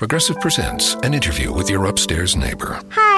Progressive presents an interview with your upstairs neighbor. Hi,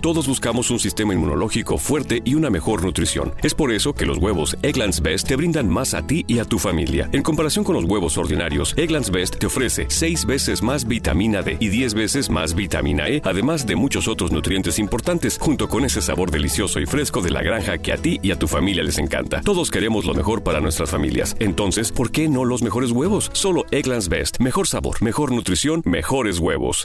todos buscamos un sistema inmunológico fuerte y una mejor nutrición. Es por eso que los huevos Egglands Best te brindan más a ti y a tu familia. En comparación con los huevos ordinarios, Egglands Best te ofrece 6 veces más vitamina D y 10 veces más vitamina E, además de muchos otros nutrientes importantes, junto con ese sabor delicioso y fresco de la granja que a ti y a tu familia les encanta. Todos queremos lo mejor para nuestras familias. Entonces, ¿por qué no los mejores huevos? Solo Egglands Best. Mejor sabor, mejor nutrición, mejores huevos.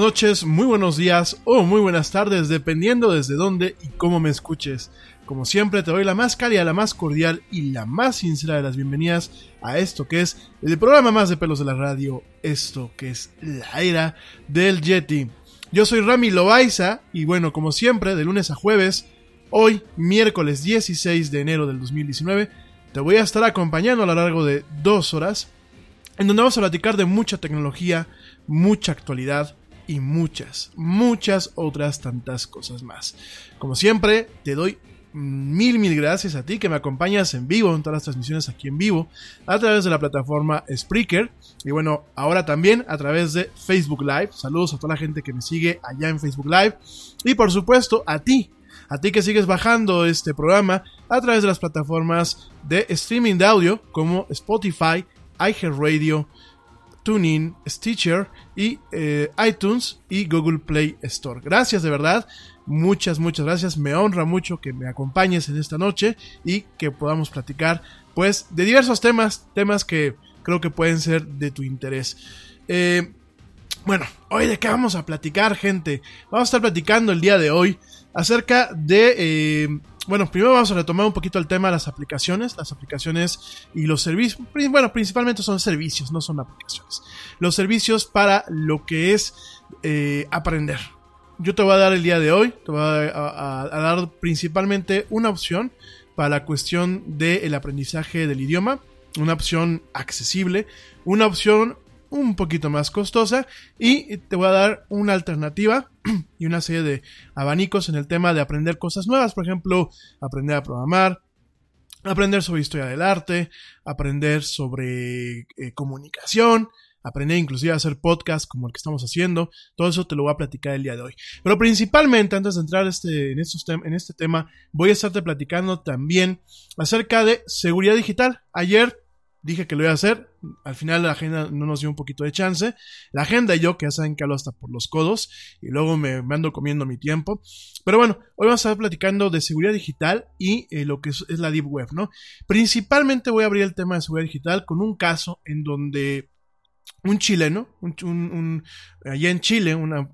Noches, muy buenos días o muy buenas tardes, dependiendo desde dónde y cómo me escuches. Como siempre, te doy la más cálida, la más cordial y la más sincera de las bienvenidas a esto que es el programa más de pelos de la radio, esto que es la era del Yeti. Yo soy Rami Loaiza y bueno, como siempre, de lunes a jueves, hoy, miércoles 16 de enero del 2019, te voy a estar acompañando a lo largo de dos horas, en donde vamos a platicar de mucha tecnología, mucha actualidad y muchas, muchas otras tantas cosas más. Como siempre, te doy mil, mil gracias a ti que me acompañas en vivo en todas las transmisiones aquí en vivo a través de la plataforma Spreaker y bueno, ahora también a través de Facebook Live. Saludos a toda la gente que me sigue allá en Facebook Live y por supuesto a ti, a ti que sigues bajando este programa a través de las plataformas de streaming de audio como Spotify, iHeartRadio, TuneIn, Stitcher y eh, iTunes y Google Play Store. Gracias de verdad. Muchas, muchas gracias. Me honra mucho que me acompañes en esta noche y que podamos platicar, pues, de diversos temas, temas que creo que pueden ser de tu interés. Eh, bueno, hoy de qué vamos a platicar, gente. Vamos a estar platicando el día de hoy acerca de... Eh, bueno, primero vamos a retomar un poquito el tema de las aplicaciones, las aplicaciones y los servicios. Bueno, principalmente son servicios, no son aplicaciones. Los servicios para lo que es eh, aprender, yo te voy a dar el día de hoy, te voy a, dar principalmente una opción para la cuestión del aprendizaje del idioma, una opción accesible, una opción un poquito más costosa y te voy a dar una alternativa y una serie de abanicos en el tema de aprender cosas nuevas, por ejemplo, aprender a programar, aprender sobre historia del arte, aprender sobre eh, comunicación, aprender inclusive a hacer podcast como el que estamos haciendo. Todo eso te lo voy a platicar el día de hoy. Pero principalmente, antes de entrar este, en, estos en este tema, voy a estarte platicando también acerca de seguridad digital. Ayer dije que lo iba a hacer. Al final la agenda no nos dio un poquito de chance. La agenda y yo, que ya saben que hablo hasta por los codos. Y luego me, ando comiendo mi tiempo. Pero bueno, hoy vamos a estar platicando de seguridad digital y eh, lo que es, es, la Deep Web, ¿no? Principalmente voy a abrir el tema de seguridad digital con un caso en donde un chileno, un, allá en Chile, una,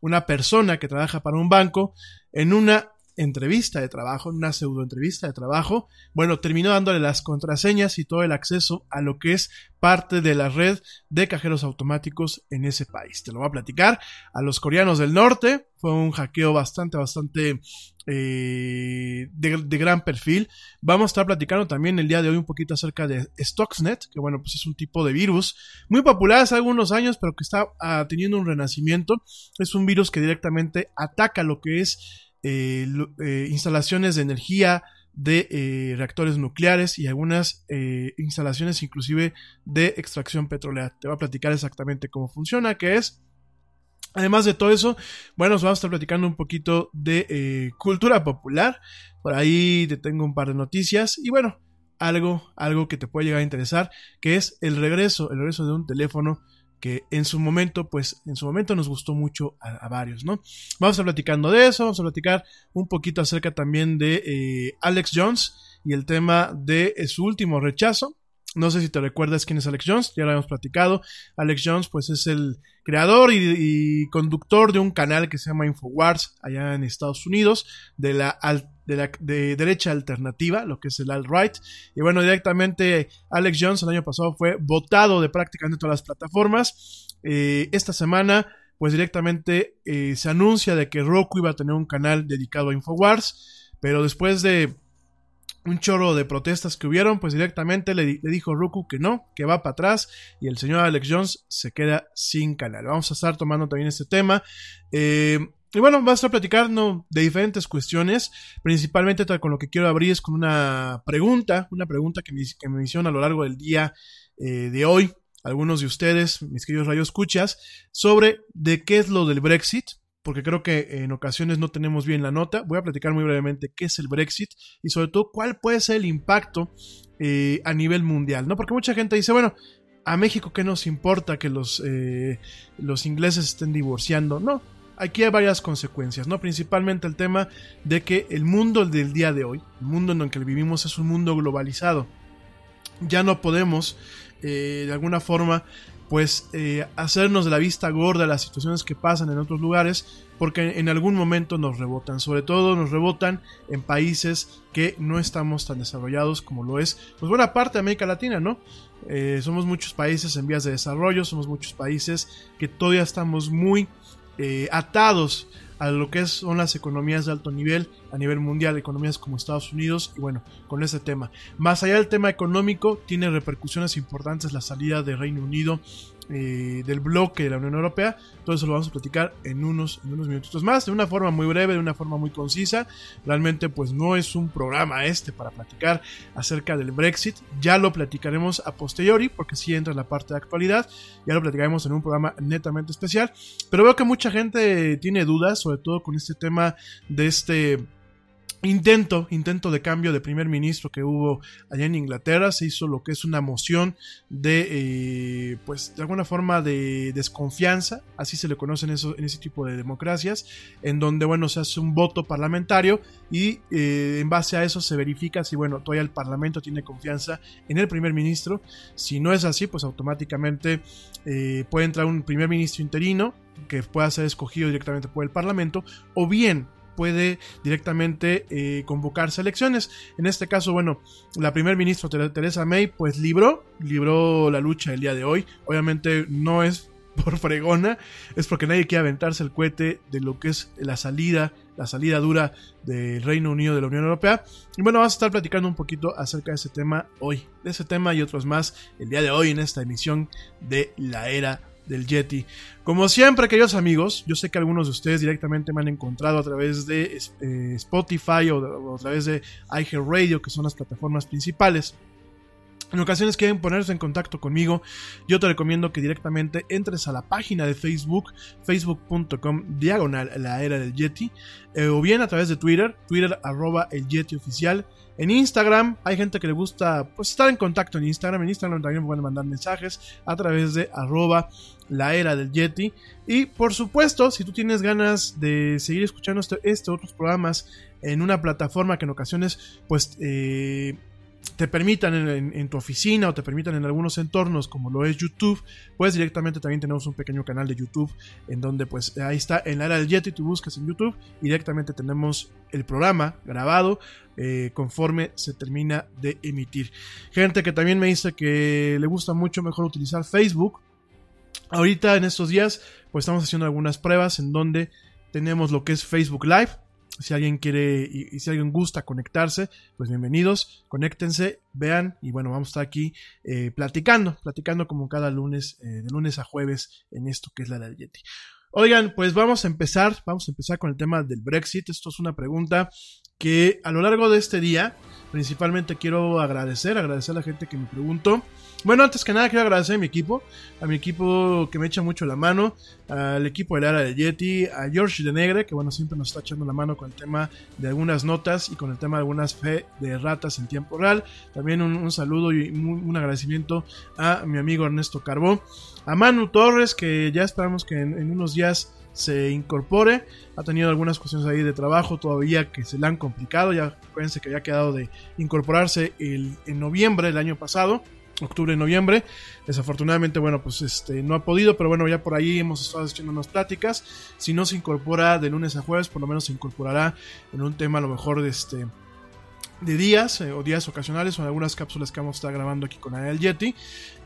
una persona que trabaja para un banco, en una entrevista de trabajo, una pseudo entrevista de trabajo, bueno, terminó dándole las contraseñas y todo el acceso a lo que es parte de la red de cajeros automáticos en ese país. Te lo voy a platicar. A los coreanos del norte fue un hackeo bastante, bastante eh, de, gran perfil. Vamos a estar platicando también el día de hoy un poquito acerca de Stuxnet, que bueno, pues es un tipo de virus muy popular hace algunos años, pero que está ah, teniendo un renacimiento. Es un virus que directamente ataca lo que es eh, eh, instalaciones de energía de eh, reactores nucleares y algunas instalaciones inclusive de extracción petrolera. Te voy a platicar exactamente cómo funciona, qué es. Además de todo eso, bueno, nos vamos a estar platicando un poquito de cultura popular. Por ahí te tengo un par de noticias y bueno, algo, algo que te puede llegar a interesar, que es el regreso, el regreso de un teléfono que en su momento, pues en su momento nos gustó mucho a, varios, ¿no? Vamos a platicando de eso, vamos a platicar un poquito acerca también de eh, Alex Jones y el tema de eh, su último rechazo. No sé si te recuerdas quién es Alex Jones, ya lo habíamos platicado. Alex Jones, pues es el creador y, conductor de un canal que se llama Infowars allá en Estados Unidos, de la, de derecha alternativa, lo que es el alt-right. Y bueno, directamente Alex Jones el año pasado fue votado de prácticamente todas las plataformas. Eh, esta semana, pues directamente eh, se anuncia de que Roku iba a tener un canal dedicado a Infowars, pero después de un chorro de protestas que hubieron, pues directamente le, dijo Roku que no, que va para atrás y el señor Alex Jones se queda sin canal. Vamos a estar tomando también este tema. Eh, y bueno, vamos a estar platicando de diferentes cuestiones, principalmente con lo que quiero abrir es con una pregunta, una pregunta que me, que me hicieron a lo largo del día eh, de hoy, algunos de ustedes, mis queridos radioescuchas, sobre de qué es lo del Brexit porque creo que en ocasiones no tenemos bien la nota. Voy a platicar muy brevemente qué es el Brexit y sobre todo cuál puede ser el impacto eh, a nivel mundial, ¿no? Porque mucha gente dice, bueno, a México qué nos importa que los, eh, los ingleses estén divorciando, no. Aquí hay varias consecuencias, ¿no? Principalmente el tema de que el mundo del día de hoy, el mundo en el que vivimos es un mundo globalizado. Ya no podemos, eh, de alguna forma, pues eh, hacernos de la vista gorda las situaciones que pasan en otros lugares, porque en algún momento nos rebotan, sobre todo nos rebotan en países que no estamos tan desarrollados como lo es, pues buena parte de América Latina, ¿no? Eh, somos muchos países en vías de desarrollo, somos muchos países que todavía estamos muy eh, atados a lo que son las economías de alto nivel a nivel mundial, economías como Estados Unidos y bueno, con ese tema. Más allá del tema económico, tiene repercusiones importantes la salida de Reino Unido eh, del bloque de la Unión Europea. Todo eso lo vamos a platicar en unos, en minutitos más, de una forma muy breve, de una forma muy concisa. Realmente pues no es un programa este para platicar acerca del Brexit. Ya lo platicaremos a posteriori porque si entra en la parte de actualidad. Ya lo platicaremos en un programa netamente especial. Pero veo que mucha gente tiene dudas, sobre todo con este tema de este intento, intento de cambio de primer ministro que hubo allá en Inglaterra, se hizo lo que es una moción de, eh, pues, de alguna forma de desconfianza, así se le conocen eso, en ese tipo de democracias, en donde, bueno, se hace un voto parlamentario y eh, en base a eso se verifica si, bueno, todavía el parlamento tiene confianza en el primer ministro. Si no es así, pues automáticamente eh, puede entrar un primer ministro interino que pueda ser escogido directamente por el parlamento, o bien puede directamente eh, convocarse elecciones. En este caso, bueno, la primer ministra Teresa May pues libró, libró la lucha el día de hoy. Obviamente no es por fregona, es porque nadie quiere aventarse el cohete de lo que es la salida, la salida dura del Reino Unido de la Unión Europea. Y bueno, vamos a estar platicando un poquito acerca de ese tema hoy, de ese tema y otros más el día de hoy en esta emisión de la era del Yeti. Como siempre, queridos amigos, yo sé que algunos de ustedes directamente me han encontrado a través de eh, Spotify o, a través de iHeartRadio, que son las plataformas principales. En ocasiones quieren ponerse en contacto conmigo, yo te recomiendo que directamente entres a la página de Facebook, facebook.com diagonal la era del Yeti, eh, o bien a través de Twitter, Twitter arroba el Yeti oficial, en Instagram hay gente que le gusta pues, estar en contacto en Instagram. En Instagram también pueden mandar mensajes a través de arroba la era del Yeti. Y por supuesto, si tú tienes ganas de seguir escuchando este, este otros programas en una plataforma que en ocasiones pues eh, te permitan en, tu oficina o te permitan en algunos entornos como lo es YouTube, pues directamente también tenemos un pequeño canal de YouTube en donde pues ahí está en la era del Yeti, tú buscas en YouTube y directamente tenemos el programa grabado eh, conforme se termina de emitir. Gente que también me dice que le gusta mucho mejor utilizar Facebook. Ahorita en estos días pues estamos haciendo algunas pruebas en donde tenemos lo que es Facebook Live si alguien quiere y, si alguien gusta conectarse, pues bienvenidos, conéctense, vean y bueno, vamos a estar aquí eh, platicando, platicando como cada lunes, eh, de lunes a jueves en esto que es la del Yeti. Oigan, pues vamos a empezar, vamos a empezar con el tema del Brexit. Esto es una pregunta que a lo largo de este día, principalmente quiero agradecer, agradecer a la gente que me preguntó. Bueno, antes que nada quiero agradecer a mi equipo, a mi equipo que me echa mucho la mano, al equipo de Lara de Yeti, a George de Negre, que bueno, siempre nos está echando la mano con el tema de algunas notas y con el tema de algunas fe de ratas en tiempo real. También un, saludo y un, agradecimiento a mi amigo Ernesto Carbó, a Manu Torres, que ya esperamos que en, unos días se incorpore. Ha tenido algunas cuestiones ahí de trabajo todavía que se le han complicado. Ya acuérdense que había quedado de incorporarse el, en noviembre del año pasado octubre noviembre. Desafortunadamente, bueno, pues este no ha podido, pero bueno, ya por ahí hemos estado haciendo unas pláticas. Si no se incorpora de lunes a jueves, por lo menos se incorporará en un tema a lo mejor de este de días eh, o días ocasionales en algunas cápsulas que vamos a estar grabando aquí con el Yeti.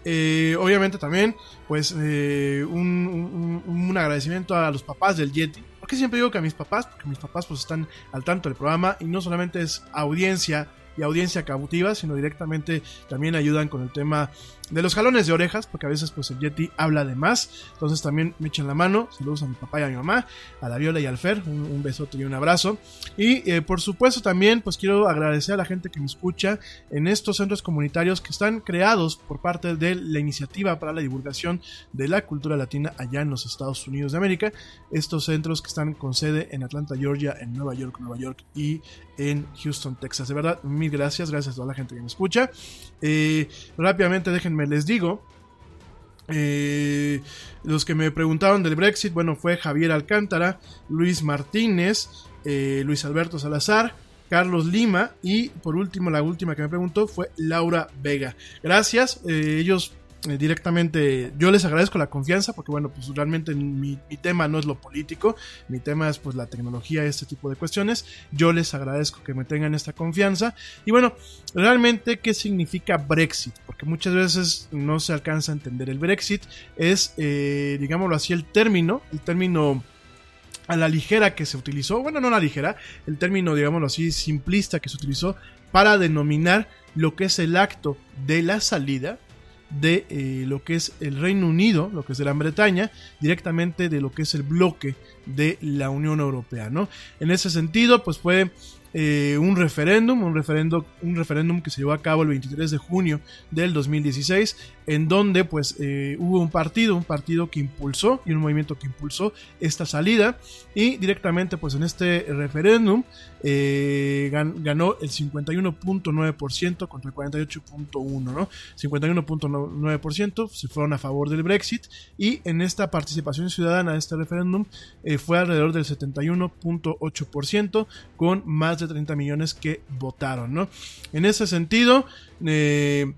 Eh, obviamente también, pues, eh, un, un, agradecimiento a los papás del Yeti. Porque siempre digo que a mis papás, porque mis papás pues están al tanto del programa y no solamente es audiencia y audiencia cautiva, sino directamente también ayudan con el tema de los jalones de orejas, porque a veces pues el Yeti habla de más, entonces también me echan la mano, saludos a mi papá y a mi mamá, a la Viola y al Fer, un, besote y un abrazo. Y eh, por supuesto también pues quiero agradecer a la gente que me escucha en estos centros comunitarios que están creados por parte de la iniciativa para la divulgación de la cultura latina allá en los Estados Unidos de América, estos centros que están con sede en Atlanta, Georgia, en Nueva York, Nueva York y en Houston, Texas. De verdad, mil gracias, gracias a toda la gente que me escucha. Eh, rápidamente déjenme les digo. Eh, los que me preguntaron del Brexit, bueno, fue Javier Alcántara, Luis Martínez, eh, Luis Alberto Salazar, Carlos Lima y por último, la última que me preguntó fue Laura Vega. Gracias, eh, ellos eh, directamente yo les agradezco la confianza porque bueno, pues realmente mi, tema no es lo político, mi tema es pues la tecnología, este tipo de cuestiones. Yo les agradezco que me tengan esta confianza. Y bueno, realmente qué significa Brexit, porque muchas veces no se alcanza a entender. El Brexit es, eh, digámoslo así, el término, el término a la ligera que se utilizó, bueno, no la ligera, el término, digámoslo así, simplista que se utilizó para denominar lo que es el acto de la salida de eh, lo que es el Reino Unido, lo que es Gran Bretaña, directamente de lo que es el bloque de la Unión Europea, ¿no? En ese sentido, pues fue eh, un referéndum, un referéndum, un referéndum que se llevó a cabo el 23 de junio del 2016, en donde pues eh, hubo un partido, un partido que impulsó y un movimiento que impulsó esta salida y directamente pues en este referéndum eh, ganó el 51.9% contra el 48.1%, ¿no? 51.9% se fueron a favor del Brexit y en esta participación ciudadana de este referéndum fue alrededor del 71.8% con más de 30 millones que votaron, ¿no? En ese sentido, eh,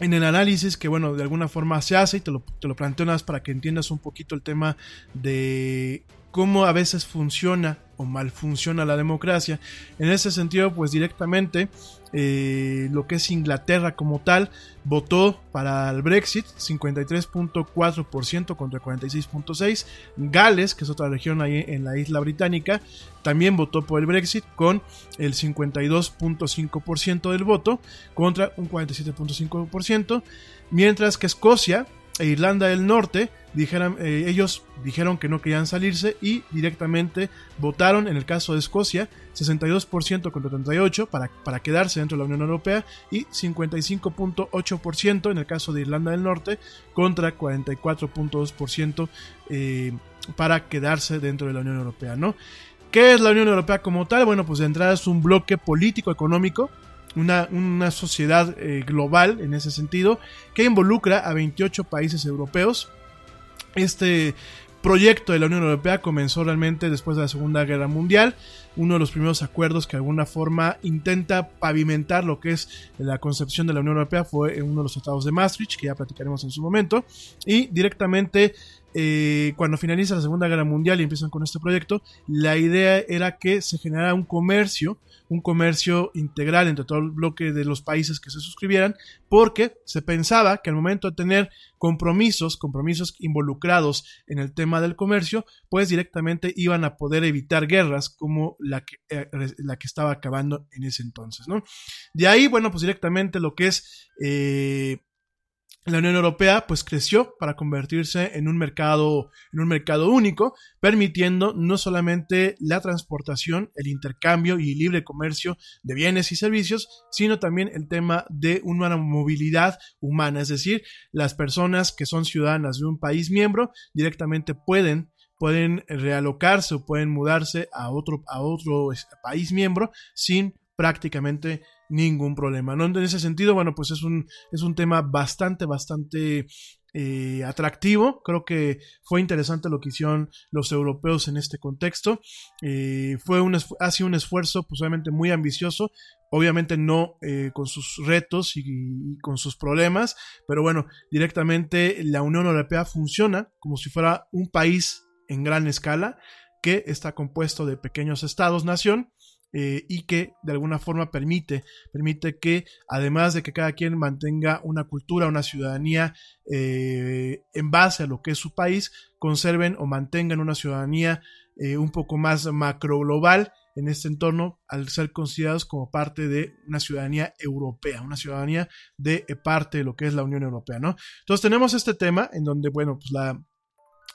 en el análisis que, bueno, de alguna forma se hace y te lo, te planteo más para que entiendas un poquito el tema de cómo a veces funciona o mal funciona la democracia. En ese sentido, pues directamente eh, lo que es Inglaterra como tal votó para el Brexit 53.4% contra 46.6%. Gales, que es otra región ahí en la isla británica, también votó por el Brexit con el 52.5% del voto contra un 47.5%. Mientras que Escocia e Irlanda del Norte dijeron, eh, ellos dijeron que no querían salirse y directamente votaron en el caso de Escocia 62% contra 38% para, para quedarse dentro de la Unión Europea y 55.8% en el caso de Irlanda del Norte contra 44.2% eh, para quedarse dentro de la Unión Europea, ¿no? ¿Qué es la Unión Europea como tal? Bueno, pues de entrada es un bloque político económico una, sociedad eh, global en ese sentido, que involucra a 28 países europeos. Este proyecto de la Unión Europea comenzó realmente después de la Segunda Guerra Mundial, uno de los primeros acuerdos que de alguna forma intenta pavimentar lo que es la concepción de la Unión Europea fue uno de los tratados de Maastricht, que ya platicaremos en su momento, y directamente eh, cuando finaliza la Segunda Guerra Mundial y empiezan con este proyecto, la idea era que se generara un comercio un comercio integral entre todo el bloque de los países que se suscribieran, porque se pensaba que al momento de tener compromisos, compromisos involucrados en el tema del comercio, pues directamente iban a poder evitar guerras como la que, eh, la que estaba acabando en ese entonces, ¿no? De ahí, bueno, pues directamente lo que es eh, la Unión Europea pues creció para convertirse en un mercado en un mercado único, permitiendo no solamente la transportación, el intercambio y libre comercio de bienes y servicios, sino también el tema de una movilidad humana, es decir, las personas que son ciudadanas de un país miembro directamente pueden pueden realocarse o pueden mudarse a otro a otro país miembro sin prácticamente ningún problema. ¿no? En ese sentido, bueno, pues es un, es un tema bastante, bastante eh, atractivo. Creo que fue interesante lo que hicieron los europeos en este contexto. Eh, fue un, ha sido un esfuerzo pues, muy ambicioso. Obviamente no eh, con sus retos y, con sus problemas, pero bueno, directamente la Unión Europea funciona como si fuera un país en gran escala que está compuesto de pequeños estados-nación eh, y que de alguna forma permite, permite que además de que cada quien mantenga una cultura, una ciudadanía eh, en base a lo que es su país, conserven o mantengan una ciudadanía eh, un poco más macro global en este entorno al ser considerados como parte de una ciudadanía europea, una ciudadanía de parte de lo que es la Unión Europea, ¿no? Entonces tenemos este tema en donde, bueno, pues la,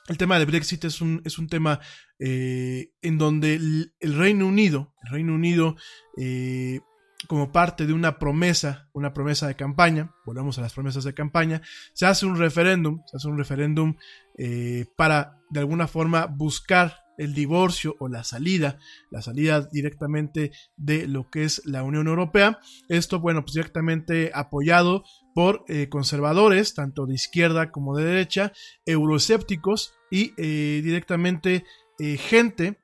el tema del Brexit es un, es un tema eh, en donde el, Reino Unido, Reino Unido, eh, como parte de una promesa, una promesa de campaña, volvemos a las promesas de campaña, se hace un referéndum, se hace un referéndum eh, para de alguna forma buscar el divorcio o la salida, la salida directamente de lo que es la Unión Europea. Esto, bueno, pues directamente apoyado por eh, conservadores, tanto de izquierda como de derecha, euroescépticos y eh, directamente eh, gente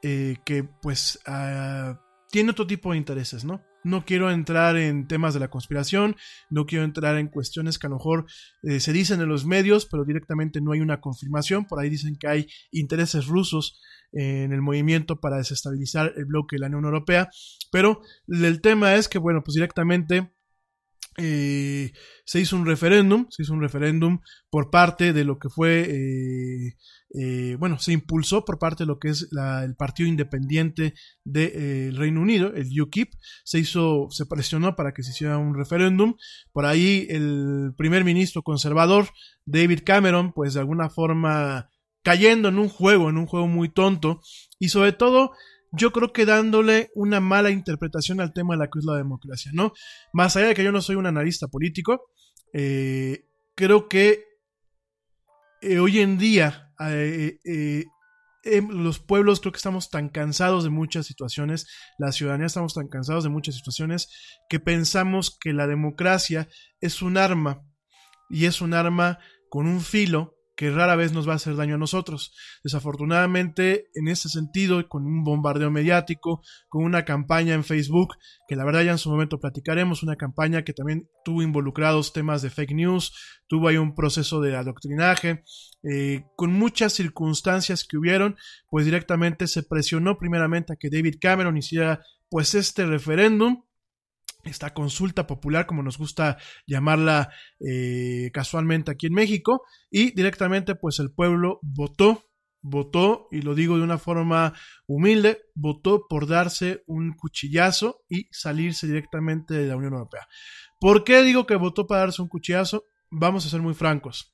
que pues ah, tiene otro tipo de intereses, ¿no? No quiero entrar en temas de la conspiración, no quiero entrar en cuestiones que a lo mejor eh, se dicen en los medios, pero directamente no hay una confirmación. Por ahí dicen que hay intereses rusos en el movimiento para desestabilizar el bloque de la Unión Europea. Pero el tema es que, bueno, pues directamente eh, se hizo un referéndum, se hizo un referéndum por parte de lo que fue, eh, eh, bueno, se impulsó por parte de lo que es el Partido Independiente del Reino Unido, el UKIP, se hizo, se presionó para que se hiciera un referéndum, por ahí el primer ministro conservador, David Cameron, pues de alguna forma cayendo en un juego, en un juego muy tonto, y sobre todo yo creo que dándole una mala interpretación al tema de la que es la democracia, ¿no? Más allá de que yo no soy un analista político, eh, creo que eh, hoy en día eh, em, los pueblos creo que estamos tan cansados de muchas situaciones, la ciudadanía estamos tan cansados de muchas situaciones que pensamos que la democracia es un arma y es un arma con un filo que rara vez nos va a hacer daño a nosotros. Desafortunadamente, en ese sentido, con un bombardeo mediático, con una campaña en Facebook, que la verdad ya en su momento platicaremos, una campaña que también tuvo involucrados temas de fake news, tuvo ahí un proceso de adoctrinaje, eh, con muchas circunstancias que hubieron, pues directamente se presionó primeramente a que David Cameron hiciera pues este referéndum esta consulta popular, como nos gusta llamarla eh, casualmente aquí en México, y directamente pues el pueblo votó, votó, y lo digo de una forma humilde, votó por darse un cuchillazo y salirse directamente de la Unión Europea. ¿Por qué digo que votó para darse un cuchillazo? Vamos a ser muy francos.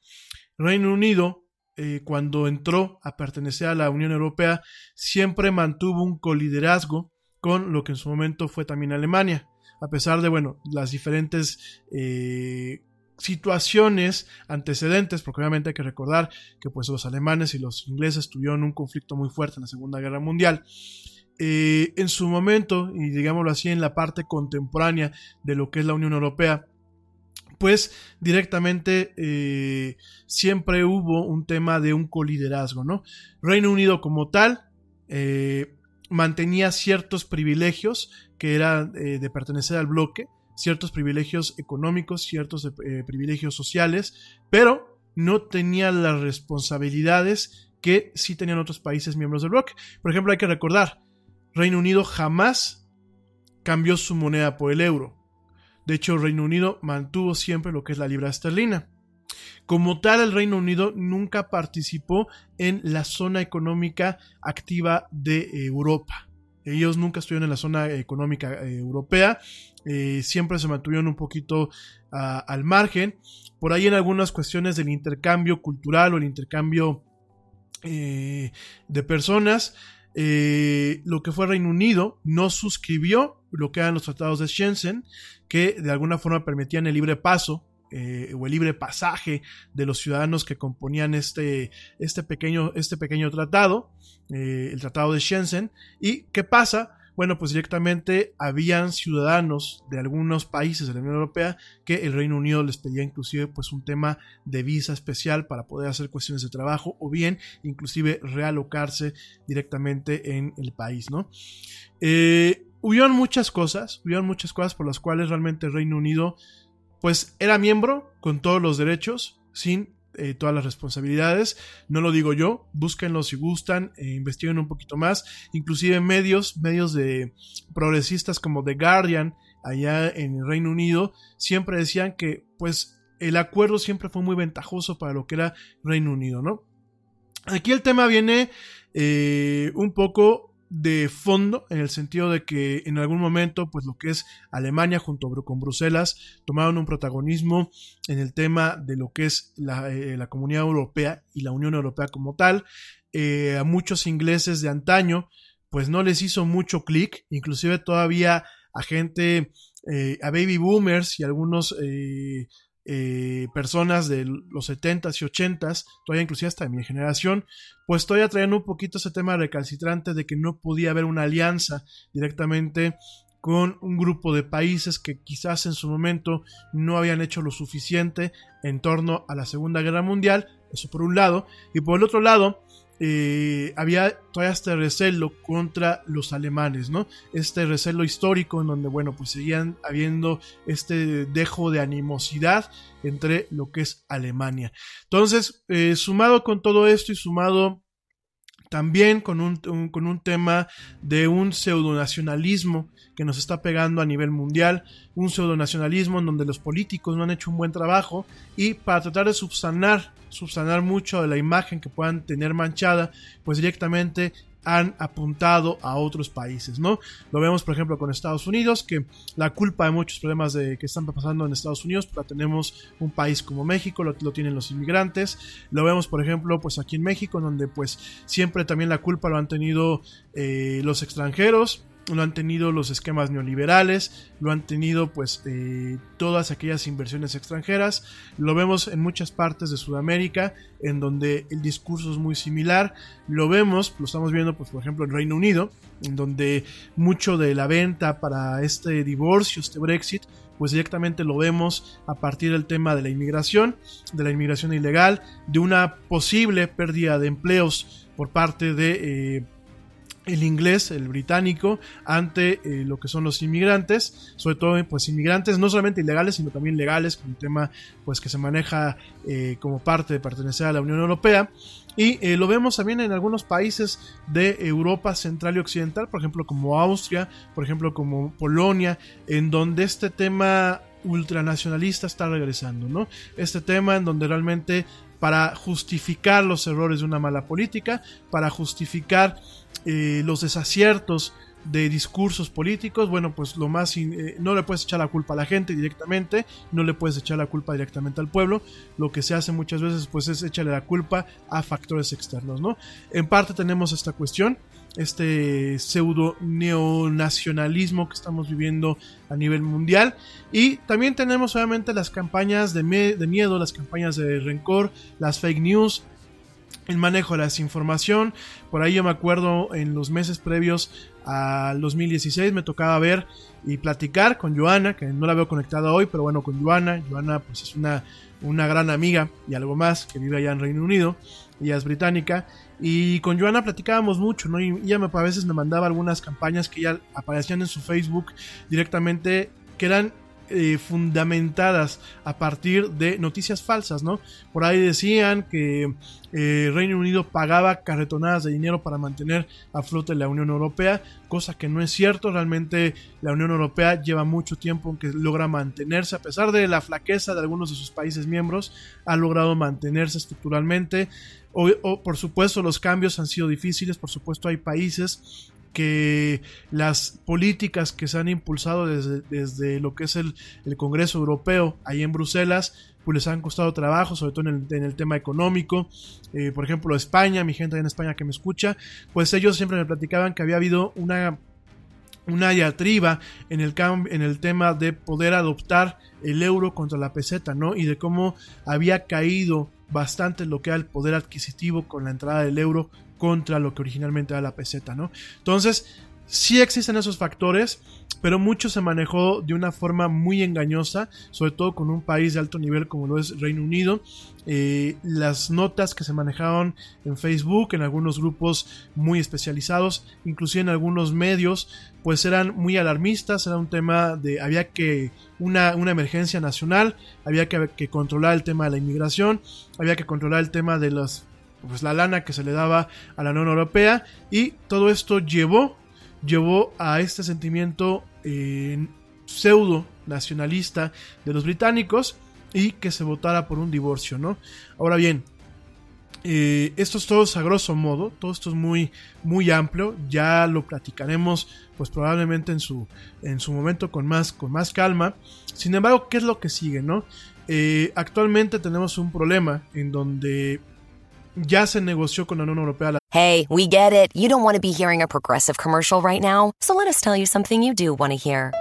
Reino Unido, eh, cuando entró a pertenecer a la Unión Europea, siempre mantuvo un coliderazgo con lo que en su momento fue también Alemania a pesar de, bueno, las diferentes eh, situaciones antecedentes, porque obviamente hay que recordar que pues los alemanes y los ingleses tuvieron un conflicto muy fuerte en la Segunda Guerra Mundial. Eh, en su momento, y digámoslo así, en la parte contemporánea de lo que es la Unión Europea, pues directamente eh, siempre hubo un tema de un coliderazgo, ¿no? Reino Unido como tal mantenía ciertos privilegios que eran eh, de pertenecer al bloque, ciertos privilegios económicos, ciertos eh, privilegios sociales, pero no tenía las responsabilidades que sí tenían otros países miembros del bloque. Por ejemplo, hay que recordar, Reino Unido jamás cambió su moneda por el euro. De hecho, Reino Unido mantuvo siempre lo que es la libra esterlina. Como tal, el Reino Unido nunca participó en la zona económica activa de Europa. Ellos nunca estuvieron en la zona económica eh, europea, eh, siempre se mantuvieron un poquito ah, al margen. Por ahí en algunas cuestiones del intercambio cultural o el intercambio eh, de personas, lo que fue Reino Unido no suscribió lo que eran los tratados de Shenzhen, que de alguna forma permitían el libre paso o el libre pasaje de los ciudadanos que componían este, este, pequeño, este pequeño tratado. Eh, el Tratado de Shenzhen. ¿Y qué pasa? Bueno, pues directamente habían ciudadanos de algunos países de la Unión Europea que el Reino Unido les pedía inclusive pues un tema de visa especial para poder hacer cuestiones de trabajo o bien inclusive realocarse directamente en el país, ¿no? Eh, hubieron muchas cosas, hubieron muchas cosas por las cuales realmente el Reino Unido pues era miembro con todos los derechos sin eh, todas las responsabilidades. No lo digo yo, búsquenlo si gustan, eh, investiguen un poquito más. Inclusive medios, medios de progresistas como The Guardian, allá en el Reino Unido, siempre decían que pues el acuerdo siempre fue muy ventajoso para lo que era Reino Unido, ¿no? Aquí el tema viene eh, un poco de fondo en el sentido de que en algún momento pues lo que es Alemania junto con Bruselas tomaron un protagonismo en el tema de lo que es la, eh, comunidad europea y la Unión Europea como tal. Eh, a muchos ingleses de antaño pues no les hizo mucho clic inclusive todavía a gente eh, a baby boomers y algunos eh, personas de los 70s y 80s, todavía inclusive hasta mi generación, pues todavía traían un poquito ese tema recalcitrante de que no podía haber una alianza directamente con un grupo de países que quizás en su momento no habían hecho lo suficiente en torno a la Segunda Guerra Mundial, eso por un lado, y por el otro lado, eh, había todavía este recelo contra los alemanes, ¿no? Este recelo histórico en donde, bueno, pues seguían habiendo este dejo de animosidad entre lo que es Alemania. Entonces, eh, sumado con todo esto y sumado también con un, con un tema de un pseudonacionalismo que nos está pegando a nivel mundial, un pseudonacionalismo en donde los políticos no han hecho un buen trabajo y para tratar de subsanar, subsanar mucho de la imagen que puedan tener manchada, pues directamente han apuntado a otros países, ¿no? Lo vemos, por ejemplo, con Estados Unidos, que la culpa de muchos problemas de, que están pasando en Estados Unidos, la tenemos un país como México, lo, lo, tienen los inmigrantes. Lo vemos, por ejemplo, pues aquí en México, donde pues siempre también la culpa lo han tenido eh, los extranjeros, lo han tenido los esquemas neoliberales, lo han tenido pues eh, todas aquellas inversiones extranjeras, lo vemos en muchas partes de Sudamérica en donde el discurso es muy similar, lo vemos, lo estamos viendo pues por ejemplo en Reino Unido, en donde mucho de la venta para este divorcio, este Brexit, pues directamente lo vemos a partir del tema de la inmigración, de la inmigración ilegal, de una posible pérdida de empleos por parte de... Eh, el inglés, el británico, ante eh, lo que son los inmigrantes, sobre todo pues inmigrantes no solamente ilegales, sino también legales, con un tema pues que se maneja eh, como parte de pertenecer a la Unión Europea. Y eh, lo vemos también en algunos países de Europa Central y Occidental, por ejemplo como Austria, por ejemplo como Polonia, en donde este tema ultranacionalista está regresando, ¿no? Este tema en donde realmente para justificar los errores de una mala política, para justificar eh, los desaciertos de discursos políticos, bueno, pues lo más, eh, no le puedes echar la culpa a la gente directamente, no le puedes echar la culpa directamente al pueblo, lo que se hace muchas veces pues es echarle la culpa a factores externos, ¿no? En parte tenemos esta cuestión, este pseudo neonacionalismo que estamos viviendo a nivel mundial y también tenemos obviamente las campañas de, de miedo, las campañas de rencor, las fake news, el manejo de la desinformación. Por ahí yo me acuerdo en los meses previos al 2016 me tocaba ver y platicar con Joana, que no la veo conectada hoy, pero bueno, con Joana. Joana pues es una, una gran amiga y algo más que vive allá en Reino Unido. Ella es británica. Y con Joana platicábamos mucho, ¿no? Y ella me, a veces me mandaba algunas campañas que ya aparecían en su Facebook directamente, que eran eh, fundamentadas a partir de noticias falsas, ¿no? Por ahí decían que eh, Reino Unido pagaba carretonadas de dinero para mantener a flote la Unión Europea, cosa que no es cierto, realmente la Unión Europea lleva mucho tiempo en que logra mantenerse, a pesar de la flaqueza de algunos de sus países miembros, ha logrado mantenerse estructuralmente. O, por supuesto los cambios han sido difíciles, por supuesto hay países que las políticas que se han impulsado desde, desde lo que es el, el, Congreso Europeo ahí en Bruselas, pues les han costado trabajo, sobre todo en el, en el tema económico. Eh, por ejemplo, España, mi gente en España que me escucha, pues ellos siempre me platicaban que había habido una una diatriba en el, en el tema de poder adoptar el euro contra la peseta, ¿no? Y de cómo había caído bastante lo que era el poder adquisitivo con la entrada del euro contra lo que originalmente era la peseta, ¿no? Entonces, sí existen esos factores, pero mucho se manejó de una forma muy engañosa, sobre todo con un país de alto nivel como lo es Reino Unido. Eh, las notas que se manejaban en Facebook, en algunos grupos muy especializados, inclusive en algunos medios, pues eran muy alarmistas, era un tema de, había que, una, una emergencia nacional, había que, que controlar el tema de la inmigración, había que controlar el tema de los pues la lana que se le daba a la Unión Europea y todo esto llevó llevó a este sentimiento eh, pseudo nacionalista de los británicos y que se votara por un divorcio, ¿no? Ahora bien, eh, esto es todo a grosso modo, todo esto es muy, muy amplio, ya lo platicaremos pues probablemente en su, en su momento con más, con más calma. Sin embargo, ¿qué es lo que sigue, no? Eh, actualmente tenemos un problema en donde ya se negoció con la Unión Europea. Hey, we get it. You don't want to be hearing a progressive commercial right now, so let us tell you something you do want to hear.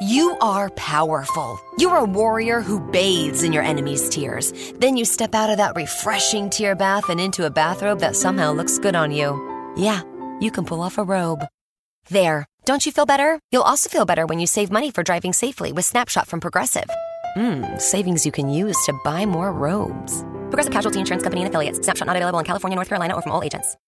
You are powerful. You're a warrior who bathes in your enemy's tears. Then you step out of that refreshing tear bath and into a bathrobe that somehow looks good on you. Yeah, you can pull off a robe. There. Don't you feel better? You'll also feel better when you save money for driving safely with Snapshot from Progressive. Mmm, savings you can use to buy more robes. Progressive Casualty Insurance Company and affiliates. Snapshot not available in California, North Carolina, or from all agents.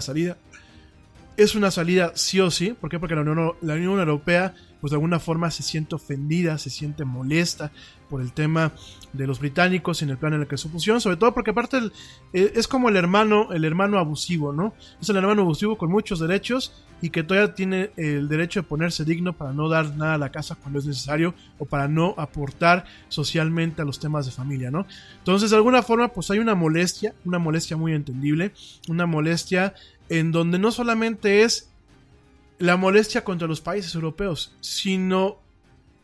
Salida. Es una salida sí o sí. ¿Por qué? Porque la Unión, la Unión Europea, pues de alguna forma se siente ofendida, se siente molesta por el tema de los británicos y en el plan en el que se pusieron. Sobre todo porque aparte eh, es como el hermano, el hermano abusivo, ¿no? Es el hermano abusivo con muchos derechos y que todavía tiene el derecho de ponerse digno para no dar nada a la casa cuando es necesario o para no aportar socialmente a los temas de familia, ¿no? Entonces, de alguna forma, pues hay una molestia, una molestia muy entendible, una molestia en donde no solamente es la molestia contra los países europeos, sino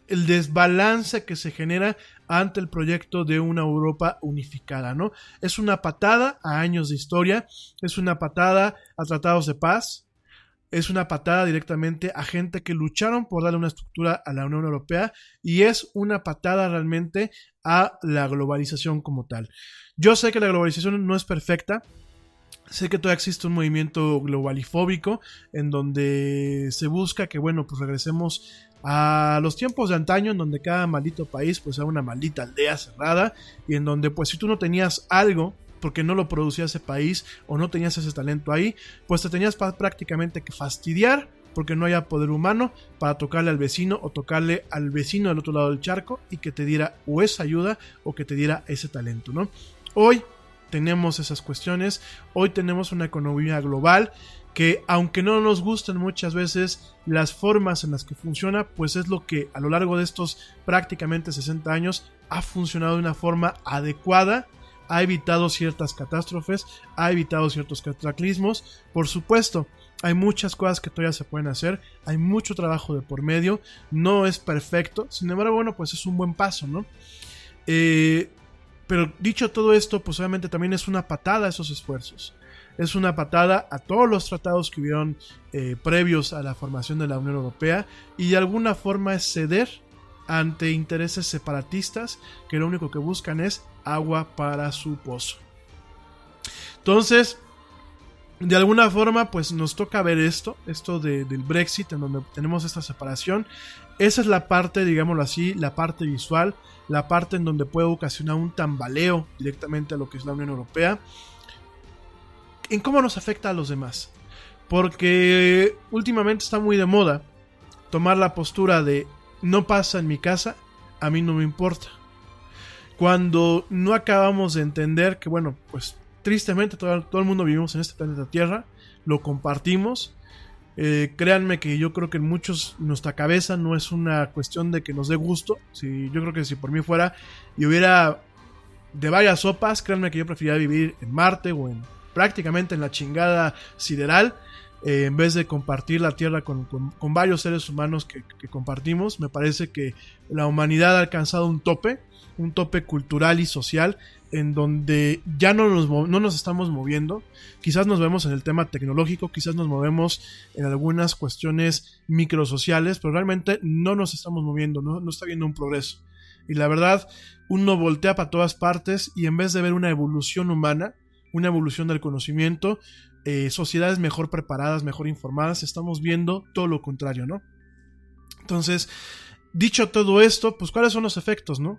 el desbalance que se genera ante el proyecto de una Europa unificada, ¿no? Es una patada a años de historia, es una patada a tratados de paz, es una patada directamente a gente que lucharon por darle una estructura a la Unión Europea y es una patada realmente a la globalización como tal. Yo sé que la globalización no es perfecta, Sé que todavía existe un movimiento globalifóbico en donde se busca que, bueno, pues regresemos a los tiempos de antaño en donde cada maldito país pues era una maldita aldea cerrada y en donde pues si tú no tenías algo porque no lo producía ese país o no tenías ese talento ahí, pues te tenías prácticamente que fastidiar porque no haya poder humano para tocarle al vecino o tocarle al vecino del otro lado del charco y que te diera o esa ayuda o que te diera ese talento, ¿no? Hoy tenemos esas cuestiones, hoy tenemos una economía global que aunque no nos gusten muchas veces las formas en las que funciona, pues es lo que a lo largo de estos prácticamente 60 años ha funcionado de una forma adecuada, ha evitado ciertas catástrofes, ha evitado ciertos cataclismos, por supuesto. Hay muchas cosas que todavía se pueden hacer, hay mucho trabajo de por medio, no es perfecto, sin embargo, bueno, pues es un buen paso, ¿no? Eh, pero dicho todo esto, pues obviamente también es una patada a esos esfuerzos. Es una patada a todos los tratados que hubieron eh, previos a la formación de la Unión Europea y de alguna forma es ceder ante intereses separatistas que lo único que buscan es agua para su pozo. Entonces, de alguna forma, pues nos toca ver esto, esto de- del Brexit, en donde tenemos esta separación. Esa es la parte, digámoslo así, la parte visual, la parte en donde puede ocasionar un tambaleo directamente a lo que es la Unión Europea. ¿En cómo nos afecta a los demás? Porque últimamente está muy de moda tomar la postura de no pasa en mi casa, a mí no me importa. Cuando no acabamos de entender que, bueno, pues tristemente todo, el mundo vivimos en este planeta Tierra, lo compartimos. Eh, créanme que yo creo que en muchos nuestra cabeza no es una cuestión de que nos dé gusto. Si, yo creo que si por mí fuera y hubiera de varias sopas, créanme que yo preferiría vivir en Marte o en prácticamente en la chingada sideral. eh, en vez de compartir la Tierra con, varios seres humanos que, compartimos, me parece que la humanidad ha alcanzado un tope, un tope cultural y social, en donde ya no nos, no nos estamos moviendo. Quizás nos vemos en el tema tecnológico, quizás nos movemos en algunas cuestiones microsociales, pero realmente no nos estamos moviendo, no, no está habiendo un progreso. Y la verdad, uno voltea para todas partes y en vez de ver una evolución humana, una evolución del conocimiento, eh, sociedades mejor preparadas, mejor informadas, estamos viendo todo lo contrario, ¿no? Entonces, dicho todo esto, pues cuáles son los efectos, ¿no?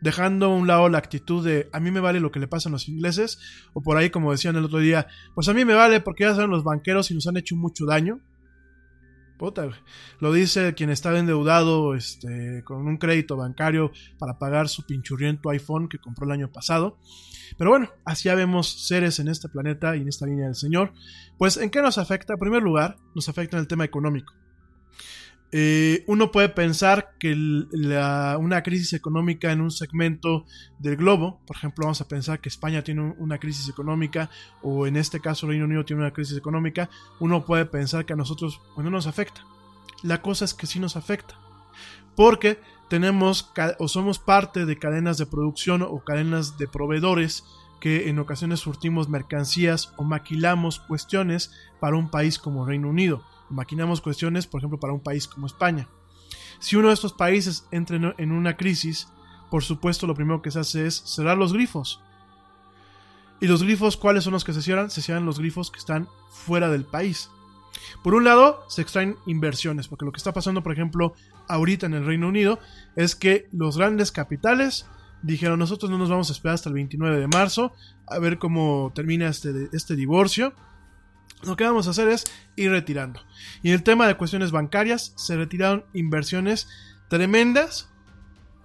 Dejando a un lado la actitud de a mí me vale lo que le pasa a los ingleses, o por ahí como decían el otro día, pues a mí me vale porque ya son los banqueros y nos han hecho mucho daño. Lo dice quien estaba endeudado este, con un crédito bancario para pagar su pinchurriento iPhone que compró el año pasado. Pero bueno, así ya vemos seres en este planeta y en esta línea del Señor. Pues, ¿en qué nos afecta? En primer lugar, nos afecta en el tema económico. Eh, uno puede pensar que una crisis económica en un segmento del globo, por ejemplo, vamos a pensar que España tiene un- una crisis económica o en este caso Reino Unido tiene una crisis económica, uno puede pensar que a nosotros no nos afecta. La cosa es que sí nos afecta. Porque tenemos o somos parte de cadenas de producción o cadenas de proveedores que en ocasiones surtimos mercancías o maquilamos cuestiones para un país como Reino Unido. Maquinamos cuestiones, por ejemplo, para un país como España. Si uno de estos países entra en una crisis, por supuesto lo primero que se hace es cerrar los grifos. ¿Y los grifos cuáles son los que se cierran? Se cierran los grifos que están fuera del país. Por un lado, se extraen inversiones, porque lo que está pasando, por ejemplo, ahorita en el Reino Unido, es que los grandes capitales dijeron, nosotros no nos vamos a esperar hasta el 29 de marzo a ver cómo termina este, este divorcio. Lo que vamos a hacer es ir retirando. Y en el tema de cuestiones bancarias, se retiraron inversiones tremendas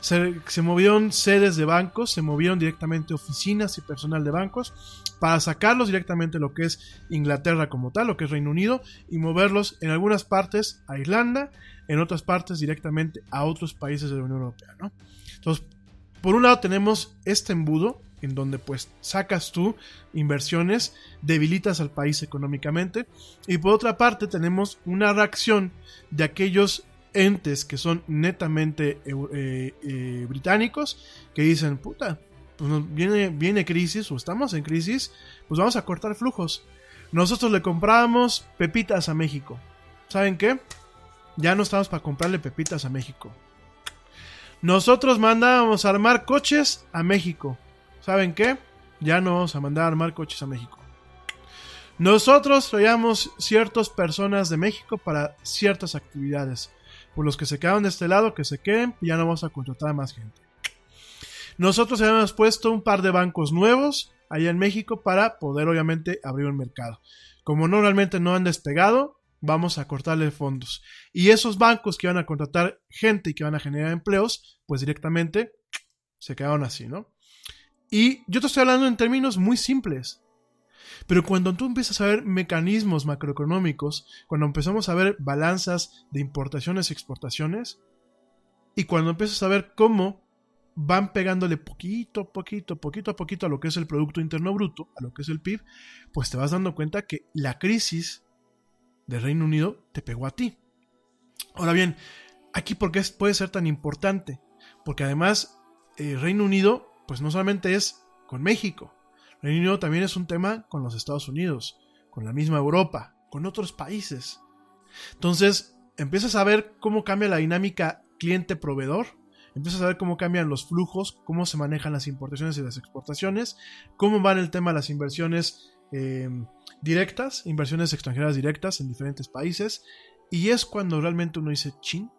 se, movieron sedes de bancos, se movieron directamente oficinas y personal de bancos para sacarlos directamente lo que es Inglaterra como tal, lo que es Reino Unido, y moverlos en algunas partes a Irlanda, en otras partes directamente a otros países de la Unión Europea. ¿no? Entonces, por un lado tenemos este embudo, en donde pues sacas tú inversiones, debilitas al país económicamente, y por otra parte tenemos una reacción de aquellos entes que son netamente eh, eh, británicos que dicen, puta, pues viene, viene crisis o estamos en crisis, pues vamos a cortar flujos. Nosotros le compramos pepitas a México. ¿Saben qué? Ya no estamos para comprarle pepitas a México. Nosotros mandábamos a armar coches a México. ¿Saben qué? Ya no vamos a mandar a armar coches a México. Nosotros traíamos ciertas personas de México para ciertas actividades. Por los que se quedaron de este lado, que se queden, ya no vamos a contratar a más gente. Nosotros habíamos puesto un par de bancos nuevos allá en México para poder obviamente abrir un mercado. Como normalmente no han despegado, vamos a cortarle fondos. Y esos bancos que van a contratar gente y que van a generar empleos, pues directamente se quedaron así, ¿no? Y yo te estoy hablando en términos muy simples. Pero cuando tú empiezas a ver mecanismos macroeconómicos, cuando empezamos a ver balanzas de importaciones y exportaciones, y cuando empiezas a ver cómo van pegándole poquito, poquito, poquito a poquito a lo que es el Producto Interno Bruto, a lo que es el PIB, pues te vas dando cuenta que la crisis del Reino Unido te pegó a ti. Ahora bien, aquí por qué puede ser tan importante, porque además el Reino Unido, pues no solamente es con México, Reino Unido también es un tema con los Estados Unidos, con la misma Europa, con otros países. Entonces, empiezas a ver cómo cambia la dinámica cliente-proveedor, empiezas a ver cómo cambian los flujos, cómo se manejan las importaciones y las exportaciones, cómo van el tema de las inversiones em, directas, inversiones extranjeras directas en diferentes países, y es cuando realmente uno dice, chin.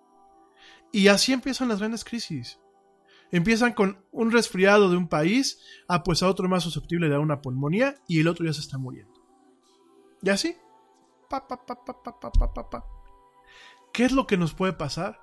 Y así empiezan las grandes crisis. Empiezan con un resfriado de un país, ah, pues a otro más susceptible de una pulmonía y el otro ya se está muriendo. ¿Y así? Pa, pa, pa, ¿Qué es lo que nos puede pasar?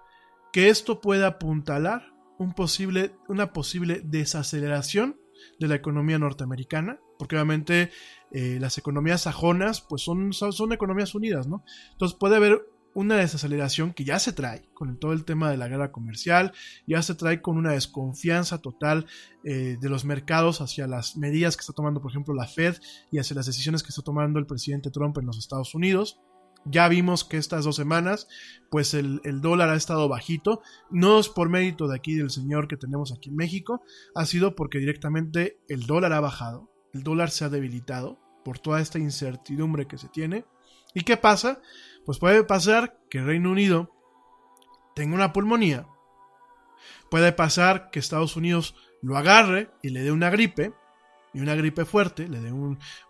Que esto puede apuntalar un posible, una posible desaceleración de la economía norteamericana, porque obviamente eh, las economías sajonas pues son, son, economías unidas, ¿no? Entonces puede haber una desaceleración que ya se trae con todo el tema de la guerra comercial, ya se trae con una desconfianza total eh, de los mercados hacia las medidas que está tomando, por ejemplo, la Fed y hacia las decisiones que está tomando el presidente Trump en los Estados Unidos. Ya vimos que estas dos semanas, pues el, el, dólar ha estado bajito. No es por mérito de aquí del señor que tenemos aquí en México, ha sido porque directamente el dólar ha bajado, el dólar se ha debilitado por toda esta incertidumbre que se tiene. ¿Y qué pasa? Pues puede pasar que Reino Unido tenga una pulmonía. Puede pasar que Estados Unidos lo agarre y le dé una gripe, y una gripe fuerte, le dé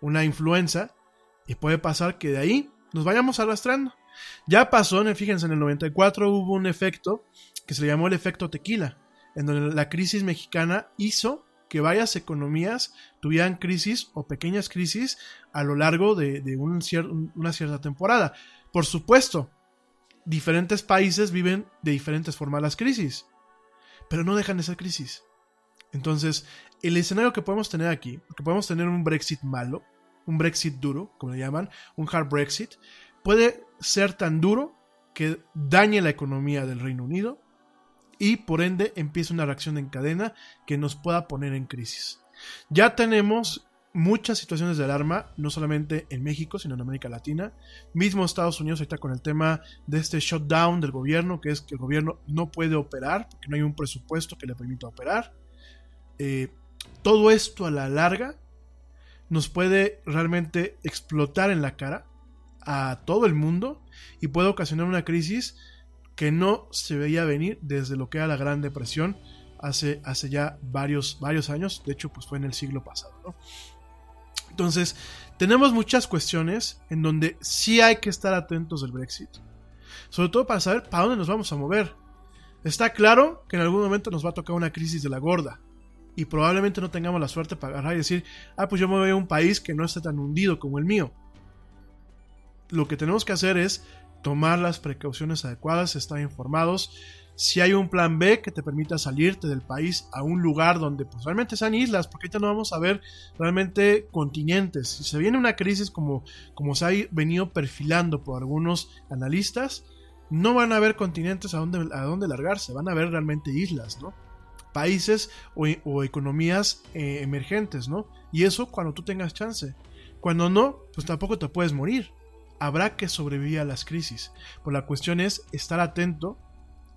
una influenza, y puede pasar que de ahí nos vayamos arrastrando. Ya pasó, fíjense, en el 94 hubo un efecto que se le llamó el efecto tequila, en donde la crisis mexicana hizo que varias economías tuvieran crisis o pequeñas crisis a lo largo de, una cierta temporada. Por supuesto, diferentes países viven de diferentes formas las crisis, pero no dejan de ser crisis. Entonces, el escenario que podemos tener aquí, que podemos tener un Brexit malo, un Brexit duro, como le llaman, un hard Brexit, puede ser tan duro que dañe la economía del Reino Unido y por ende empiece una reacción en cadena que nos pueda poner en crisis. Ya tenemos muchas situaciones de alarma, no solamente en México, sino en América Latina. Mismo Estados Unidos está con el tema de este shutdown del gobierno, que es que el gobierno no puede operar, porque no hay un presupuesto que le permita operar. Eh, todo esto a la larga nos puede realmente explotar en la cara a todo el mundo y puede ocasionar una crisis que no se veía venir desde lo que era la Gran Depresión hace, hace ya varios, varios años, de hecho pues fue en el siglo pasado. ¿no? Entonces, tenemos muchas cuestiones en donde sí hay que estar atentos del Brexit. Sobre todo para saber para dónde nos vamos a mover. Está claro que en algún momento nos va a tocar una crisis de la gorda. Y probablemente no tengamos la suerte para agarrar y decir, ah, pues yo me voy a un país que no esté tan hundido como el mío. Lo que tenemos que hacer es tomar las precauciones adecuadas, estar informados, si hay un plan B que te permita salirte del país a un lugar donde pues realmente sean islas, porque ahorita no vamos a ver realmente continentes. Si se viene una crisis como, como se ha venido perfilando por algunos analistas, no van a haber continentes a donde, a dónde largarse, van a haber realmente islas, ¿no? Países o, economías eh, emergentes, ¿no? Y eso cuando tú tengas chance. Cuando no, pues tampoco te puedes morir. Habrá que sobrevivir a las crisis. Pues la cuestión es estar atento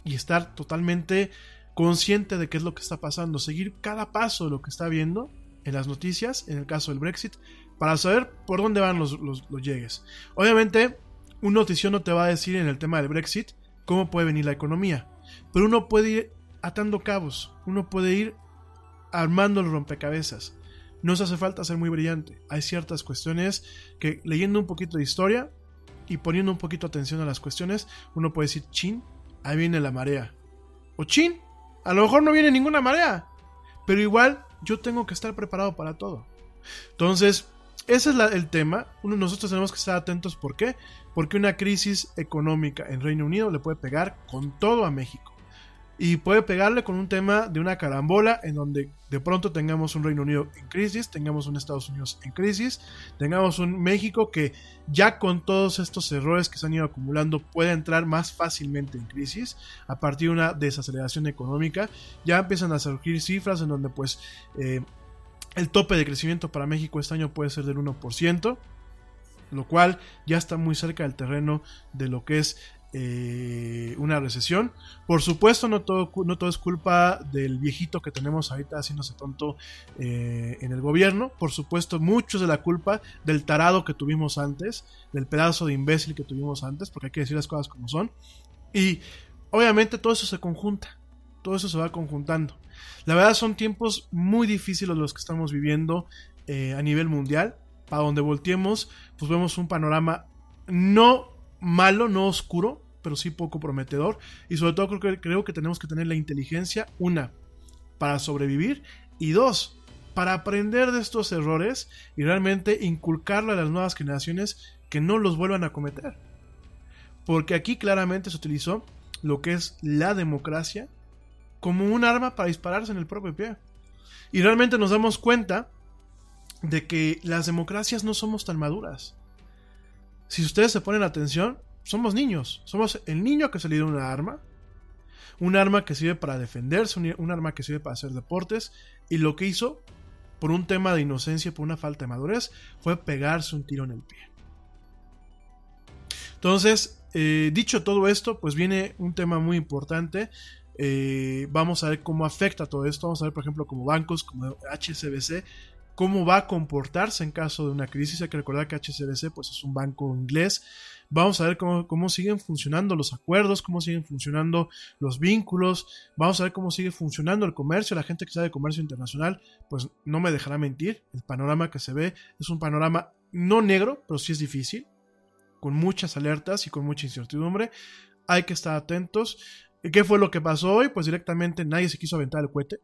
y estar totalmente consciente de qué es lo que está pasando, seguir cada paso de lo que está viendo en las noticias, en el caso del Brexit, para saber por dónde van los, los, llegues. Obviamente, un noticio no te va a decir en el tema del Brexit cómo puede venir la economía, pero uno puede ir atando cabos, uno puede ir armando el rompecabezas. No se hace falta ser muy brillante. Hay ciertas cuestiones que leyendo un poquito de historia y poniendo un poquito atención a las cuestiones, uno puede decir, chin, ahí viene la marea. O a lo mejor no viene ninguna marea. Pero igual yo tengo que estar preparado para todo. Entonces, ese es el tema. Uno, nosotros tenemos que estar atentos. ¿Por qué? Porque una crisis económica en Reino Unido le puede pegar con todo a México y puede pegarle con un tema de una carambola en donde de pronto tengamos un Reino Unido en crisis, tengamos un Estados Unidos en crisis, tengamos un México que ya con todos estos errores que se han ido acumulando puede entrar más fácilmente en crisis a partir de una desaceleración económica. Ya empiezan a surgir cifras en donde pues eh, el tope de crecimiento para México este año puede ser del 1% lo cual ya está muy cerca del terreno de lo que es eh, una recesión. Por supuesto, no todo, no todo es culpa del viejito que tenemos ahorita haciéndose tonto eh, en el gobierno. Por supuesto, muchos de la culpa del tarado que tuvimos antes, del pedazo de imbécil que tuvimos antes, porque hay que decir las cosas como son. Y obviamente todo eso se conjunta, todo eso se va conjuntando. La verdad son tiempos muy difíciles los que estamos viviendo eh, a nivel mundial. Para donde volteemos, pues vemos un panorama no malo, no oscuro, pero sí poco prometedor. Y sobre todo creo que, creo que tenemos que tener la inteligencia, una, para sobrevivir y dos, para aprender de estos errores y realmente inculcarle a las nuevas generaciones que no los vuelvan a cometer. Porque aquí claramente se utilizó lo que es la democracia como un arma para dispararse en el propio pie. Y realmente nos damos cuenta de que las democracias no somos tan maduras si ustedes se ponen atención, somos niños. Somos el niño que se le dio una arma. Un arma que sirve para defenderse, un arma que sirve para hacer deportes. Y lo que hizo, por un tema de inocencia, por una falta de madurez, fue pegarse un tiro en el pie. Entonces, eh, dicho todo esto, pues viene un tema muy importante. Eh, vamos a ver cómo afecta todo esto. Vamos a ver, por ejemplo, como bancos como HSBC cómo va a comportarse en caso de una crisis. Hay que recordar que HSBC pues, es un banco inglés. Vamos a ver cómo, siguen funcionando los acuerdos, cómo siguen funcionando los vínculos. Vamos a ver cómo sigue funcionando el comercio. La gente que sabe de comercio internacional, pues no me dejará mentir. El panorama que se ve es un panorama no negro, pero sí es difícil, con muchas alertas y con mucha incertidumbre. Hay que estar atentos. ¿Qué fue lo que pasó hoy? Pues directamente nadie se quiso aventar el cohete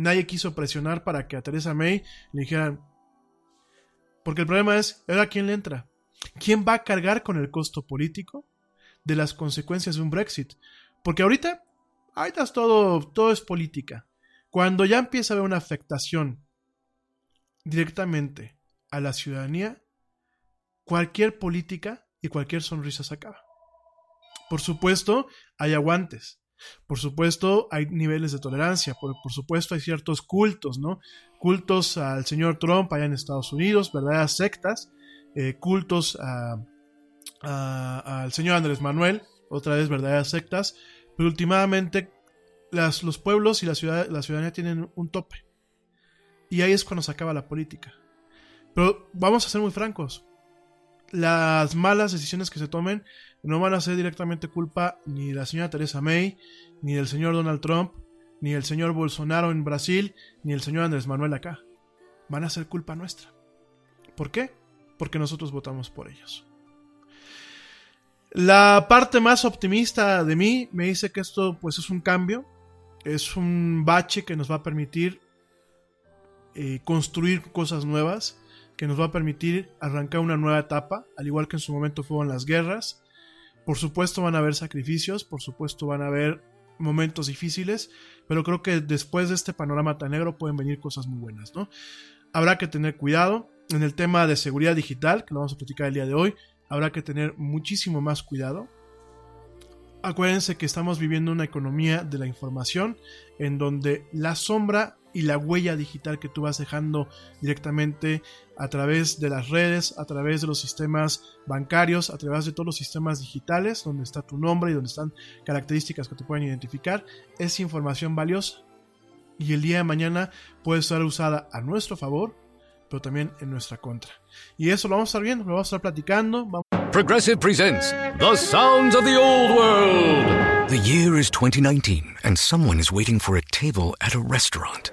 nadie quiso presionar para que a Teresa May le dijeran. Porque el problema es, ¿ahora quién le entra? ¿Quién va a cargar con el costo político de las consecuencias de un Brexit? Porque ahorita, ahorita es todo, todo es política. Cuando ya empieza a haber una afectación directamente a la ciudadanía, cualquier política y cualquier sonrisa se acaba. Por supuesto, hay aguantes. Por supuesto, hay niveles de tolerancia, por, supuesto, hay ciertos cultos, ¿no? cultos al señor Trump allá en Estados Unidos, verdaderas sectas, eh, cultos al señor Andrés Manuel, otra vez verdaderas sectas, pero últimamente las, los pueblos y la, ciudad, la ciudadanía tienen un tope. Y ahí es cuando se acaba la política. Pero vamos a ser muy francos. Las malas decisiones que se tomen no van a ser directamente culpa ni de la señora Teresa May, ni del señor Donald Trump, ni del señor Bolsonaro en Brasil, ni el señor Andrés Manuel acá. Van a ser culpa nuestra. ¿Por qué? Porque nosotros votamos por ellos. La parte más optimista de mí me dice que esto pues es un cambio, es un bache que nos va a permitir eh, construir cosas nuevas, que nos va a permitir arrancar una nueva etapa, al igual que en su momento fueron las guerras. Por supuesto van a haber sacrificios, por supuesto van a haber momentos difíciles, pero creo que después de este panorama tan negro pueden venir cosas muy buenas, ¿no? Habrá que tener cuidado en el tema de seguridad digital, que lo vamos a platicar el día de hoy, habrá que tener muchísimo más cuidado. Acuérdense que estamos viviendo una economía de la información en donde la sombra y la huella digital que tú vas dejando directamente a través de las redes, a través de los sistemas bancarios, a través de todos los sistemas digitales, donde está tu nombre y donde están características que te pueden identificar, es información valiosa. Y el día de mañana puede ser usada a nuestro favor, pero también en nuestra contra. Y eso lo vamos a estar viendo, lo vamos a estar platicando. Progressive presents The Sounds of the Old World. The year is 2019, and someone is waiting for a table at a restaurant.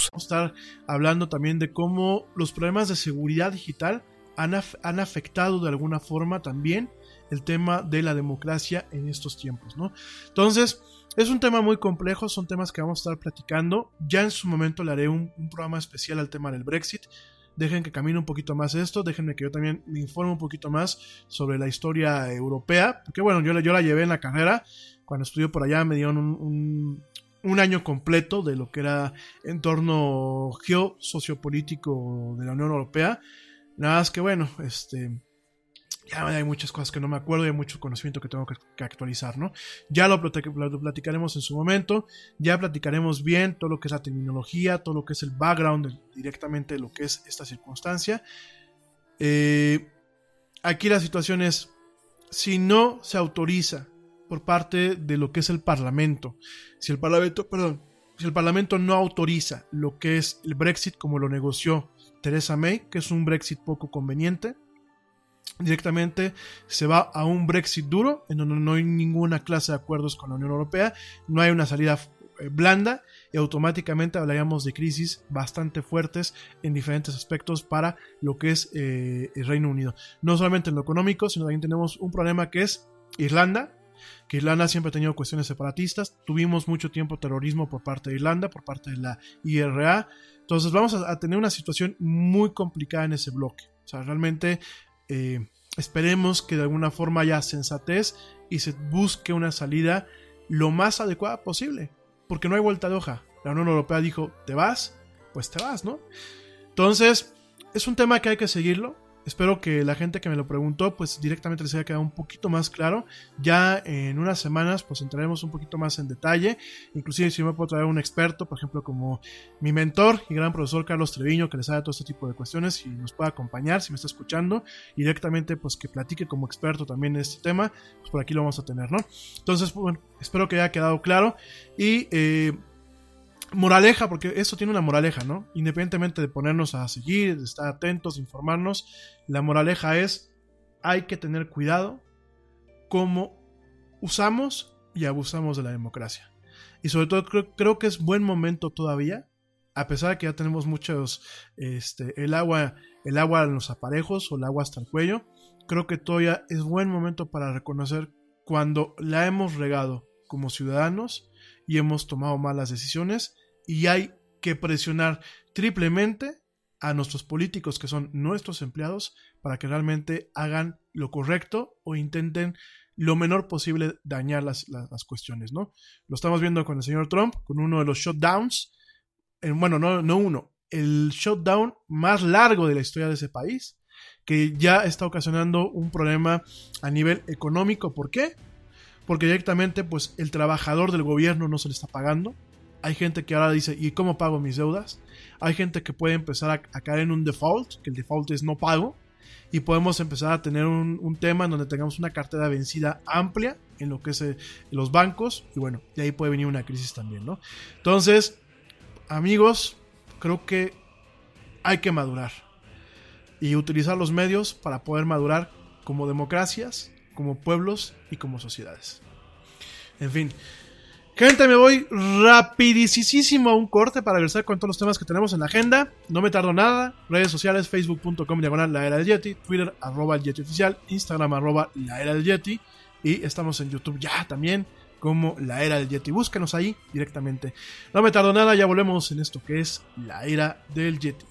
Vamos a estar hablando también de cómo los problemas de seguridad digital han, han, afectado de alguna forma también el tema de la democracia en estos tiempos, ¿no? Entonces, es un tema muy complejo, son temas que vamos a estar platicando. Ya en su momento le haré un, programa especial al tema del Brexit. Dejen que camine un poquito más esto, déjenme que yo también me informe un poquito más sobre la historia europea, porque bueno, yo, yo la llevé en la carrera, cuando estudié por allá me dieron un año completo de lo que era entorno geosociopolítico de la Unión Europea. Nada más que bueno, este, ya hay muchas cosas que no me acuerdo y hay mucho conocimiento que tengo que, actualizar, ¿no? Ya lo, lo, platicaremos en su momento, ya platicaremos bien todo lo que es la terminología, todo lo que es el background directamente de lo que es esta circunstancia. Eh, aquí la situación es, si no se autoriza por parte de lo que es el Parlamento. Si el Parlamento, perdón, si el Parlamento no autoriza lo que es el Brexit como lo negoció Theresa May, que es un Brexit poco conveniente, directamente se va a un Brexit duro, en donde no hay ninguna clase de acuerdos con la Unión Europea, no hay una salida eh, blanda y automáticamente hablaríamos de crisis bastante fuertes en diferentes aspectos para lo que es eh, el Reino Unido. No solamente en lo económico, sino también tenemos un problema que es Irlanda, que Irlanda siempre ha tenido cuestiones separatistas, tuvimos mucho tiempo terrorismo por parte de Irlanda, por parte de la IRA, entonces vamos a, tener una situación muy complicada en ese bloque, o sea, realmente eh, esperemos que de alguna forma haya sensatez y se busque una salida lo más adecuada posible, porque no hay vuelta de hoja, la Unión Europea dijo, te vas, pues te vas, ¿no? Entonces, es un tema que hay que seguirlo, Espero que la gente que me lo preguntó, pues directamente les haya quedado un poquito más claro. Ya en unas semanas, pues entraremos un poquito más en detalle. Inclusive si me puedo traer un experto, por ejemplo, como mi mentor y gran profesor Carlos Treviño, que les haga todo este tipo de cuestiones y nos pueda acompañar si me está escuchando. Y directamente, pues que platique como experto también en este tema, pues por aquí lo vamos a tener, ¿no? Entonces, bueno, espero que haya quedado claro. Y eh, moraleja, porque eso tiene una moraleja, ¿no? Independientemente de ponernos a seguir, de estar atentos, de informarnos, la moraleja es, hay que tener cuidado cómo usamos y abusamos de la democracia. Y sobre todo creo, creo que es buen momento todavía, a pesar de que ya tenemos muchos, este, el agua, el agua en los aparejos o el agua hasta el cuello, creo que todavía es buen momento para reconocer cuando la hemos regado como ciudadanos y hemos tomado malas decisiones y hay que presionar triplemente a nuestros políticos que son nuestros empleados para que realmente hagan lo correcto o intenten lo menor posible dañar las, las, cuestiones, ¿no? Lo estamos viendo con el señor Trump, con uno de los shutdowns, eh, bueno, no, no uno, el shutdown más largo de la historia de ese país, que ya está ocasionando un problema a nivel económico. ¿Por qué? Porque directamente, pues, el trabajador del gobierno no se le está pagando. Hay gente que ahora dice, ¿y cómo pago mis deudas? Hay gente que puede empezar a, caer en un default, que el default es no pago y podemos empezar a tener un, tema en donde tengamos una cartera vencida amplia en lo que es eh, los bancos y bueno, de ahí puede venir una crisis también, ¿no? Entonces, amigos, creo que hay que madurar y utilizar los medios para poder madurar como democracias, como pueblos y como sociedades. En fin, Gente, me voy rapidísimo a un corte para regresar con todos los temas que tenemos en la agenda. No me tardo nada. Redes sociales, facebook.com diagonal la era del Yeti, Twitter arroba el Yeti oficial, Instagram arroba la era del Yeti y estamos en YouTube ya también como la era del Yeti. Búsquenos ahí directamente. No me tardo nada, ya volvemos en esto que es la era del Yeti.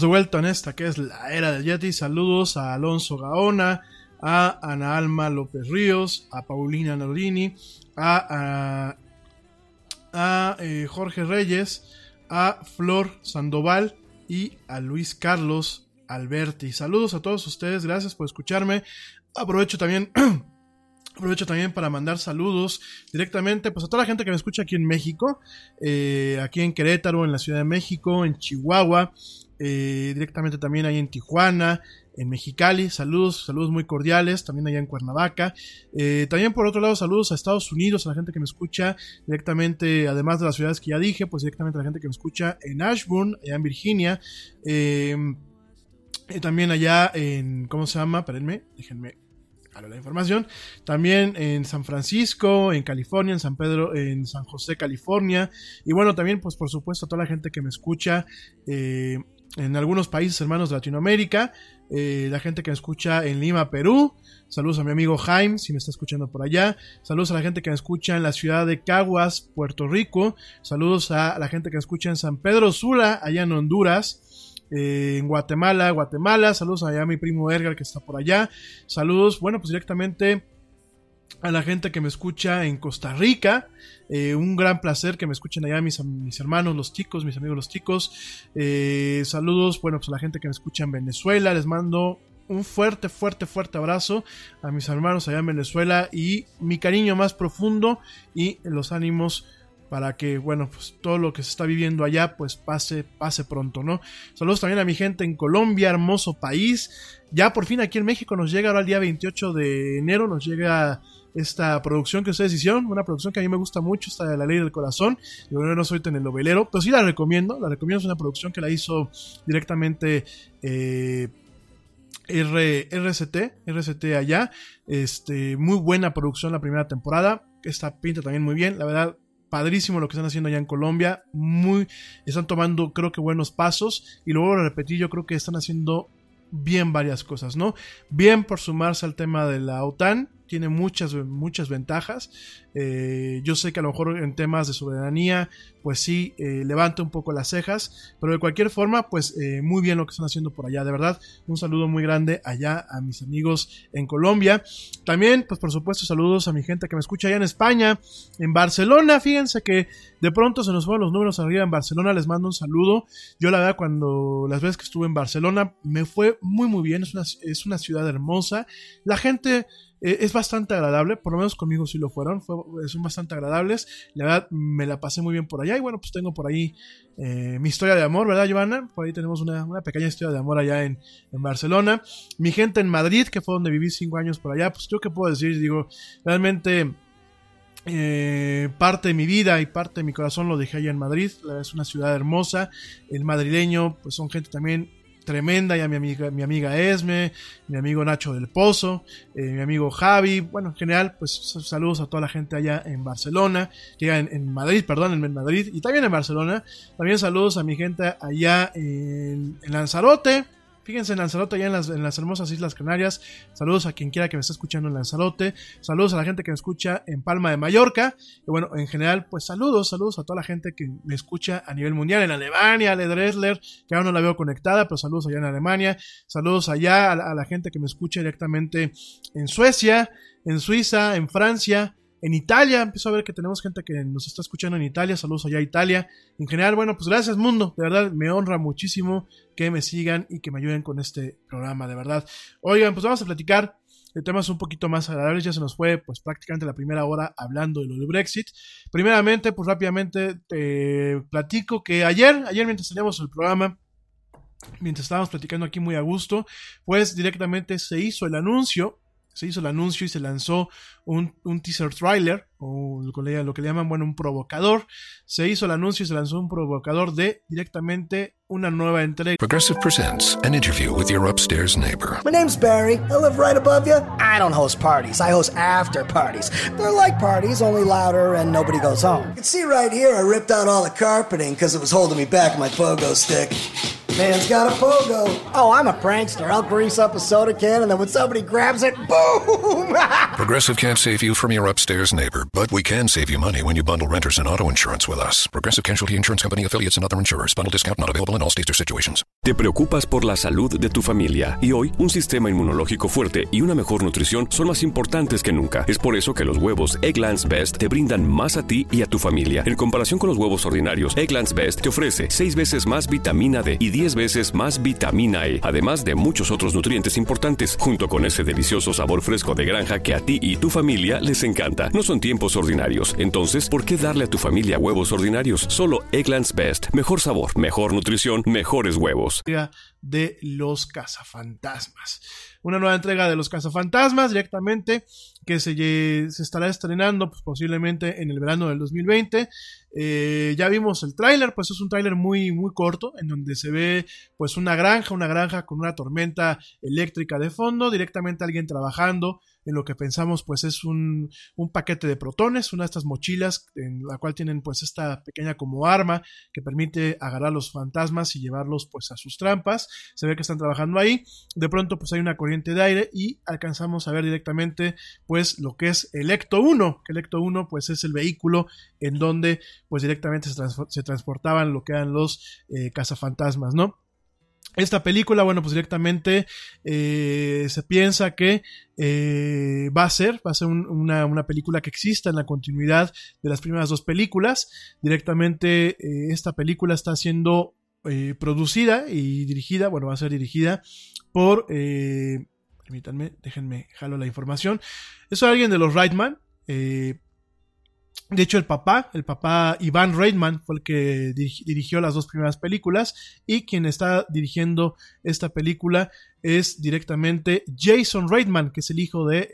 De vuelta en esta que es la era del Yeti. Saludos a Alonso Gaona, a Ana Alma López Ríos, a Paulina Nordini, a, a, a, eh, Jorge Reyes, a Flor Sandoval y a Luis Carlos Alberti. Saludos a todos ustedes, gracias por escucharme. Aprovecho también Aprovecho también para mandar saludos directamente pues, a toda la gente que me escucha aquí en México, eh, aquí en Querétaro, en la Ciudad de México, en Chihuahua, eh, directamente también ahí en Tijuana, en Mexicali. Saludos, saludos muy cordiales, también allá en Cuernavaca. Eh, también por otro lado, saludos a Estados Unidos, a la gente que me escucha directamente, además de las ciudades que ya dije, pues directamente a la gente que me escucha en Ashburn, allá en Virginia. Eh, también allá en, ¿cómo se llama? Espérenme, déjenme a la información. También en San Francisco, en California, en San Pedro, en San José, California. Y bueno, también, pues por supuesto, a toda la gente que me escucha eh, en algunos países hermanos de Latinoamérica. Eh, la gente que me escucha en Lima, Perú. Saludos a mi amigo Jaime, si me está escuchando por allá. Saludos a la gente que me escucha en la ciudad de Caguas, Puerto Rico. Saludos a la gente que me escucha en San Pedro Sula, allá en Honduras. En Guatemala, Guatemala. Saludos allá a mi primo Edgar que está por allá. Saludos, bueno, pues directamente a la gente que me escucha en Costa Rica. Eh, un gran placer que me escuchen allá mis, mis hermanos, los chicos, mis amigos, los chicos. Eh, saludos, bueno, pues a la gente que me escucha en Venezuela. Les mando un fuerte, fuerte, fuerte abrazo a mis hermanos allá en Venezuela y mi cariño más profundo y los ánimos para que, bueno, pues todo lo que se está viviendo allá, pues pase, pase pronto, ¿no? Saludos también a mi gente en Colombia, hermoso país. Ya por fin aquí en México nos llega ahora el día 28 de enero, nos llega esta producción que ustedes hicieron, una producción que a mí me gusta mucho, esta de La Ley del Corazón. Yo no soy telenovelero, pero sí la recomiendo, la recomiendo, es una producción que la hizo directamente... Eh, R, RCT, RCT allá, este, muy buena producción la primera temporada, esta pinta también muy bien, la verdad, padrísimo lo que están haciendo allá en Colombia, muy, están tomando creo que buenos pasos y luego lo repetí, yo creo que están haciendo bien varias cosas, ¿no? Bien por sumarse al tema de la OTAN, tiene muchas, muchas ventajas. Eh, yo sé que a lo mejor en temas de soberanía, pues sí eh, levanta un poco las cejas, pero de cualquier forma, pues eh, muy bien lo que están haciendo por allá, de verdad, un saludo muy grande allá a mis amigos en Colombia. También, pues por supuesto, saludos a mi gente que me escucha allá en España, en Barcelona, fíjense que de pronto se nos fueron los números arriba en Barcelona, les mando un saludo. Yo la verdad cuando las veces que estuve en Barcelona me fue muy muy bien, es una, es una ciudad hermosa, la gente eh, es bastante agradable, por lo menos conmigo sí lo fueron, fue- son bastante agradables, la verdad me la pasé muy bien por allá y bueno, pues tengo por ahí eh, mi historia de amor, ¿verdad, Giovanna? Por ahí tenemos una, una pequeña historia de amor allá en, en Barcelona. Mi gente en Madrid, que fue donde viví cinco años por allá, pues yo qué puedo decir, digo, realmente eh, parte de mi vida y parte de mi corazón lo dejé allá en Madrid. Es una ciudad hermosa. El madrileño, pues son gente también tremenda. Ya mi amiga, mi amiga Esme, mi amigo Nacho del Pozo, eh, mi amigo Javi. Bueno, en general, pues saludos a toda la gente allá en Barcelona, que en, en Madrid, perdón, en Madrid y también en Barcelona. También saludos a mi gente allá en, en Lanzarote. Fíjense en Lanzarote, allá en las, hermosas Islas Canarias. Saludos a quien quiera que me esté escuchando en Lanzarote. Saludos a la gente que me escucha en Palma de Mallorca. Y bueno, en general, pues saludos, saludos a toda la gente que me escucha a nivel mundial en Alemania, Ale Dressler, que ahora no la veo conectada, pero saludos allá en Alemania. Saludos allá a la gente que me escucha directamente en Suecia, en Suiza, en Francia. En Italia, empiezo a ver que tenemos gente que nos está escuchando en Italia. Saludos allá Italia. En general, bueno, pues gracias mundo. De verdad, me honra muchísimo que me sigan y que me ayuden con este programa, de verdad. Oigan, pues vamos a platicar de temas un poquito más agradables. Ya se nos fue, pues prácticamente la primera hora hablando de lo del Brexit. Primeramente, pues rápidamente te platico que ayer, ayer mientras teníamos el programa, mientras estábamos platicando aquí muy a gusto, pues directamente se hizo el anuncio, se hizo el anuncio y se lanzó un, un teaser trailer, o lo que, le, lo que le llaman, bueno, un provocador. Se hizo el anuncio y se lanzó un provocador de directamente una nueva entrega. Progressive presents an interview with your upstairs neighbor. My name's Barry. I live right above you. I don't host parties. I host after parties. They're like parties, only louder and nobody goes home. You can see right here, I ripped out all the carpeting because it was holding me back with my pogo stick. Man's got a pogo. Oh, I'm a prankster. I'll grease up a soda can and then when somebody grabs it, boom! Progressive can't save you from your upstairs neighbor, but we can save you money when you bundle renters and auto insurance with us. Progressive Casualty Insurance Company affiliates and other insurers. Bundle discount not available in all states or situations. Te preocupas por la salud de tu familia y hoy un sistema inmunológico fuerte y una mejor nutrición son más importantes que nunca. Es por eso que los huevos Egglands Best te brindan más a ti y a tu familia. En comparación con los huevos ordinarios, Egglands Best te ofrece 6 veces más vitamina D y 10 veces más vitamina E, además de muchos otros nutrientes importantes, junto con ese delicioso sabor fresco de granja que a ti y tu familia les encanta. No son tiempos ordinarios, entonces, ¿por qué darle a tu familia huevos ordinarios? Solo Egglands Best. Mejor sabor, mejor nutrición, mejores huevos. de los cazafantasmas. Una nueva entrega de los cazafantasmas directamente que se estará estrenando pues, posiblemente en el verano del 2020. Eh, ya vimos el tráiler, pues es un tráiler muy, muy corto en donde se ve pues una granja, una granja con una tormenta eléctrica de fondo, directamente alguien trabajando en lo que pensamos pues es un, un paquete de protones, una de estas mochilas en la cual tienen pues esta pequeña como arma que permite agarrar los fantasmas y llevarlos pues a sus trampas. Se ve que están trabajando ahí. De pronto pues hay una corriente de aire y alcanzamos a ver directamente pues lo que es el Ecto 1, que el Ecto 1 pues es el vehículo en donde pues directamente se transportaban lo que eran los eh, cazafantasmas, ¿no? Esta película, bueno, pues directamente eh, se piensa que eh, va a ser, va a ser un- una, una película que exista en la continuidad de las primeras dos películas. Directamente eh, esta película está siendo eh, producida y dirigida, bueno, va a ser dirigida por, eh, permítanme, déjenme, jalo la información. Es alguien de los Reitman, eh, de hecho, el papá, el papá Iván Reitman, fue el que dirigi- dirigió las dos primeras películas y quien está dirigiendo esta película es directamente Jason Reitman, que es el hijo de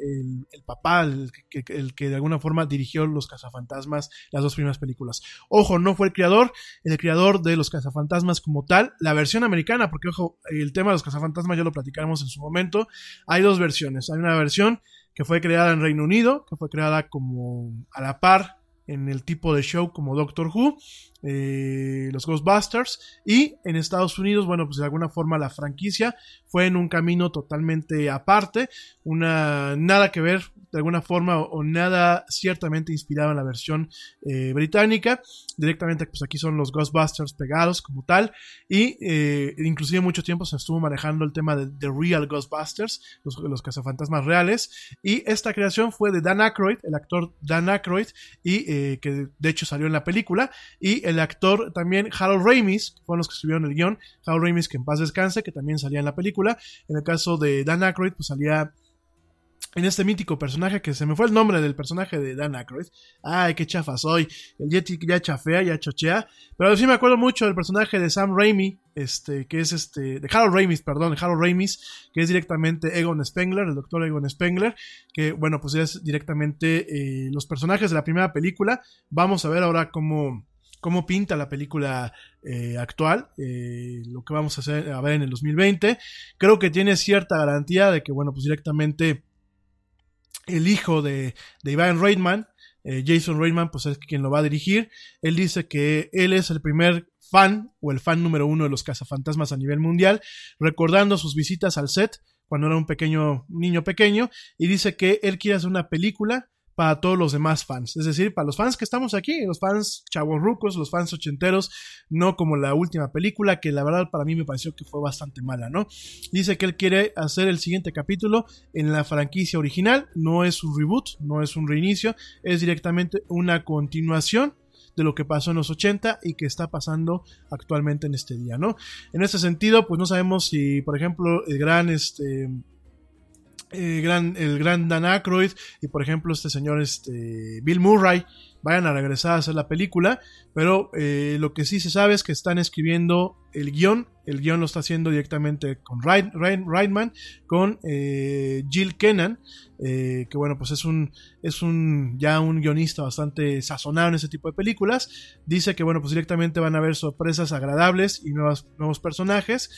el, papá, el que, el que de alguna forma dirigió Los Cazafantasmas, las dos primeras películas. Ojo, no fue el creador, el creador de Los Cazafantasmas como tal, la versión americana, porque ojo, el tema de Los Cazafantasmas ya lo platicamos en su momento. Hay dos versiones. Hay una versión que fue creada en Reino Unido, que fue creada como a la par en el tipo de show como Doctor Who, eh, los Ghostbusters, y en Estados Unidos, bueno, pues de alguna forma la franquicia fue en un camino totalmente aparte, una nada que ver, de alguna forma o, nada ciertamente inspirado en la versión eh, británica. Directamente, pues aquí son los Ghostbusters pegados como tal. Y eh, inclusive mucho tiempo se estuvo manejando el tema de The Real Ghostbusters, los, los cazafantasmas reales. Y esta creación fue de Dan Aykroyd, el actor Dan Aykroyd, y eh, que de hecho salió en la película. Y el actor también Harold Ramis, que fueron los que escribieron el guion. Harold Ramis, que en paz descanse, que también salía en la película. En el caso de Dan Aykroyd, pues salía en este mítico personaje que se me fue el nombre del personaje de Dan Aykroyd. Ay, qué chafa soy. El Yeti ya chafea, ya chochea. Pero sí me acuerdo mucho del personaje de Sam Raimi, este, que es este, de Harold Ramis, perdón, Harold Ramis, que es directamente Egon Spengler, el doctor Egon Spengler, que bueno, pues es directamente eh, los personajes de la primera película. Vamos a ver ahora cómo, cómo pinta la película eh, actual, eh, lo que vamos a, hacer, ver en el 2020. Creo que tiene cierta garantía de que, bueno, pues directamente el hijo de, de Ivan Reitman, eh, Jason Reitman, pues es quien lo va a dirigir. Él dice que él es el primer fan o el fan número uno de los cazafantasmas a nivel mundial, recordando sus visitas al set cuando era un pequeño un niño pequeño y dice que él quiere hacer una película para todos los demás fans, es decir, para los fans que estamos aquí, los fans chavos rucos, los fans ochenteros, no como la última película que la verdad para mí me pareció que fue bastante mala, ¿no? Dice que él quiere hacer el siguiente capítulo en la franquicia original, no es un reboot, no es un reinicio, es directamente una continuación de lo que pasó en los 80 y que está pasando actualmente en este día, ¿no? En este sentido, pues no sabemos si, por ejemplo, el gran este el gran, el gran Dan Aykroyd y por ejemplo este señor este, Bill Murray vayan a regresar a hacer la película, pero eh, lo que sí se sabe es que están escribiendo el guion, el guion lo está haciendo directamente con Rein, Rein, Reitman, con eh, Jill Kennan, eh, que bueno, pues es un, es un, ya un guionista bastante sazonado en ese tipo de películas, dice que bueno, pues directamente van a haber sorpresas agradables y nuevos, personajes,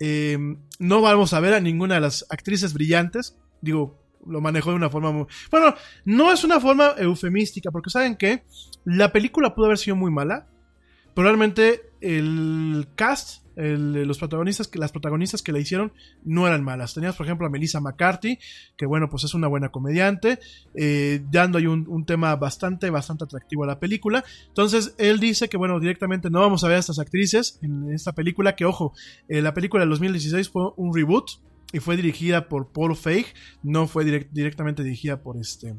eh, no vamos a ver a ninguna de las actrices brillantes, digo, lo manejó de una forma muy... Bueno, no es una forma eufemística, porque saben que la película pudo haber sido muy mala, pero realmente el cast, los protagonistas que las protagonistas que la hicieron no eran malas. Tenías, por ejemplo, a Melissa McCarthy, que bueno, pues es una buena comediante, eh, dando ahí un, un, tema bastante, bastante atractivo a la película. Entonces, él dice que bueno, directamente no vamos a ver a estas actrices en esta película, que ojo, eh, la película del 2016 fue un reboot y fue dirigida por Paul Feig, no fue direct, directamente dirigida por este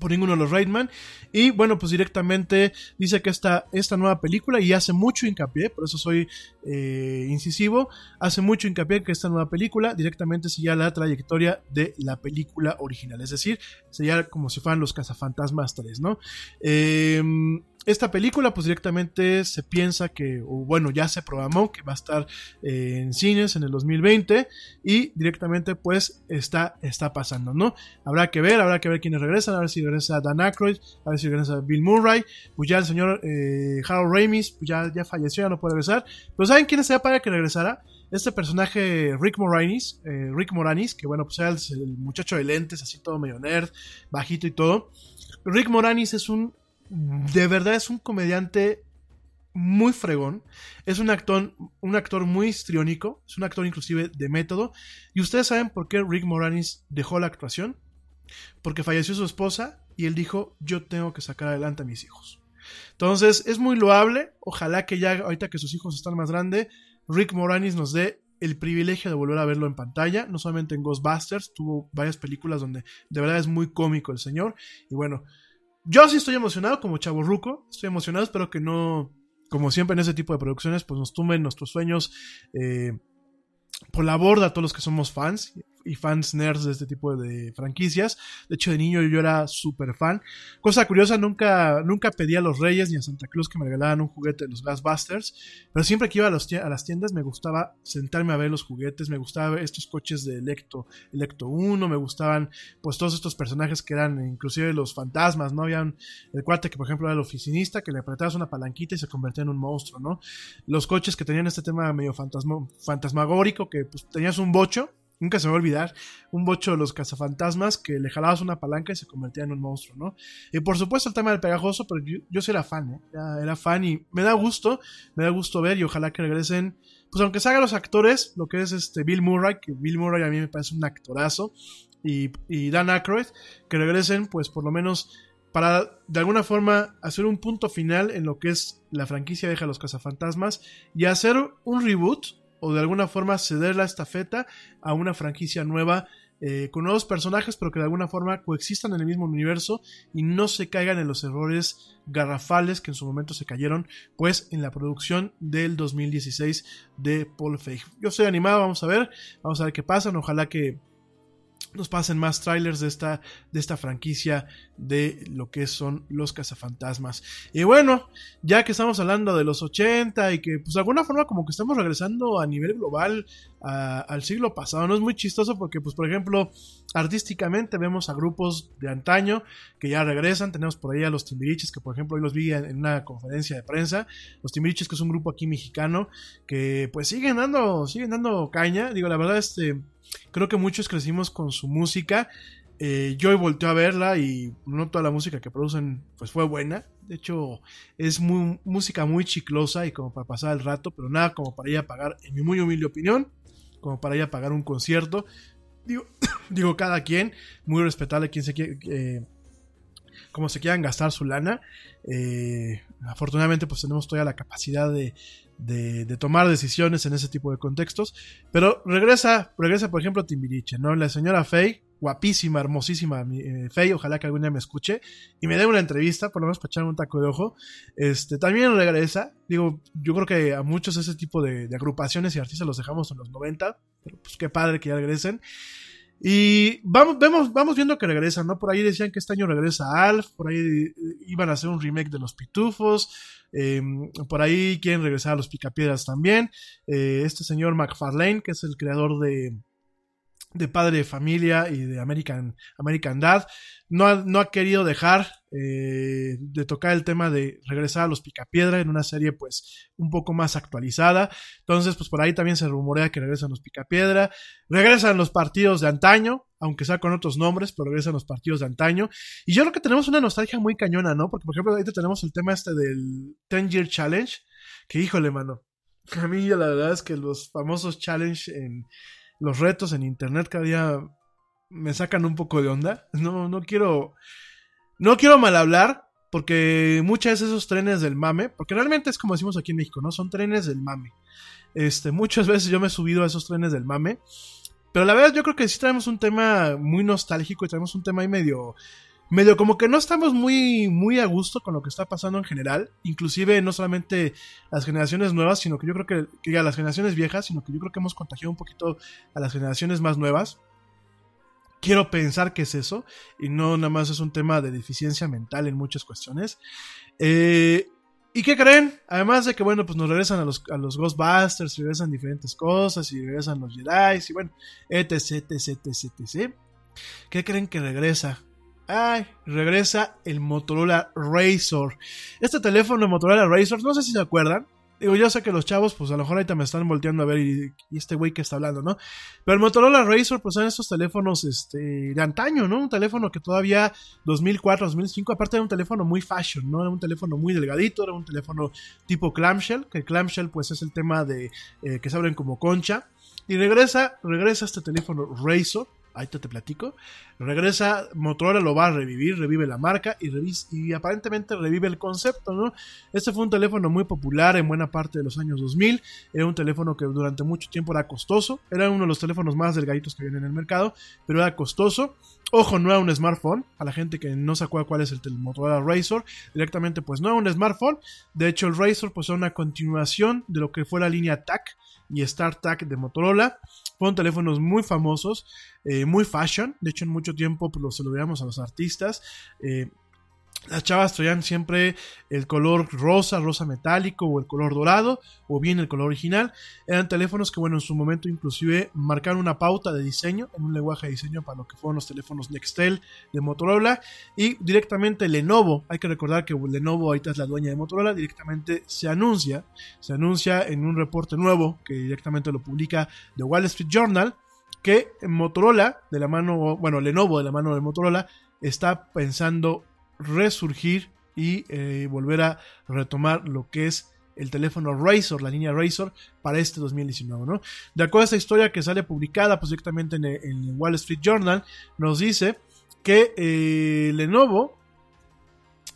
por ninguno de los Raidman. Y bueno, pues directamente dice que esta, esta nueva película, y hace mucho hincapié, por eso soy eh, incisivo, hace mucho hincapié que esta nueva película directamente seguía la trayectoria de la película original. Es decir, sería como si fueran los cazafantasmas 3, ¿no? Eh, esta película pues directamente se piensa que, o bueno, ya se programó que va a estar eh, en cines en el 2020 y directamente pues está, está pasando, ¿no? Habrá que ver, habrá que ver quiénes regresan, a ver si regresa Dan Aykroyd, a ver si regresa Bill Murray, pues ya el señor eh, Harold Ramis pues ya, ya falleció, ya no puede regresar, pero ¿saben quién sería para que regresara? Este personaje Rick Moranis, eh, Rick Moranis, que bueno, pues era el, el muchacho de lentes, así todo medio nerd, bajito y todo. Rick Moranis es un de verdad es un comediante muy fregón. Es un actor, un actor muy histriónico. Es un actor inclusive de método. ¿Y ustedes saben por qué Rick Moranis dejó la actuación? Porque falleció su esposa y él dijo, yo tengo que sacar adelante a mis hijos. Entonces, es muy loable. Ojalá que ya, ahorita que sus hijos están más grandes, Rick Moranis nos dé el privilegio de volver a verlo en pantalla, no solamente en Ghostbusters, tuvo varias películas donde de verdad es muy cómico el señor. Y bueno, yo sí estoy emocionado como chavo ruco, estoy emocionado, espero que no, como siempre en ese tipo de producciones, pues nos tumben nuestros sueños eh, por la borda a todos los que somos fans y fans nerds de este tipo de franquicias. De hecho, de niño yo era súper fan. Cosa curiosa, nunca, nunca pedí a los Reyes ni a Santa Claus que me regalaran un juguete de los Ghostbusters, pero siempre que iba a, a las tiendas me gustaba sentarme a ver los juguetes, me gustaba ver estos coches de Electo, Electo 1, me gustaban pues todos estos personajes que eran inclusive los fantasmas, ¿no? Había un, el cuate que por ejemplo era el oficinista, que le apretabas una palanquita y se convertía en un monstruo, ¿no? Los coches que tenían este tema medio fantasma, fantasmagórico, que pues tenías un bocho, Nunca se me va a olvidar un bocho de los cazafantasmas que le jalabas una palanca y se convertía en un monstruo, ¿no? Y por supuesto el tema del pegajoso, pero yo, yo sí era fan, ¿eh? Era, era, fan y me da gusto, me da gusto ver y ojalá que regresen, pues aunque se hagan los actores, lo que es este Bill Murray, que Bill Murray a mí me parece un actorazo, y, y Dan Aykroyd, que regresen pues por lo menos para de alguna forma hacer un punto final en lo que es la franquicia Deja los Cazafantasmas y hacer un reboot o de alguna forma ceder la estafeta a una franquicia nueva eh, con nuevos personajes, pero que de alguna forma coexistan en el mismo universo y no se caigan en los errores garrafales que en su momento se cayeron, pues en la producción del 2016 de Paul Feig. Yo estoy animado, vamos a ver, vamos a ver qué pasa, ojalá que nos pasen más trailers de esta, de esta franquicia de lo que son los cazafantasmas. Y bueno, ya que estamos hablando de los 80 y que pues de alguna forma como que estamos regresando a nivel global al siglo pasado, no es muy chistoso porque pues por ejemplo artísticamente vemos a grupos de antaño que ya regresan, tenemos por ahí a los Timbiriches que por ejemplo hoy los vi en en una conferencia de prensa, los Timbiriches que es un grupo aquí mexicano que pues siguen dando, siguen dando caña, digo la verdad este creo que muchos crecimos con su música. Eh, yo volteo a verla y no toda la música que producen pues fue buena. De hecho, es música muy chiclosa y como para pasar el rato, pero nada como para ir a pagar, en mi muy humilde opinión, como para ir a pagar un concierto. Digo, digo cada quien, muy respetable quien se quiere, eh, como se quieran gastar su lana. Eh, afortunadamente, pues tenemos todavía la capacidad de, de, de tomar decisiones en ese tipo de contextos. Pero regresa, regresa por ejemplo, Timbiriche, ¿no? La señora Faye, guapísima, hermosísima eh, Faye, ojalá que algún día me escuche y me dé una entrevista, por lo menos para echarme un taco de ojo. Este, también regresa, digo, yo creo que a muchos ese tipo de, de agrupaciones y artistas los dejamos en los 90, pero pues qué padre que ya regresen. Y vamos, vemos, vamos viendo que regresan, ¿no? Por ahí decían que este año regresa Alf, por ahí eh, iban a hacer un remake de Los Pitufos, eh, por ahí quieren regresar a Los Picapiedras también. Eh, este señor McFarlane, que es el creador de, de Padre de Familia y de American, American Dad, no ha, no ha querido dejar eh, de tocar el tema de regresar a los Picapiedra en una serie pues un poco más actualizada. Entonces pues por ahí también se rumorea que regresan los Picapiedra, regresan los partidos de antaño, aunque sea con otros nombres, pero regresan los partidos de antaño. Y yo creo que tenemos una nostalgia muy cañona, ¿no? Porque por ejemplo ahorita tenemos el tema este del 10 Year Challenge, que híjole mano, a mí la verdad es que los famosos challenge en los retos en internet cada día me sacan un poco de onda. No, no quiero. No quiero mal hablar. Porque muchas veces esos trenes del mame. Porque realmente es como decimos aquí en México, ¿no? Son trenes del mame. Este, muchas veces yo me he subido a esos trenes del mame. Pero la verdad, yo creo que sí traemos un tema muy nostálgico y traemos un tema ahí medio. Medio como que no estamos muy, muy a gusto con lo que está pasando en general. Inclusive no solamente las generaciones nuevas, sino que yo creo que, que las generaciones viejas, sino que yo creo que hemos contagiado un poquito a las generaciones más nuevas. Quiero pensar que es eso y no nada más es un tema de deficiencia mental en muchas cuestiones. Eh, ¿Y qué creen? Además de que, bueno, pues nos regresan a los, a los Ghostbusters, regresan diferentes cosas y regresan los Jedi y bueno, etc, etc, etc, etc. ¿Qué creen que regresa? Ay, regresa el Motorola Razor. Este teléfono Motorola Razor, no sé si se acuerdan. Digo, yo sé que los chavos, pues a lo mejor ahorita me están volteando a ver y, este güey que está hablando, ¿no? Pero el Motorola Razor, pues son estos teléfonos este, de antaño, ¿no? Un teléfono que todavía 2004, 2005, aparte era un teléfono muy fashion, ¿no? Era un teléfono muy delgadito, era un teléfono tipo clamshell, que el clamshell pues es el tema de eh, que se abren como concha. Y regresa, regresa este teléfono Razor, ahí te, platico. Regresa, Motorola lo va a revivir, revive la marca y, aparentemente revive el concepto, ¿no? Este fue un teléfono muy popular en buena parte de los años 2000. Era un teléfono que durante mucho tiempo era costoso. Era uno de los teléfonos más delgaditos que había en el mercado, pero era costoso. Ojo, no era un smartphone. A la gente que no se acuerda cuál es el tel- Motorola Razor, directamente pues no era un smartphone. De hecho, el Razor pues era una continuación de lo que fue la línea TAC y StarTAC de Motorola. Fueron teléfonos muy famosos, eh, muy fashion. De hecho, en mucho tiempo pues, los se lo veíamos a los artistas. Eh, las chavas traían siempre el color rosa, rosa metálico o el color dorado o bien el color original. Eran teléfonos que, bueno, en su momento inclusive marcaron una pauta de diseño, en un lenguaje de diseño para lo que fueron los teléfonos Nextel de Motorola y directamente Lenovo. Hay que recordar que Lenovo ahorita es la dueña de Motorola, directamente se anuncia, se anuncia en un reporte nuevo que directamente lo publica The Wall Street Journal que Motorola de la mano, bueno, Lenovo de la mano de Motorola está pensando resurgir y eh, volver a retomar lo que es el teléfono Razor, la línea Razor, para este 2019, ¿no? De acuerdo a esta historia que sale publicada pues, directamente en el, Wall Street Journal, nos dice que eh, Lenovo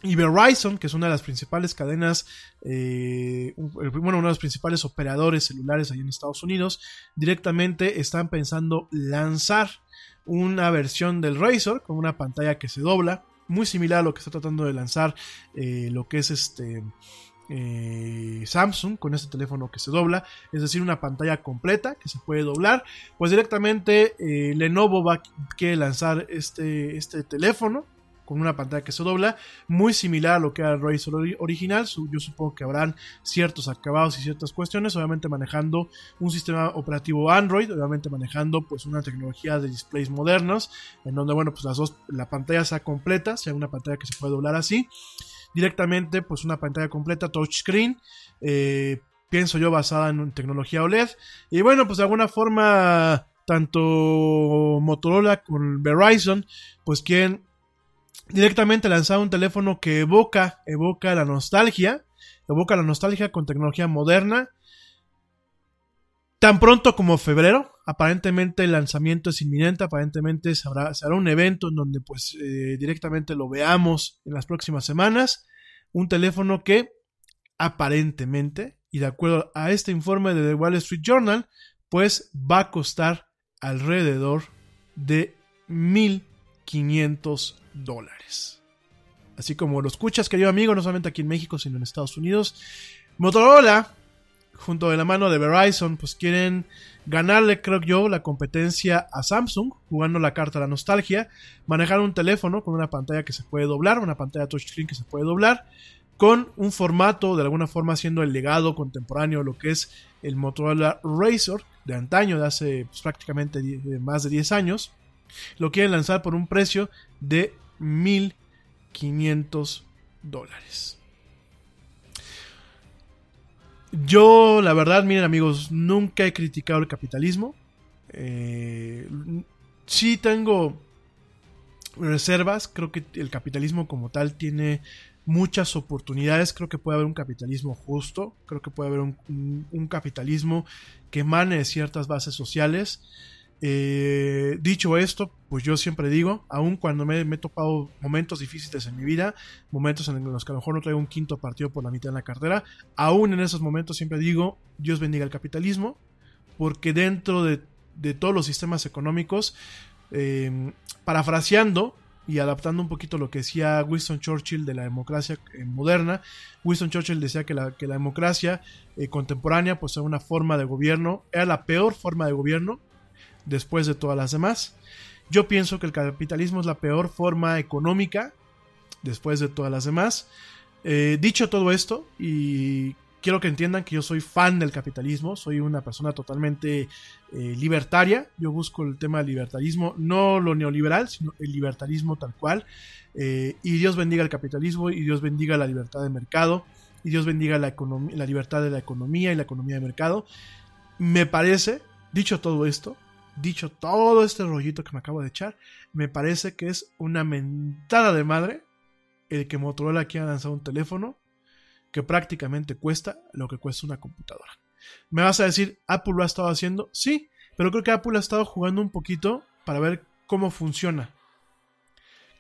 y Verizon, que es una de las principales cadenas, eh, bueno, uno de los principales operadores celulares ahí en Estados Unidos, directamente están pensando lanzar una versión del Razor con una pantalla que se dobla, muy similar a lo que está tratando de lanzar eh, lo que es este eh, Samsung con este teléfono que se dobla, es decir, una pantalla completa que se puede doblar. Pues directamente eh, Lenovo va a quiere lanzar este, este teléfono con una pantalla que se dobla, muy similar a lo que era el Razr ori- original. Yo supongo que habrán ciertos acabados y ciertas cuestiones, obviamente manejando un sistema operativo Android, obviamente manejando pues una tecnología de displays modernos, en donde bueno pues las dos, la pantalla sea completa, sea una pantalla que se puede doblar así, directamente pues una pantalla completa touchscreen. Eh, pienso yo basada en tecnología OLED y bueno pues de alguna forma tanto Motorola con Verizon pues quieren directamente lanzar un teléfono que evoca, evoca la nostalgia, evoca la nostalgia con tecnología moderna. Tan pronto como febrero, aparentemente el lanzamiento es inminente, aparentemente se hará, se hará un evento en donde pues eh, directamente lo veamos en las próximas semanas. Un teléfono que aparentemente, y de acuerdo a este informe de The Wall Street Journal, pues va a costar alrededor de 1.500 dólares. Así como lo escuchas, querido amigo, no solamente aquí en México, sino en Estados Unidos. Motorola, junto de la mano de Verizon, pues quieren ganarle, creo yo, la competencia a Samsung, jugando la carta de la nostalgia, manejar un teléfono con una pantalla que se puede doblar, una pantalla touchscreen que se puede doblar, con un formato, de alguna forma, siendo el legado contemporáneo de lo que es el Motorola Razr de antaño, de hace pues, prácticamente más de 10 años. Lo quieren lanzar por un precio de 1500 dólares. Yo, la verdad, miren amigos, nunca he criticado el capitalismo. Eh, sí tengo reservas, creo que el capitalismo como tal tiene muchas oportunidades, creo que puede haber un capitalismo justo, creo que puede haber un, un- capitalismo que emane de ciertas bases sociales. Eh, dicho esto, pues yo siempre digo, aun cuando me, he topado momentos difíciles en mi vida, momentos en los que a lo mejor no traigo un quinto partido por la mitad en la cartera, aún en esos momentos siempre digo, Dios bendiga el capitalismo, porque dentro de, todos los sistemas económicos, eh, parafraseando y adaptando un poquito lo que decía Winston Churchill de la democracia eh, moderna, Winston Churchill decía que la, que la democracia eh, contemporánea pues era una forma de gobierno, era la peor forma de gobierno después de todas las demás. Yo pienso que el capitalismo es la peor forma económica después de todas las demás. Eh, dicho todo esto, y quiero que entiendan que yo soy fan del capitalismo, soy una persona totalmente eh, libertaria, yo busco el tema del libertarismo, no lo neoliberal, sino el libertarismo tal cual, Eh, y Dios bendiga el capitalismo, y Dios bendiga la libertad de mercado, y Dios bendiga la, la libertad de la economía y la economía de mercado. Me parece, dicho todo esto, dicho todo este rollito que me acabo de echar, me parece que es una mentada de madre el que Motorola quiera lanzar un teléfono que prácticamente cuesta lo que cuesta una computadora. Me vas a decir, Apple lo ha estado haciendo, sí, pero creo que Apple ha estado jugando un poquito para ver cómo funciona.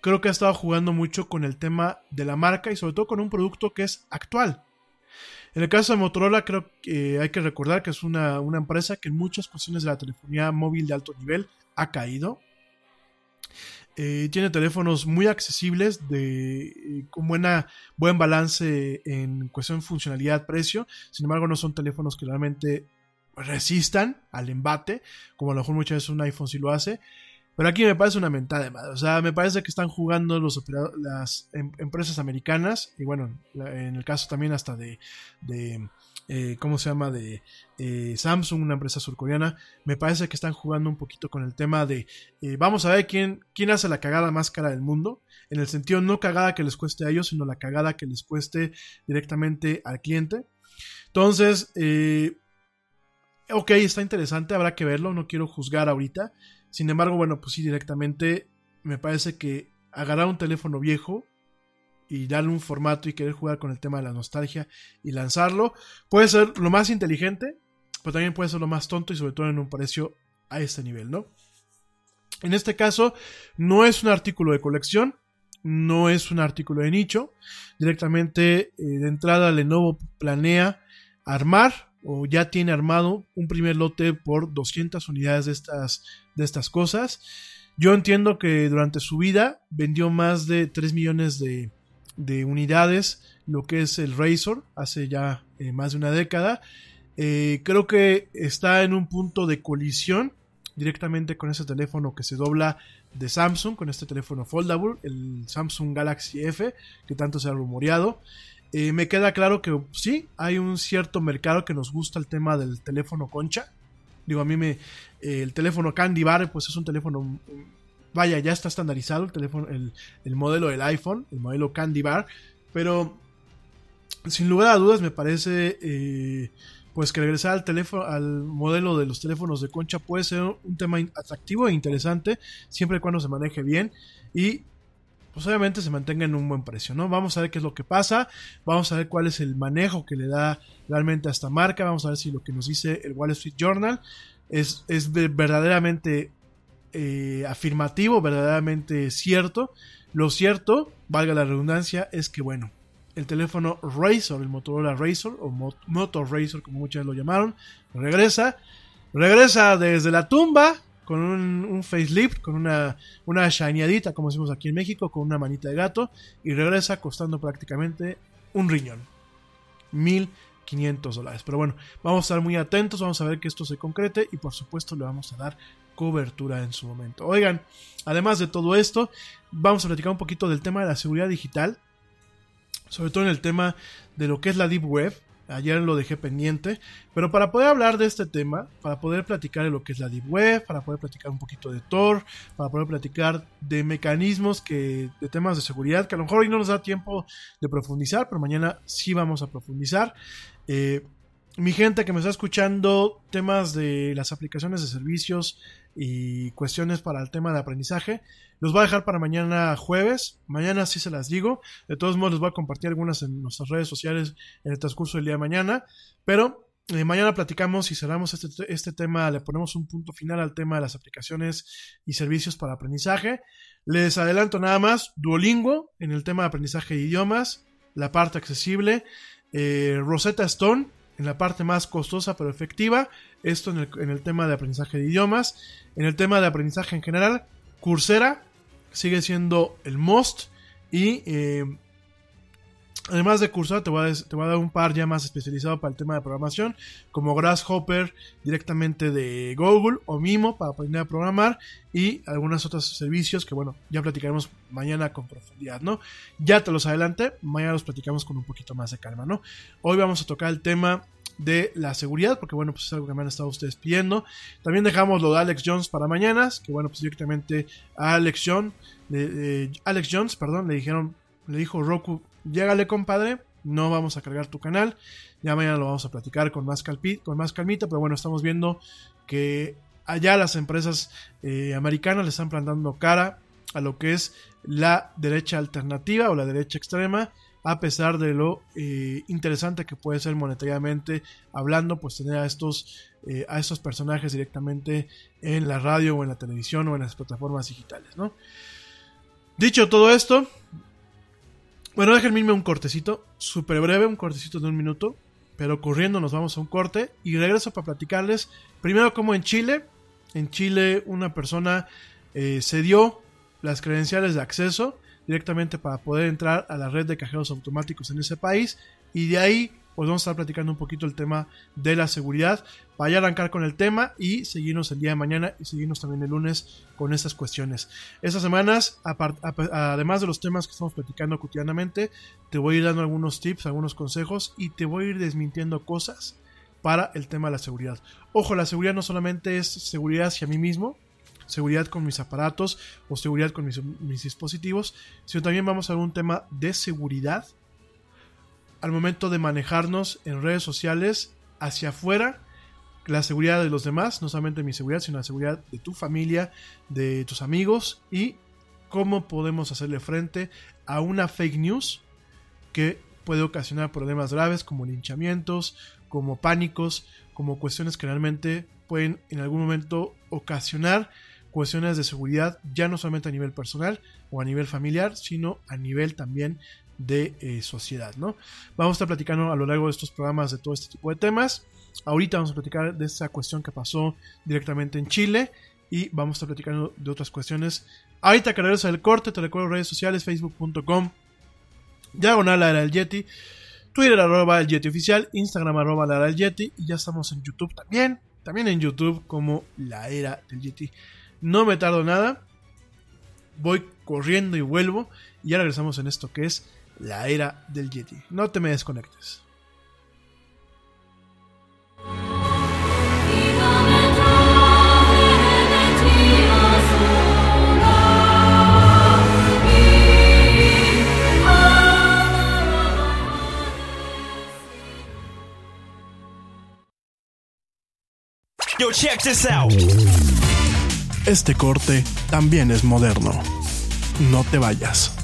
Creo que ha estado jugando mucho con el tema de la marca y sobre todo con un producto que es actual. En el caso de Motorola, creo que hay que recordar que es una, una empresa que en muchas cuestiones de la telefonía móvil de alto nivel ha caído. Eh, tiene teléfonos muy accesibles, de, eh, con buena, buen balance en cuestión de funcionalidad-precio. Sin embargo, no son teléfonos que realmente resistan al embate, como a lo mejor muchas veces un iPhone sí lo hace. Pero aquí me parece una mentada de madre. O sea, me parece que están jugando los las em- empresas americanas. Y bueno, en el caso también hasta de. de eh, ¿Cómo se llama? De eh, Samsung, una empresa surcoreana. Me parece que están jugando un poquito con el tema de. eh, vamos a ver quién, quién hace la cagada más cara del mundo. En el sentido no cagada que les cueste a ellos, sino la cagada que les cueste directamente al cliente. Entonces, ok, está interesante, habrá que verlo, no quiero juzgar ahorita. Sin embargo, bueno, pues sí, directamente me parece que agarrar un teléfono viejo y darle un formato y querer jugar con el tema de la nostalgia y lanzarlo. Puede ser lo más inteligente, pero también puede ser lo más tonto y sobre todo en un precio a este nivel, ¿no? En este caso, no es un artículo de colección, no es un artículo de nicho. Directamente eh, de entrada Lenovo planea armar o ya tiene armado un primer lote por 200 unidades de estas, de estas cosas. Yo entiendo que durante su vida vendió más de 3 millones de, de unidades lo que es el Razor hace ya eh, más de una década. Eh, creo que está en un punto de colisión directamente con ese teléfono que se dobla de Samsung, con este teléfono foldable, el Samsung Galaxy F, que tanto se ha rumoreado. Eh, me queda claro que sí, hay un cierto mercado que nos gusta el tema del teléfono concha. Digo, a mí me. eh, el teléfono Candy Bar, pues es un teléfono. mm, Vaya, ya está estandarizado el teléfono, el, el modelo del iPhone, el modelo Candy Bar. Pero sin lugar a dudas, me parece. eh, pues que regresar al teléfono, al modelo de los teléfonos de concha puede ser un tema atractivo e interesante, siempre y cuando se maneje bien. Y pues obviamente se mantenga en un buen precio, ¿no? Vamos a ver qué es lo que pasa, vamos a ver cuál es el manejo que le da realmente a esta marca, vamos a ver si lo que nos dice el Wall Street Journal es, es de- verdaderamente eh, afirmativo, verdaderamente cierto. Lo cierto, valga la redundancia, es que bueno, el teléfono Razor, el Motorola Razor o Mo- Moto Razor como muchos lo llamaron, regresa, regresa desde la tumba con un, un facelift, con una, una shineadita, como decimos aquí en México, con una manita de gato, y regresa costando prácticamente un riñón. 1500 dólares. Pero bueno, vamos a estar muy atentos, vamos a ver que esto se concrete y por supuesto le vamos a dar cobertura en su momento. Oigan, además de todo esto, vamos a platicar un poquito del tema de la seguridad digital, sobre todo en el tema de lo que es la Deep Web. Ayer lo dejé pendiente, pero para poder hablar de este tema, para poder platicar de lo que es la Deep Web, para poder platicar un poquito de Tor, para poder platicar de mecanismos que, de temas de seguridad, que a lo mejor hoy no nos da tiempo de profundizar, pero mañana sí vamos a profundizar. Eh, mi gente que me está escuchando, temas de las aplicaciones de servicios y cuestiones para el tema de aprendizaje, los voy a dejar para mañana jueves. Mañana sí se las digo. De todos modos, les voy a compartir algunas en nuestras redes sociales en el transcurso del día de mañana. Pero eh, mañana platicamos y cerramos este, este tema, le ponemos un punto final al tema de las aplicaciones y servicios para aprendizaje. Les adelanto nada más, Duolingo en el tema de aprendizaje de idiomas, la parte accesible, eh, Rosetta Stone en la parte más costosa pero efectiva, esto en el, en el tema de aprendizaje de idiomas, en el tema de aprendizaje en general, Coursera sigue siendo el most y eh, además de Coursera te voy, a, te voy a dar un par ya más especializado para el tema de programación como Grasshopper directamente de Google o Mimo para aprender a programar y algunos otros servicios que bueno ya platicaremos mañana con profundidad no ya te los adelanté mañana los platicamos con un poquito más de calma no hoy vamos a tocar el tema de la seguridad, porque bueno, pues es algo que me han estado ustedes pidiendo. También dejamos lo de Alex Jones para mañanas, que bueno, pues directamente a Alex Jones, eh, Alex Jones, perdón, le dijeron, le dijo Roku, llégale compadre, no vamos a cargar tu canal, ya mañana lo vamos a platicar con más, calpi- con más calmita, pero bueno, estamos viendo que allá las empresas eh, americanas le están plantando cara a lo que es la derecha alternativa o la derecha extrema, a pesar de lo eh, interesante que puede ser monetariamente hablando, pues tener a estos, eh, a estos personajes directamente en la radio o en la televisión o en las plataformas digitales, ¿no? Dicho todo esto, bueno, déjenme un cortecito, súper breve, un cortecito de un minuto, pero corriendo nos vamos a un corte y regreso para platicarles primero como en Chile, en Chile una persona eh, se dio las credenciales de acceso directamente para poder entrar a la red de cajeros automáticos en ese país y de ahí pues vamos a estar platicando un poquito el tema de la seguridad para ya arrancar con el tema y seguirnos el día de mañana y seguirnos también el lunes con estas cuestiones. Estas semanas, además de los temas que estamos platicando cotidianamente, te voy a ir dando algunos tips, algunos consejos y te voy a ir desmintiendo cosas para el tema de la seguridad. Ojo, la seguridad no solamente es seguridad hacia mí mismo, seguridad con mis aparatos o seguridad con mis dispositivos, sino también vamos a ver un tema de seguridad al momento de manejarnos en redes sociales hacia afuera, la seguridad de los demás, no solamente mi seguridad, sino la seguridad de tu familia, de tus amigos y cómo podemos hacerle frente a una fake news que puede ocasionar problemas graves como linchamientos, como pánicos, como cuestiones que realmente pueden en algún momento ocasionar cuestiones de seguridad ya no solamente a nivel personal o a nivel familiar, sino a nivel también de eh, sociedad, ¿no? Vamos a estar platicando a lo largo de estos programas de todo este tipo de temas. Ahorita vamos a platicar de esta cuestión que pasó directamente en Chile y vamos a estar platicando de otras cuestiones. Ahorita que regreso del corte, te recuerdo redes sociales, facebook.com, diagonal la era del Yeti, Twitter arroba el Yeti oficial, Instagram arroba la era del Yeti y ya estamos en YouTube también, también en YouTube como la era del Yeti. No me tardo nada, voy corriendo y vuelvo y ya regresamos en esto que es la era del Yeti. No te me desconectes. Yo, check this out. Este corte también es moderno. No te vayas.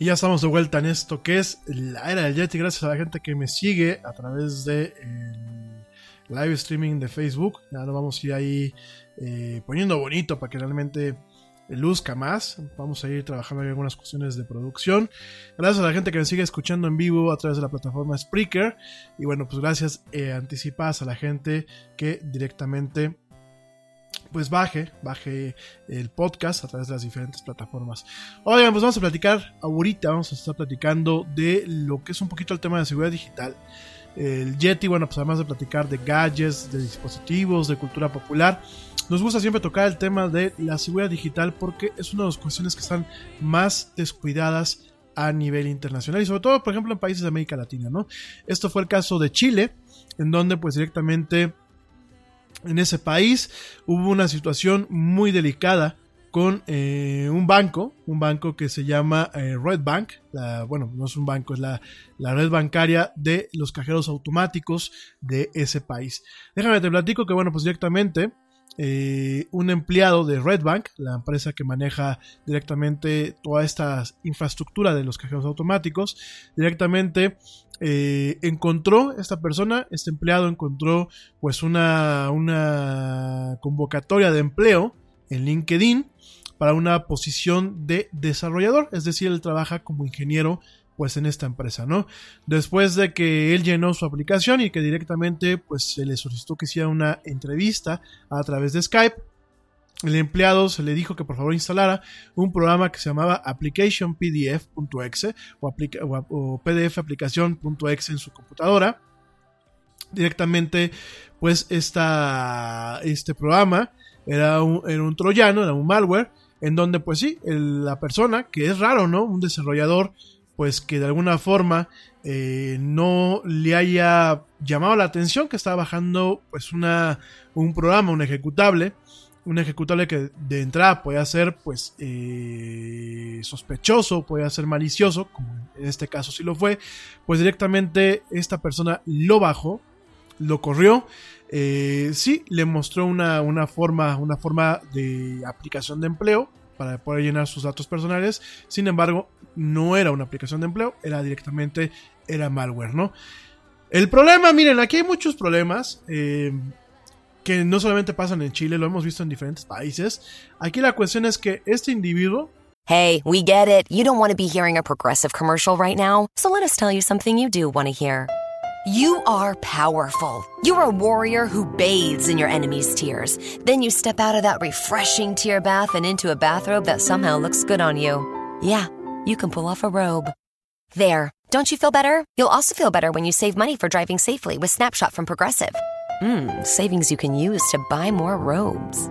Y ya estamos de vuelta en esto que es la era del Yeti. Gracias a la gente que me sigue a través de el live streaming de Facebook. Ya lo vamos a ir ahí eh, poniendo bonito para que realmente luzca más. Vamos a ir trabajando en algunas cuestiones de producción. Gracias a la gente que me sigue escuchando en vivo a través de la plataforma Spreaker. Y bueno, pues gracias eh, anticipadas a la gente que directamente pues baje, baje el podcast a través de las diferentes plataformas. Oigan, pues vamos a platicar ahorita, vamos a estar platicando de lo que es un poquito el tema de seguridad digital. El Yeti, bueno, pues además de platicar de gadgets, de dispositivos, de cultura popular, nos gusta siempre tocar el tema de la seguridad digital porque es una de las cuestiones que están más descuidadas a nivel internacional y sobre todo, por ejemplo, en países de América Latina, ¿no? Esto fue el caso de Chile, en donde pues directamente en ese país hubo una situación muy delicada con eh, un banco, un banco que se llama eh, Red Bank, bueno, no es un banco, es la, la, red bancaria de los cajeros automáticos de ese país. Déjame te platico que, bueno, pues directamente eh, un empleado de Red Bank, la empresa que maneja directamente toda esta infraestructura de los cajeros automáticos, directamente eh, encontró esta persona, este empleado encontró pues una, una convocatoria de empleo en LinkedIn para una posición de desarrollador, es decir, él trabaja como ingeniero pues en esta empresa, ¿no? Después de que él llenó su aplicación y que directamente pues se le solicitó que hiciera una entrevista a través de Skype, el empleado se le dijo que por favor instalara un programa que se llamaba applicationpdf.exe o, o, o pdf aplicación.exe en su computadora. Directamente, pues esta, este programa era un, era troyano, era un malware, en donde pues sí, la persona, que es raro, ¿no? Un desarrollador, pues que de alguna forma eh, no le haya llamado la atención que estaba bajando pues una, un programa, un ejecutable, un ejecutable que de entrada puede ser pues eh, sospechoso, puede ser malicioso, como en este caso sí lo fue, pues directamente esta persona lo bajó, lo corrió, eh, sí le mostró una, una, forma, una forma de aplicación de empleo para poder llenar sus datos personales, sin embargo no era una aplicación de empleo, era directamente, era malware, ¿no? El problema, miren, aquí hay muchos problemas. Eh, que no solamente pasan en Chile, lo hemos visto en diferentes países. Aquí la cuestión es que este individuo. Hey, we get it. You don't want to be hearing a progressive commercial right now, so let us tell you something you do want to hear. You are powerful. You're a warrior who bathes in your enemy's tears. Then you step out of that refreshing tear bath and into a bathrobe that somehow looks good on you. Yeah, you can pull off a robe. There. Don't you feel better? You'll also feel better when you save money for driving safely with Snapshot from Progressive. Mmm, savings you can use to buy more robes.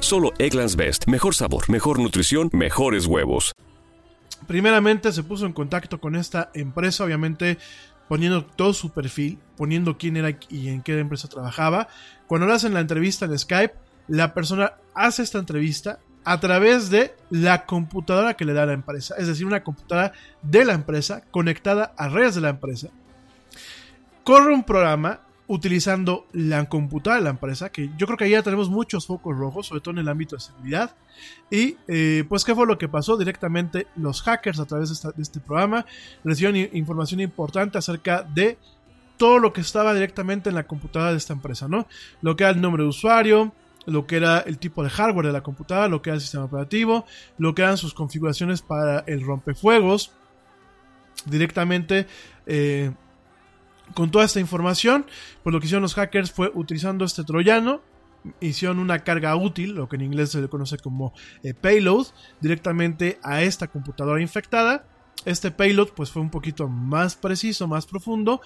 Solo Egglands Best. Mejor sabor, mejor nutrición, mejores huevos. Primeramente se puso en contacto con esta empresa, obviamente poniendo todo su perfil, poniendo quién era y en qué empresa trabajaba. Cuando le hacen la entrevista en Skype, la persona hace esta entrevista a través de la computadora que le da la empresa, es decir, una computadora de la empresa conectada a redes de la empresa. Corre un programa utilizando la computadora de la empresa, que yo creo que ahí ya tenemos muchos focos rojos, sobre todo en el ámbito de seguridad. Y eh, pues, ¿qué fue lo que pasó? Directamente los hackers a través de, este programa recibieron información importante acerca de todo lo que estaba directamente en la computadora de esta empresa, ¿no? Lo que era el nombre de usuario, lo que era el tipo de hardware de la computadora, lo que era el sistema operativo, lo que eran sus configuraciones para el rompefuegos, directamente eh, con toda esta información, pues lo que hicieron los hackers fue utilizando este troyano, hicieron una carga útil, lo que en inglés se le conoce como eh, payload, directamente a esta computadora infectada. Este payload pues fue un poquito más preciso, más profundo.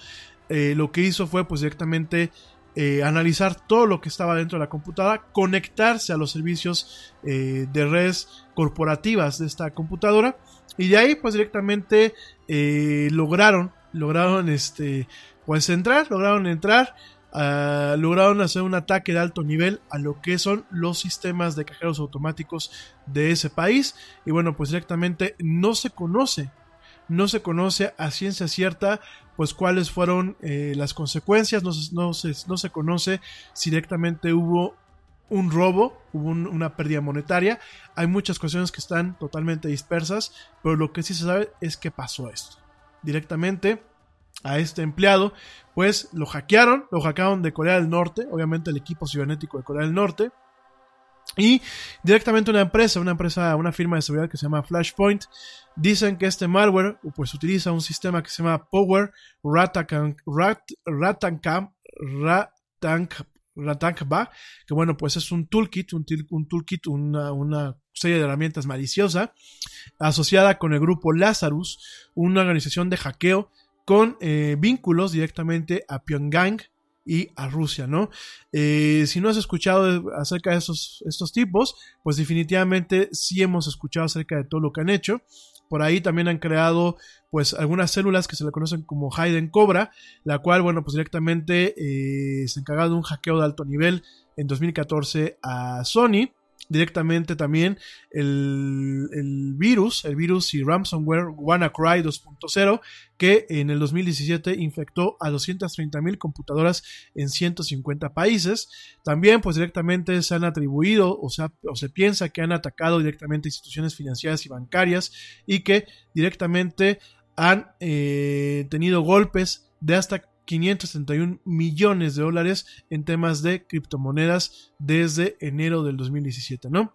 Eh, lo que hizo fue pues directamente eh, analizar todo lo que estaba dentro de la computadora, conectarse a los servicios de redes corporativas de esta computadora y de ahí pues directamente eh, lograron, lograron este, pues entrar, lograron entrar, ah, lograron hacer un ataque de alto nivel a lo que son los sistemas de cajeros automáticos de ese país. Y bueno pues directamente no se conoce no se conoce a ciencia cierta pues cuáles fueron eh, las consecuencias, no se, no, se, no se conoce si directamente hubo un robo, hubo un- una pérdida monetaria, hay muchas cuestiones que están totalmente dispersas, pero lo que sí se sabe es que pasó esto. Directamente a este empleado, pues lo hackearon, lo hackearon de Corea del Norte, obviamente el equipo cibernético de Corea del Norte, y directamente una empresa, una empresa, una firma de seguridad que se llama Flashpoint, dicen que este malware pues utiliza un sistema que se llama Power Ratankam, Rat, Ratank, Ratankba, que bueno, pues es un toolkit, un toolkit, una, una serie de herramientas maliciosa asociada con el grupo Lazarus, una organización de hackeo con eh, vínculos directamente a Pyongyang y a Rusia, ¿no? Eh, si no has escuchado acerca de esos, estos tipos, pues definitivamente sí hemos escuchado acerca de todo lo que han hecho. Por ahí también han creado pues algunas células que se le conocen como Hayden Cobra, la cual, bueno, pues directamente eh, se encargaba de un hackeo de alto nivel en 2014 a Sony. Directamente también el, el virus, el virus y ransomware WannaCry 2.0, que en el 2017 infectó a 230.000 computadoras en 150 países. También, pues directamente se han atribuido, o sea, o se piensa que han atacado directamente instituciones financieras y bancarias y que directamente han eh, tenido golpes de hasta 531 millones de dólares en temas de criptomonedas desde enero del 2017, ¿no?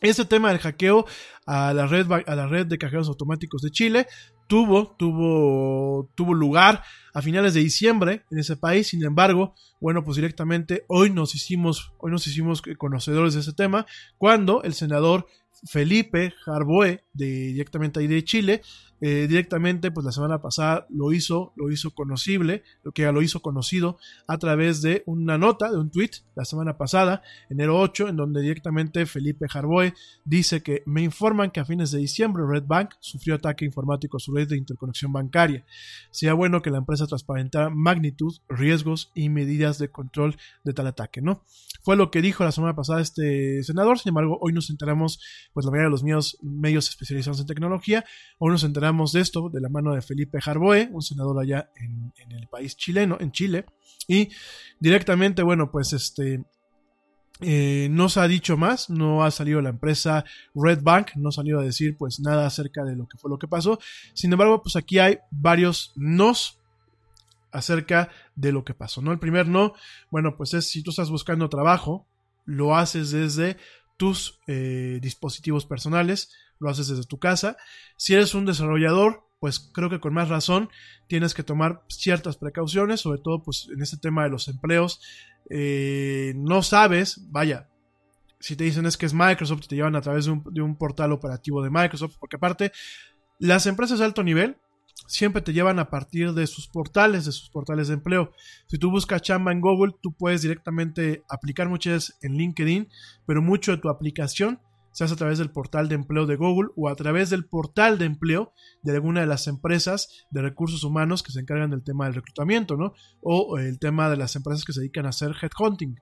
Este tema del hackeo a la red, a la red de cajeros automáticos de Chile tuvo, tuvo, tuvo lugar a finales de diciembre en ese país. Sin embargo, bueno, pues directamente hoy nos hicimos, hoy nos hicimos conocedores de ese tema cuando el senador Felipe Jarboe, de, directamente ahí de Chile, eh, directamente, pues la semana pasada lo hizo, lo hizo conocible, lo que lo hizo conocido a través de una nota, de un tweet, la semana pasada, enero 8, en donde directamente Felipe Jarboe dice que me informan que a fines de diciembre Red Bank sufrió ataque informático a su red de interconexión bancaria. Sería bueno que la empresa transparentara magnitud, riesgos y medidas de control de tal ataque, ¿no? Fue lo que dijo la semana pasada este senador, sin embargo, hoy nos enteramos, pues la mayoría de los medios, medios especializados en tecnología, hoy nos enteramos de esto de la mano de Felipe Jarboe, un senador allá en, el país chileno, en Chile, y directamente, bueno, pues este, eh, no se ha dicho más, no ha salido la empresa Red Bank, no ha salido a decir pues nada acerca de lo que fue lo que pasó. Sin embargo, pues aquí hay varios nos acerca de lo que pasó, ¿no? El primer no, bueno, pues es si tú estás buscando trabajo, lo haces desde tus eh, dispositivos personales, lo haces desde tu casa. Si eres un desarrollador, pues creo que con más razón tienes que tomar ciertas precauciones, sobre todo pues en este tema de los empleos. Eh, no sabes, vaya, si te dicen es que es Microsoft, te llevan a través de un, de un portal operativo de Microsoft, porque aparte, las empresas de alto nivel siempre te llevan a partir de sus portales, de sus portales de empleo. Si tú buscas chamba en Google, tú puedes directamente aplicar muchas en LinkedIn, pero mucho de tu aplicación se hace a través del portal de empleo de Google o a través del portal de empleo de alguna de las empresas de recursos humanos que se encargan del tema del reclutamiento, ¿no? O el tema de las empresas que se dedican a hacer headhunting.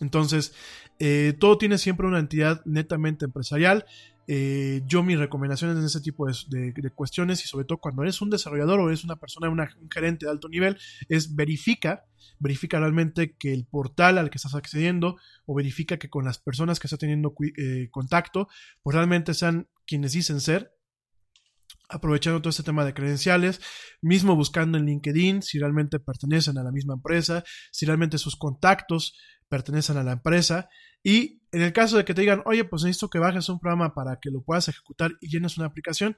Entonces, eh, todo tiene siempre una entidad netamente empresarial. Eh, yo mis recomendaciones en ese tipo de, de, cuestiones y sobre todo cuando eres un desarrollador o eres una persona, un gerente de alto nivel, es verifica, verifica realmente que el portal al que estás accediendo o verifica que con las personas que estás teniendo eh, contacto, pues realmente sean quienes dicen ser aprovechando todo este tema de credenciales, mismo buscando en LinkedIn si realmente pertenecen a la misma empresa, si realmente sus contactos pertenecen a la empresa. Y en el caso de que te digan, oye, pues necesito que bajes un programa para que lo puedas ejecutar y llenes una aplicación,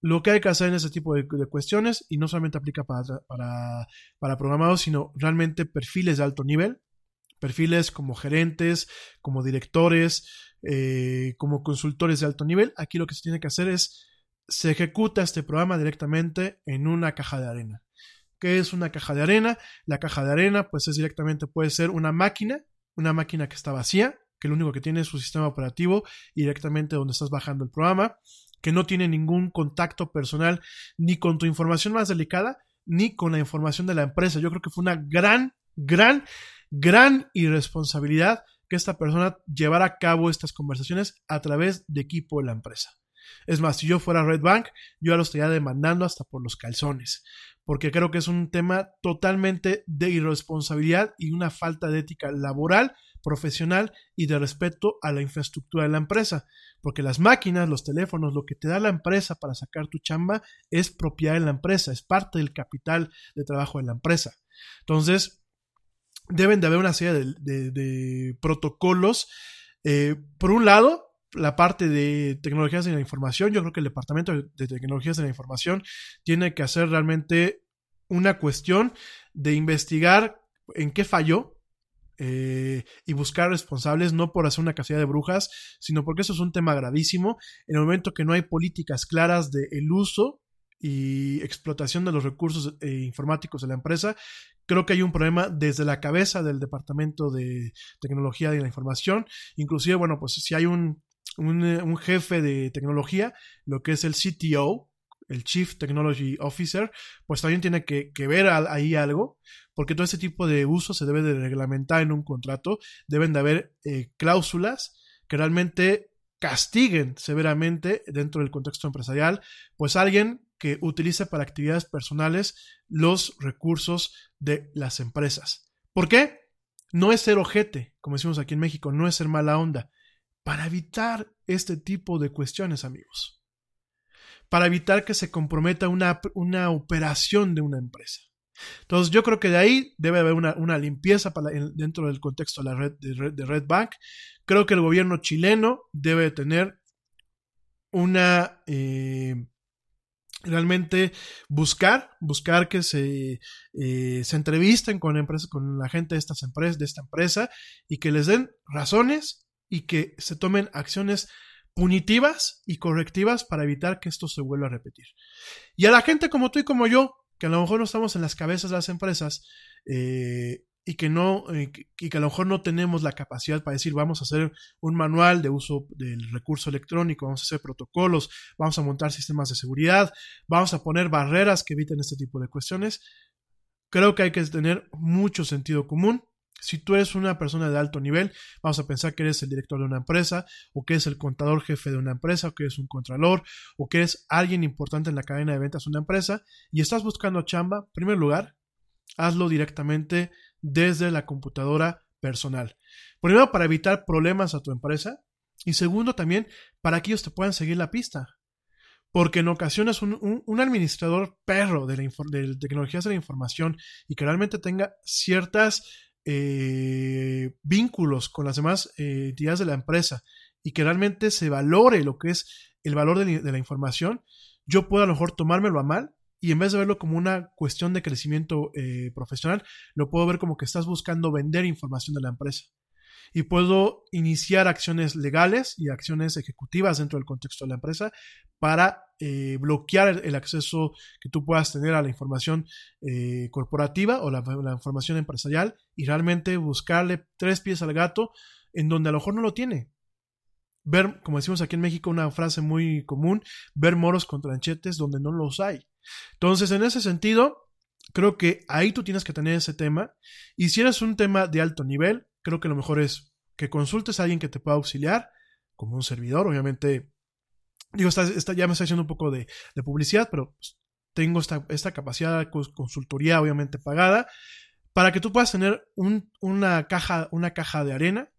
lo que hay que hacer en ese tipo de, cuestiones, y no solamente aplica para, para, para programados, sino realmente perfiles de alto nivel, perfiles como gerentes, como directores, eh, como consultores de alto nivel, aquí lo que se tiene que hacer es se ejecuta este programa directamente en una caja de arena. ¿Qué es una caja de arena? La caja de arena, pues es directamente, puede ser una máquina, una máquina que está vacía, que lo único que tiene es su sistema operativo directamente donde estás bajando el programa, que no tiene ningún contacto personal ni con tu información más delicada, ni con la información de la empresa. Yo creo que fue una gran, gran, gran irresponsabilidad que esta persona llevara a cabo estas conversaciones a través de equipo de la empresa. Es más, si yo fuera Red Bank, yo ya lo estaría demandando hasta por los calzones, porque creo que es un tema totalmente de irresponsabilidad y una falta de ética laboral, profesional y de respeto a la infraestructura de la empresa, porque las máquinas, los teléfonos, lo que te da la empresa para sacar tu chamba es propiedad de la empresa, es parte del capital de trabajo de la empresa. Entonces, deben de haber una serie de, protocolos. Eh, por un lado, la parte de tecnologías de la información, yo creo que el departamento de tecnologías de la información tiene que hacer realmente una cuestión de investigar en qué falló eh, y buscar responsables, no por hacer una casilla de brujas, sino porque eso es un tema gravísimo. En el momento que no hay políticas claras de el uso y explotación de los recursos eh, informáticos de la empresa, creo que hay un problema desde la cabeza del departamento de tecnología de la información. Inclusive, bueno, pues si hay un un, un, jefe de tecnología, lo que es el CTO, el Chief Technology Officer, pues también tiene que, ver ahí algo, porque todo ese tipo de uso se debe de reglamentar en un contrato, deben de haber eh, cláusulas que realmente castiguen severamente dentro del contexto empresarial, pues alguien que utilice para actividades personales los recursos de las empresas. ¿Por qué? No es ser ojete, como decimos aquí en México, no es ser mala onda, para evitar este tipo de cuestiones, amigos. Para evitar que se comprometa una, una operación de una empresa. Entonces yo creo que de ahí debe haber una, una limpieza dentro del contexto de la red de, red Bank. Creo que el gobierno chileno debe tener una... Eh, realmente buscar, buscar que se, eh, se entrevisten con, con la gente de, estas empresas, de esta empresa y que les den razones y que se tomen acciones punitivas y correctivas para evitar que esto se vuelva a repetir. Y a la gente como tú y como yo, que a lo mejor no estamos en las cabezas de las empresas eh, y que no eh, y que a lo mejor no tenemos la capacidad para decir vamos a hacer un manual de uso del recurso electrónico, vamos a hacer protocolos, vamos a montar sistemas de seguridad, vamos a poner barreras que eviten este tipo de cuestiones. Creo que hay que tener mucho sentido común si tú eres una persona de alto nivel, vamos a pensar que eres el director de una empresa, o que eres el contador jefe de una empresa, o que eres un contralor, o que eres alguien importante en la cadena de ventas de una empresa, y estás buscando chamba, en primer lugar, hazlo directamente desde la computadora personal. Primero, para evitar problemas a tu empresa, y segundo, también para que ellos te puedan seguir la pista. Porque en ocasiones un, administrador perro de, la de tecnologías de la información y que realmente tenga ciertas eh, vínculos con las demás eh, entidades de la empresa y que realmente se valore lo que es el valor de, la- información, yo puedo a lo mejor tomármelo a mal y en vez de verlo como una cuestión de crecimiento eh, profesional, lo puedo ver como que estás buscando vender información de la empresa. Y puedo iniciar acciones legales y acciones ejecutivas dentro del contexto de la empresa para eh, bloquear el, acceso que tú puedas tener a la información eh, corporativa o la, la información empresarial y realmente buscarle tres pies al gato en donde a lo mejor no lo tiene. Ver, como decimos aquí en México, una frase muy común, ver moros con tranchetes donde no los hay. Entonces, en ese sentido, creo que ahí tú tienes que tener ese tema. Y si eres un tema de alto nivel, creo que lo mejor es que consultes a alguien que te pueda auxiliar, como un servidor, obviamente. Digo, esta, esta- ya me estoy haciendo un poco de, publicidad, pero pues, tengo esta, esta capacidad de cons- consultoría, obviamente pagada, para que tú puedas tener un- una, caja, una caja de arena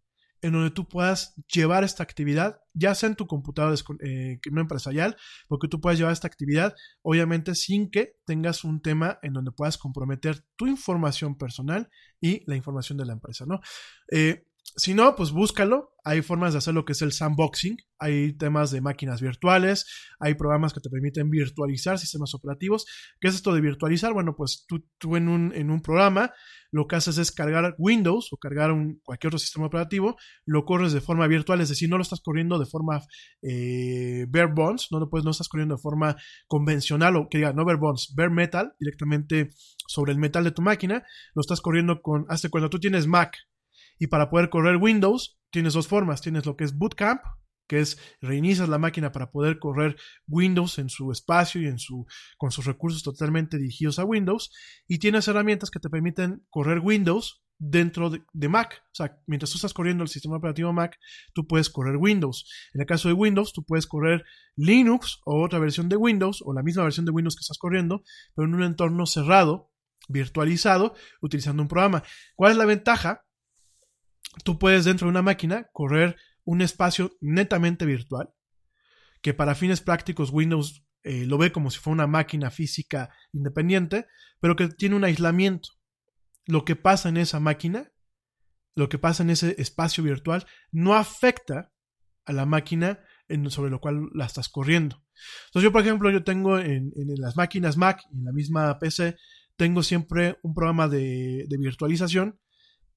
en donde tú puedas llevar esta actividad, ya sea en tu computadora eh, empresarial, porque tú puedas llevar esta actividad, obviamente sin que tengas un tema en donde puedas comprometer tu información personal y la información de la empresa, ¿no? Eh, si no, pues búscalo. Hay formas de hacer lo que es el sandboxing. Hay temas de máquinas virtuales. Hay programas que te permiten virtualizar sistemas operativos. ¿Qué es esto de virtualizar? Bueno, pues tú, tú en, un, en un programa lo que haces es cargar Windows o cargar un, cualquier otro sistema operativo. Lo corres de forma virtual, es decir, no lo estás corriendo de forma eh, bare bones. No lo puedes, no estás corriendo de forma convencional o que diga, no bare bones, bare metal, directamente sobre el metal de tu máquina. Lo estás corriendo con, hazte cuenta, tú tienes Mac y para poder correr Windows, tienes dos formas. Tienes lo que es Bootcamp, que es reinicias la máquina para poder correr Windows en su espacio y en su, con sus recursos totalmente dirigidos a Windows. Y tienes herramientas que te permiten correr Windows dentro de, de Mac. O sea, mientras tú estás corriendo el sistema operativo Mac, tú puedes correr Windows. En el caso de Windows, tú puedes correr Linux o otra versión de Windows o la misma versión de Windows que estás corriendo, pero en un entorno cerrado, virtualizado, utilizando un programa. ¿Cuál es la ventaja? Tú puedes dentro de una máquina correr un espacio netamente virtual, que para fines prácticos Windows eh, lo ve como si fuera una máquina física independiente, pero que tiene un aislamiento. Lo que pasa en esa máquina, lo que pasa en ese espacio virtual, no afecta a la máquina sobre lo cual la estás corriendo. Entonces yo, por ejemplo, yo tengo en, las máquinas Mac en la misma PC, tengo siempre un programa de virtualización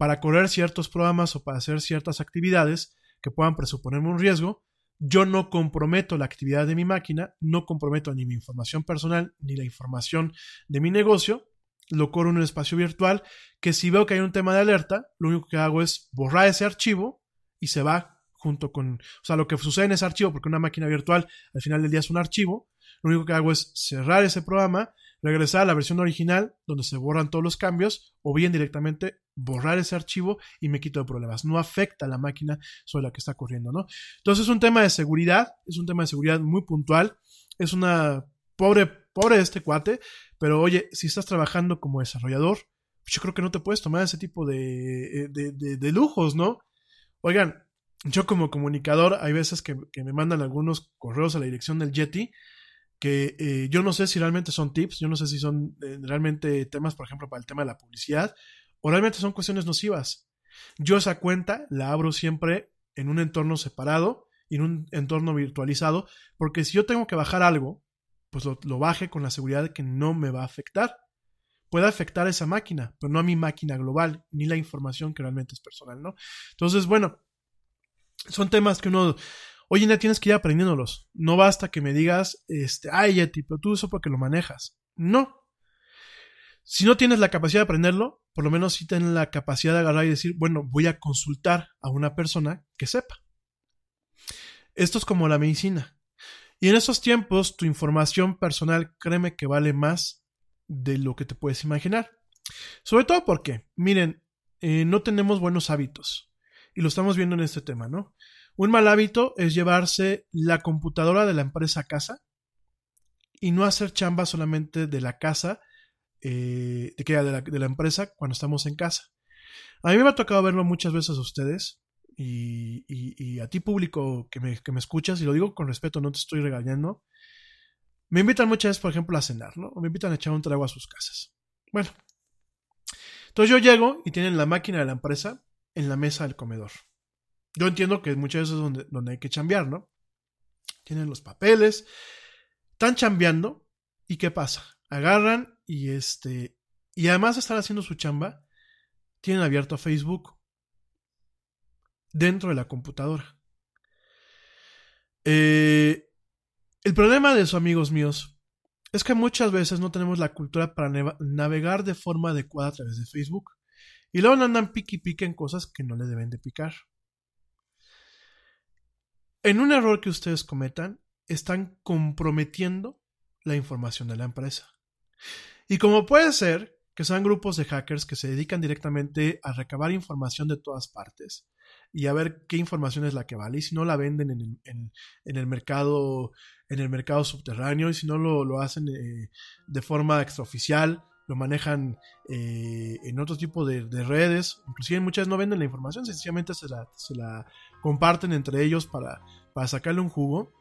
para correr ciertos programas o para hacer ciertas actividades que puedan presuponerme un riesgo, yo no comprometo la actividad de mi máquina, no comprometo ni mi información personal ni la información de mi negocio, lo corro en un espacio virtual que si veo que hay un tema de alerta, lo único que hago es borrar ese archivo y se va junto con, o sea, lo que sucede en ese archivo, porque una máquina virtual al final del día es un archivo, lo único que hago es cerrar ese programa, regresar a la versión original donde se borran todos los cambios o bien directamente borrar ese archivo y me quito de problemas. No afecta a la máquina sobre la que está corriendo, ¿no? Entonces es un tema de seguridad, es un tema de seguridad muy puntual, es una pobre, pobre este cuate, pero oye, si estás trabajando como desarrollador, yo creo que no te puedes tomar ese tipo de, de, de, de lujos, ¿no? Oigan, yo como comunicador hay veces que, que me mandan algunos correos a la dirección del Yeti que eh, yo no sé si realmente son tips, yo no sé si son eh, realmente temas, por ejemplo, para el tema de la publicidad, o realmente son cuestiones nocivas. Yo esa cuenta la abro siempre en un entorno separado y en un entorno virtualizado, porque si yo tengo que bajar algo, pues lo, lo baje con la seguridad de que no me va a afectar. Puede afectar a esa máquina, pero no a mi máquina global, ni la información que realmente es personal, ¿no? Entonces, bueno, son temas que uno Hoy en día tienes que ir aprendiéndolos. No basta que me digas, este, ay, Yeti, pero tú eso porque lo manejas. No. Si no tienes la capacidad de aprenderlo, por lo menos sí tienes la capacidad de agarrar y decir, bueno, voy a consultar a una persona que sepa. Esto es como la medicina. Y en esos tiempos, tu información personal, créeme que vale más de lo que te puedes imaginar. Sobre todo porque, miren, eh, no tenemos buenos hábitos. Y lo estamos viendo en este tema, ¿no? Un mal hábito es llevarse la computadora de la empresa a casa y no hacer chamba solamente de la casa, eh, de, que, de, la, empresa cuando estamos en casa. A mí me ha tocado verlo muchas veces a ustedes y, y, y a ti público que me, que me, escuchas, y lo digo con respeto, no te estoy regañando. Me invitan muchas veces, por ejemplo, a cenar, ¿no? O me invitan a echar un trago a sus casas. Bueno, entonces yo llego y tienen la máquina de la empresa en la mesa del comedor. Yo entiendo que muchas veces es donde, donde hay que chambear, ¿no? tienen los papeles, están chambeando y ¿qué pasa? Agarran y este y además de estar haciendo su chamba, tienen abierto Facebook dentro de la computadora. Eh, el problema de eso, amigos míos, es que muchas veces no tenemos la cultura para navegar de forma adecuada a través de Facebook. Y luego andan pique y pique en cosas que no le deben de picar. En un error que ustedes cometan, están comprometiendo la información de la empresa. Y como puede ser que sean grupos de hackers que se dedican directamente a recabar información de todas partes y a ver qué información es la que vale y si no la venden en el, mercado en el mercado subterráneo y si no lo, hacen eh, de forma extraoficial lo manejan eh, en otro tipo de, redes inclusive muchas no venden la información sencillamente se la, se la comparten entre ellos para, para sacarle un jugo.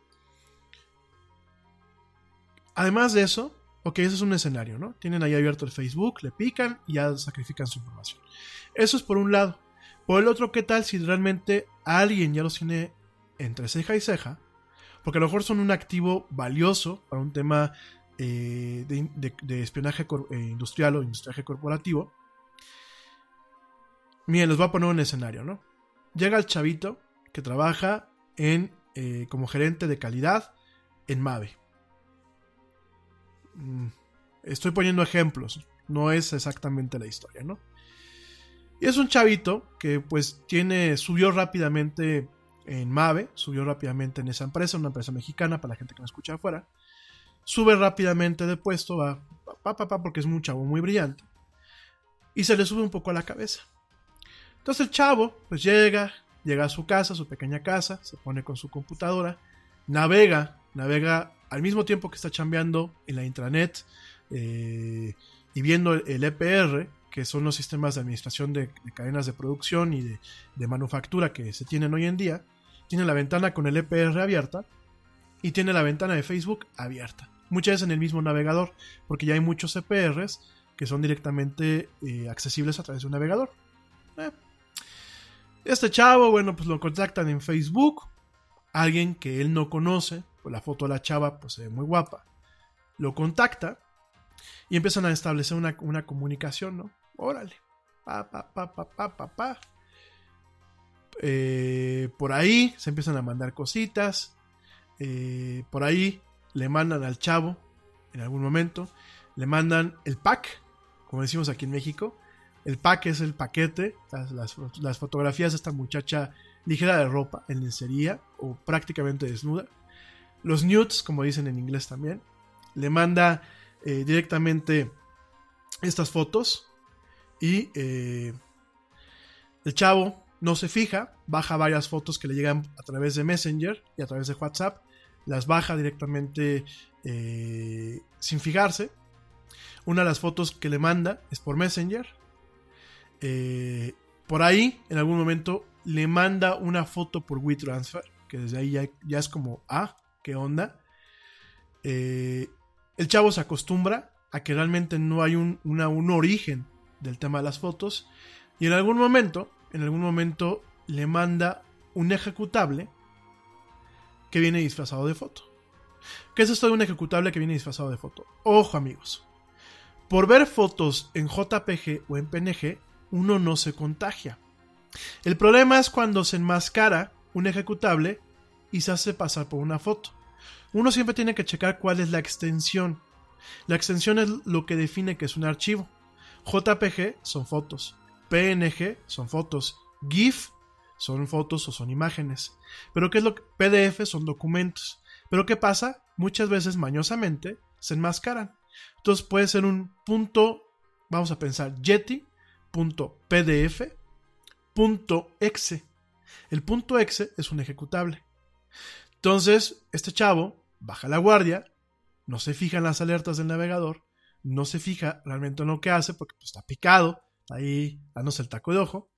Además de eso Ok, eso es un escenario, ¿no? Tienen ahí abierto el Facebook, le pican y ya sacrifican su información. Eso es por un lado. Por el otro, ¿qué tal si realmente alguien ya los tiene entre ceja y ceja? Porque a lo mejor son un activo valioso para un tema eh, de, espionaje eh, industrial o industriaje corporativo. Miren, les voy a poner un escenario, ¿no? Llega el chavito que trabaja en, eh, como gerente de calidad en Mave. Mm, estoy poniendo ejemplos, no es exactamente la historia, ¿no? Y es un chavito que pues tiene, subió rápidamente en Mave, subió rápidamente en esa empresa, una empresa mexicana para la gente que me escucha afuera. Sube rápidamente de puesto, va porque es un chavo muy brillante. Y se le sube un poco a la cabeza. Entonces el chavo pues llega, llega a su casa, su pequeña casa, se pone con su computadora, navega, navega al mismo tiempo que está chambeando en la intranet eh, y viendo el EPR, que son los sistemas de administración de, cadenas de producción y de, manufactura que se tienen hoy en día, tiene la ventana con el EPR abierta y tiene la ventana de Facebook abierta. Muchas veces en el mismo navegador, porque ya hay muchos EPRs que son directamente eh, accesibles a través de un navegador. Eh, este chavo, bueno, pues lo contactan en Facebook, alguien que él no conoce, pues la foto de la chava pues se ve muy guapa, lo contacta y empiezan a establecer una, comunicación, ¿no? Órale, pa, pa, pa, pa, pa, pa, pa. Eh, por ahí se empiezan a mandar cositas, eh, por ahí le mandan al chavo en algún momento, le mandan el pack, como decimos aquí en México, el pack es el paquete, las, las fotografías de esta muchacha ligera de ropa, en lencería o prácticamente desnuda. Los nudes, como dicen en inglés también, le manda eh, directamente estas fotos y eh, el chavo no se fija, baja varias fotos que le llegan a través de Messenger y a través de WhatsApp, las baja directamente eh, sin fijarse. Una de las fotos que le manda es por Messenger. por ahí, en algún momento, le manda una foto por WeTransfer, que desde ahí ya, es como, ah, ¿qué onda? Eh, el chavo se acostumbra a que realmente no hay un, un origen del tema de las fotos y en algún momento, en algún momento le manda un ejecutable que viene disfrazado de foto. ¿Qué es esto de un ejecutable que viene disfrazado de foto? Ojo amigos, por ver fotos en JPG o en PNG, uno no se contagia. El problema es cuando se enmascara un ejecutable y se hace pasar por una foto. Uno siempre tiene que checar cuál es la extensión. La extensión es lo que define que es un archivo. JPG son fotos, PNG son fotos, GIF son fotos o son imágenes. Pero ¿qué es lo que PDF son documentos? Pero ¿qué pasa? Muchas veces mañosamente se enmascaran. Entonces puede ser un punto, vamos a pensar, Yeti.pdf .exe. El punto .exe es un ejecutable. Entonces, este chavo baja la guardia, no se fija en las alertas del navegador, no se fija realmente en lo que hace porque pues, está picado, ahí dándose el taco de ojo,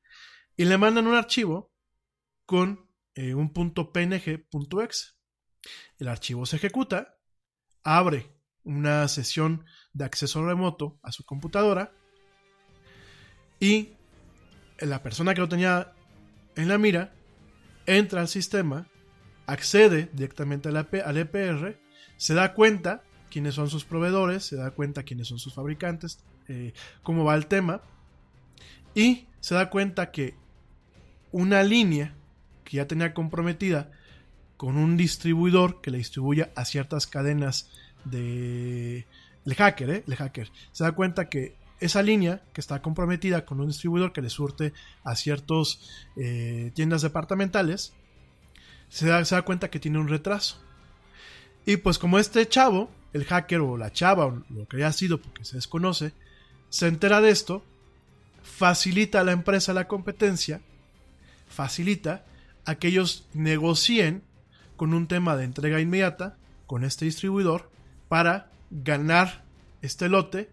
y le mandan un archivo con eh, un punto .png punto .exe. El archivo se ejecuta, abre una sesión de acceso remoto a su computadora y la persona que lo tenía en la mira entra al sistema accede directamente al, AP al EPR, se da cuenta quiénes son sus proveedores, se da cuenta quiénes son sus fabricantes, eh, cómo va el tema, y se da cuenta que una línea que ya tenía comprometida con un distribuidor que le distribuya a ciertas cadenas de... El hacker, ¿eh? El hacker. Se da cuenta que esa línea que está comprometida con un distribuidor que le surte a ciertas eh, tiendas departamentales, se da, se da cuenta que tiene un retraso. Y pues como este chavo, el hacker o la chava o lo que haya sido porque se desconoce, se entera de esto, facilita a la empresa la competencia, facilita a que ellos negocien con un tema de entrega inmediata con este distribuidor para ganar este lote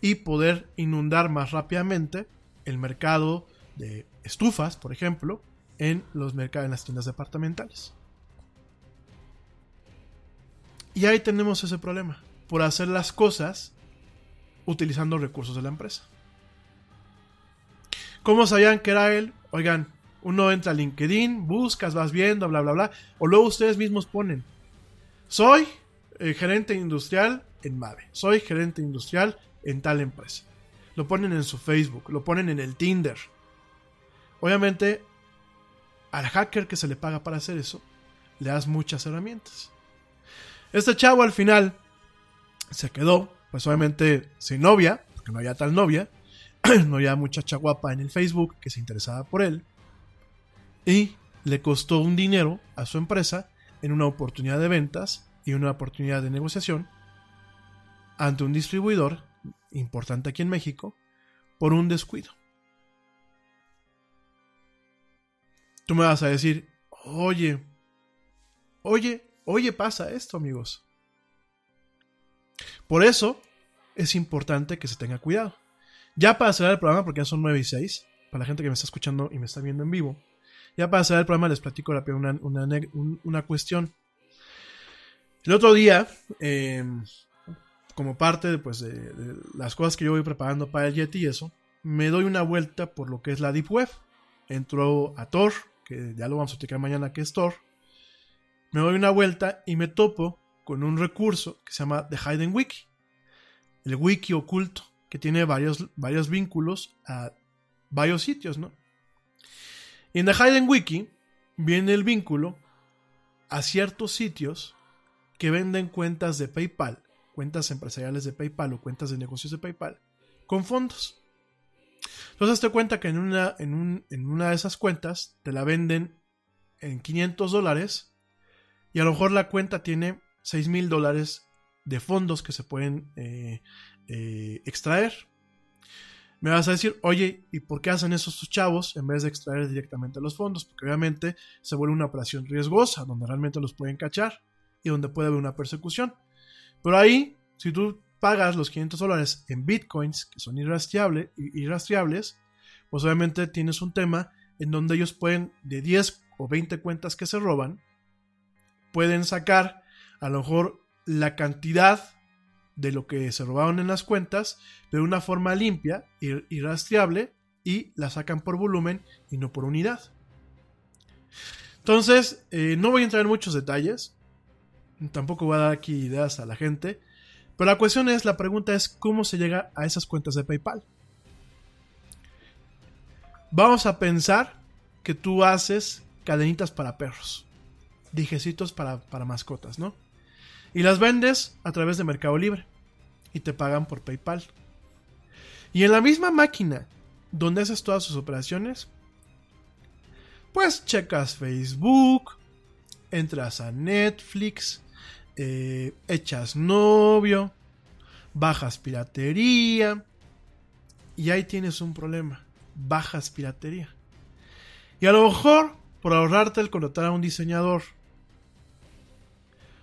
y poder inundar más rápidamente el mercado de estufas, por ejemplo, en los mercados en las tiendas departamentales. Y ahí tenemos ese problema, por hacer las cosas utilizando recursos de la empresa. ¿Cómo sabían que era él? Oigan, uno entra a LinkedIn, buscas, vas viendo, bla, bla, bla, o luego ustedes mismos ponen, soy eh, gerente industrial en Mave, soy gerente industrial en tal empresa. Lo ponen en su Facebook, lo ponen en el Tinder. Obviamente, al hacker que se le paga para hacer eso, le das muchas herramientas. Este chavo al final se quedó, pues obviamente sin novia, porque no había tal novia, no había muchacha guapa en el Facebook que se interesaba por él, y le costó un dinero a su empresa en una oportunidad de ventas y una oportunidad de negociación ante un distribuidor importante aquí en México por un descuido. Tú me vas a decir, oye, oye, oye, pasa esto, amigos. Por eso es importante que se tenga cuidado. Ya para cerrar el programa, porque ya son 9 y 6, para la gente que me está escuchando y me está viendo en vivo, ya para cerrar el programa les platico una, una, una cuestión. El otro día, eh, como parte de, pues, de, de, las cosas que yo voy preparando para el Yeti y eso, me doy una vuelta por lo que es la Deep Web. Entro a Tor, que ya lo vamos a explicar mañana que es Tor. Me doy una vuelta y me topo con un recurso que se llama The Hidden Wiki. El wiki oculto, que tiene varios, varios vínculos a varios sitios, ¿no? Y en The Hidden Wiki viene el vínculo a ciertos sitios que venden cuentas de PayPal cuentas empresariales de PayPal o cuentas de negocios de PayPal con fondos. Entonces te cuenta que en una, en, un, en una de esas cuentas te la venden en 500 dólares y a lo mejor la cuenta tiene 6 mil dólares de fondos que se pueden eh, eh, extraer. Me vas a decir, oye, ¿y por qué hacen eso sus chavos en vez de extraer directamente los fondos? Porque obviamente se vuelve una operación riesgosa, donde realmente los pueden cachar y donde puede haber una persecución. Pero ahí, si tú pagas los 500 dólares en bitcoins, que son irrastreables, irrastreables, pues obviamente tienes un tema en donde ellos pueden, de 10 o 20 cuentas que se roban, pueden sacar a lo mejor la cantidad de lo que se robaron en las cuentas de una forma limpia y rastreable y la sacan por volumen y no por unidad. Entonces, eh, no voy a entrar en muchos detalles, tampoco voy a dar aquí ideas a la gente. Pero la cuestión es, la pregunta es, ¿cómo se llega a esas cuentas de PayPal? Vamos a pensar que tú haces cadenitas para perros, dijecitos para, para mascotas, ¿no? Y las vendes a través de Mercado Libre y te pagan por PayPal. Y en la misma máquina donde haces todas sus operaciones, pues checas Facebook, entras a Netflix, eh, echas novio, bajas piratería y ahí tienes un problema, bajas piratería. Y a lo mejor, por ahorrarte el contratar a un diseñador,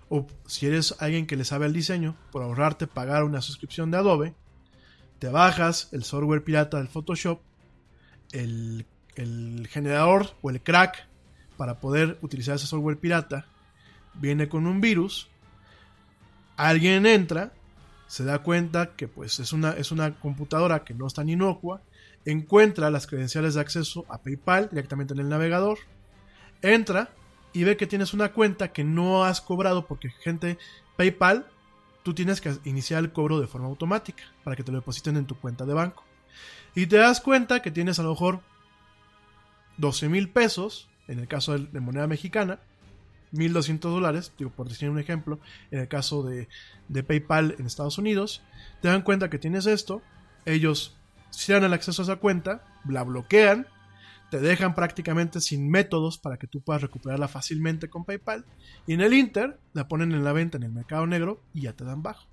o si eres alguien que le sabe el diseño, por ahorrarte pagar una suscripción de Adobe, te bajas el software pirata del Photoshop, el, el generador o el crack para poder utilizar ese software pirata viene con un virus alguien entra, se da cuenta que pues es una, es una computadora que no está tan inocua, encuentra las credenciales de acceso a PayPal directamente en el navegador, entra, y ve que tienes una cuenta que no has cobrado porque gente PayPal, tú tienes que iniciar el cobro de forma automática para que te lo depositen en tu cuenta de banco. Y te das cuenta que tienes a lo mejor 12 mil pesos, en el caso de moneda mexicana, 1.200 dólares, digo por decir un ejemplo, en el caso de, de PayPal en Estados Unidos, te dan cuenta que tienes esto, ellos cierran el acceso a esa cuenta, la bloquean, te dejan prácticamente sin métodos para que tú puedas recuperarla fácilmente con PayPal, y en el Inter la ponen en la venta en el mercado negro y ya te dan bajo.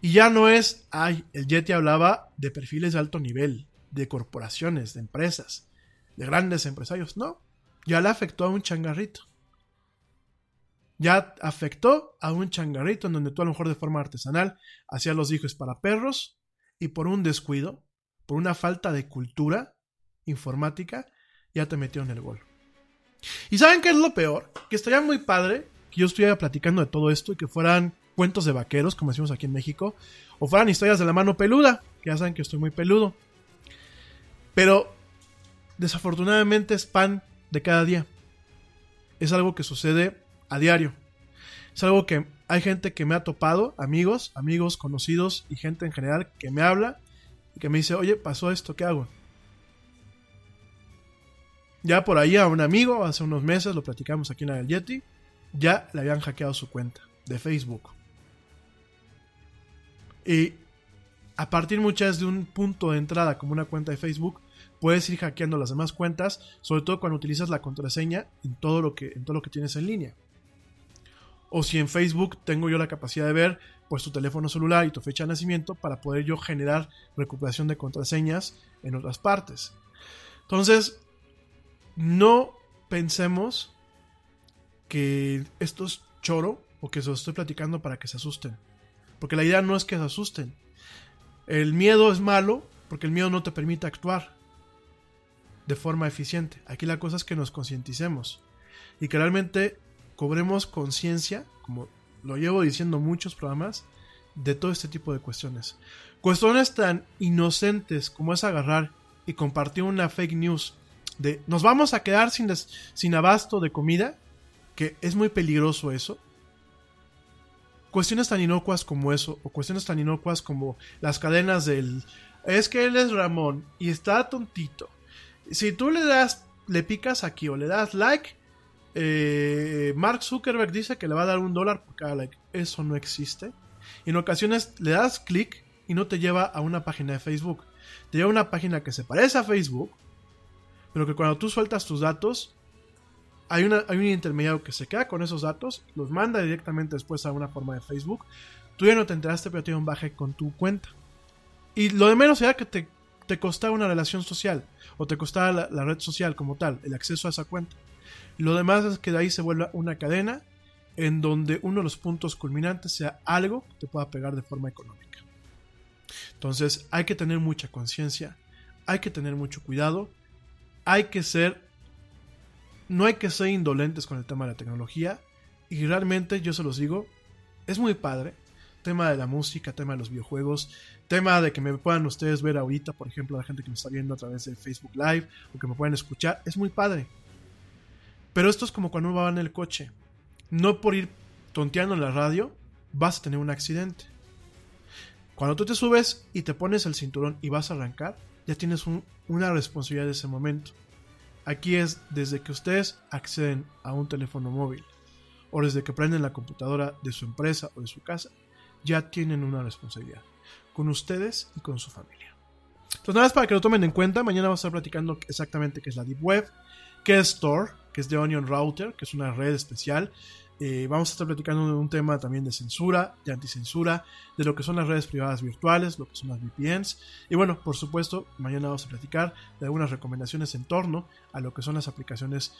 Y ya no es, ay, el Yeti hablaba de perfiles de alto nivel, de corporaciones, de empresas, de grandes empresarios, no, ya le afectó a un changarrito ya afectó a un changarrito en donde tú a lo mejor de forma artesanal hacías los hijos para perros y por un descuido, por una falta de cultura informática, ya te metieron el gol. ¿Y saben qué es lo peor? Que estaría muy padre que yo estuviera platicando de todo esto y que fueran cuentos de vaqueros, como decimos aquí en México, o fueran historias de la mano peluda, que ya saben que estoy muy peludo. Pero desafortunadamente es pan de cada día. Es algo que sucede a diario. Es algo que hay gente que me ha topado, amigos, amigos conocidos y gente en general que me habla y que me dice, oye, pasó esto, ¿qué hago? Ya por ahí a un amigo, hace unos meses, lo platicamos aquí en la del Yeti, ya le habían hackeado su cuenta de Facebook. Y a partir muchas de un punto de entrada como una cuenta de Facebook, puedes ir hackeando las demás cuentas, sobre todo cuando utilizas la contraseña en todo lo que, en todo lo que tienes en línea. O si en Facebook tengo yo la capacidad de ver pues tu teléfono celular y tu fecha de nacimiento para poder yo generar recuperación de contraseñas en otras partes. Entonces, no pensemos que esto es choro o que se lo estoy platicando para que se asusten. Porque la idea no es que se asusten. El miedo es malo porque el miedo no te permite actuar de forma eficiente. Aquí la cosa es que nos concienticemos y que realmente cobremos conciencia, como lo llevo diciendo muchos programas, de todo este tipo de cuestiones. Cuestiones tan inocentes como es agarrar y compartir una fake news de nos vamos a quedar sin, sin abasto de comida, que es muy peligroso eso. Cuestiones tan inocuas como eso, o cuestiones tan inocuas como las cadenas del es que él es Ramón y está tontito. Si tú le das, le picas aquí o le das like, eh, Mark Zuckerberg dice que le va a dar un dólar por cada like. Eso no existe. En ocasiones le das clic y no te lleva a una página de Facebook. Te lleva a una página que se parece a Facebook, pero que cuando tú sueltas tus datos, hay, un intermediario que se queda con esos datos, los manda directamente después a una forma de Facebook. Tú ya no te enteraste, pero tiene un baje con tu cuenta. Y lo de menos era que te, costaba una relación social, o te costaba la red social como tal, el acceso a esa cuenta. Lo demás es que de ahí se vuelva una cadena en donde uno de los puntos culminantes sea algo que te pueda pegar de forma económica. Entonces hay que tener mucha conciencia, hay que tener mucho cuidado, hay que ser, no hay que ser indolentes con el tema de la tecnología y realmente yo se los digo, es muy padre, tema de la música, tema de los videojuegos, tema de que me puedan ustedes ver ahorita, por ejemplo, la gente que me está viendo a través de Facebook Live o que me puedan escuchar, es muy padre. Pero esto es como cuando uno va en el coche. No por ir tonteando en la radio vas a tener un accidente. Cuando tú te subes y te pones el cinturón y vas a arrancar, ya tienes una responsabilidad de ese momento. Aquí es desde que ustedes acceden a un teléfono móvil o desde que prenden la computadora de su empresa o de su casa, ya tienen una responsabilidad con ustedes y con su familia. Entonces nada más para que lo tomen en cuenta, mañana vamos a estar platicando exactamente qué es la Deep Web, Tor, que es de Onion Router, que es una red especial. Eh, vamos a estar platicando de un tema también de censura, de anticensura, de lo que son las redes privadas virtuales, lo que son las VPNs. Y bueno, por supuesto, mañana vamos a platicar de algunas recomendaciones en torno a lo que son las aplicaciones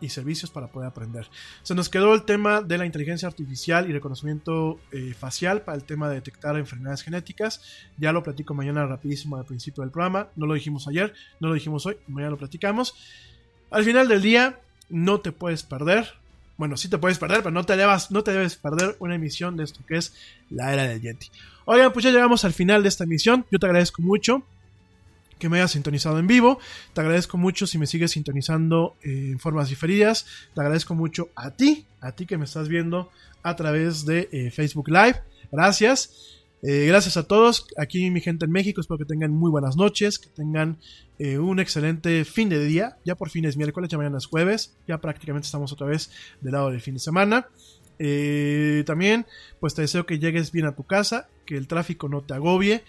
y servicios para poder aprender. Se nos quedó el tema de la inteligencia artificial y reconocimiento eh, facial para el tema de detectar enfermedades genéticas. Ya lo platico mañana rapidísimo al principio del programa. No lo dijimos ayer, no lo dijimos hoy, mañana lo platicamos. Al final del día, no te puedes perder. Bueno, sí te puedes perder, pero no te, no te debes perder una emisión de esto que es la era del Yeti. Oigan, pues ya llegamos al final de esta emisión. Yo te agradezco mucho que me hayas sintonizado en vivo. Te agradezco mucho si me sigues sintonizando eh, en formas diferidas. Te agradezco mucho a ti, a ti que me estás viendo a través de eh, Facebook Live. Gracias. Eh, gracias a todos. Aquí mi gente en México. Espero que tengan muy buenas noches. Que tengan eh, un excelente fin de día. Ya por fin es miércoles, ya mañana es jueves. Ya prácticamente estamos otra vez del lado del fin de semana. Eh, también, pues te deseo que llegues bien a tu casa. Que el tráfico no te agobie.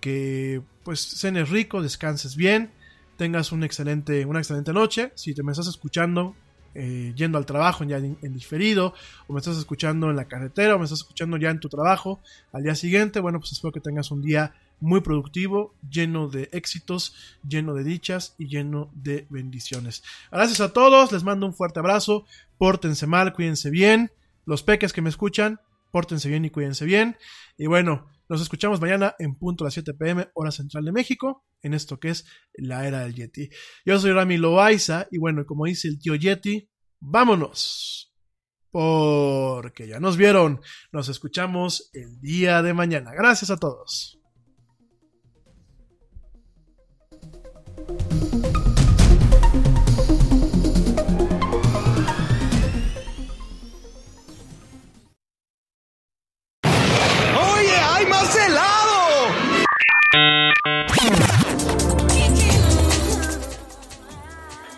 Que pues cenes rico, descanses bien. Tengas excelente, una excelente noche. Si te me estás escuchando eh, yendo al trabajo ya en, en, diferido, o me estás escuchando en la carretera, o me estás escuchando ya en tu trabajo al día siguiente, bueno, pues espero que tengas un día muy productivo, lleno de éxitos, lleno de dichas y lleno de bendiciones. Gracias a todos, les mando un fuerte abrazo, pórtense mal, cuídense bien, los peques que me escuchan, pórtense bien y cuídense bien, y bueno, nos escuchamos mañana en punto a las 7 pm, hora central de México, en esto que es la era del Yeti. Yo soy Rami Loaiza y bueno, como dice el tío Yeti, vámonos. Porque ya nos vieron. Nos escuchamos el día de mañana. Gracias a todos.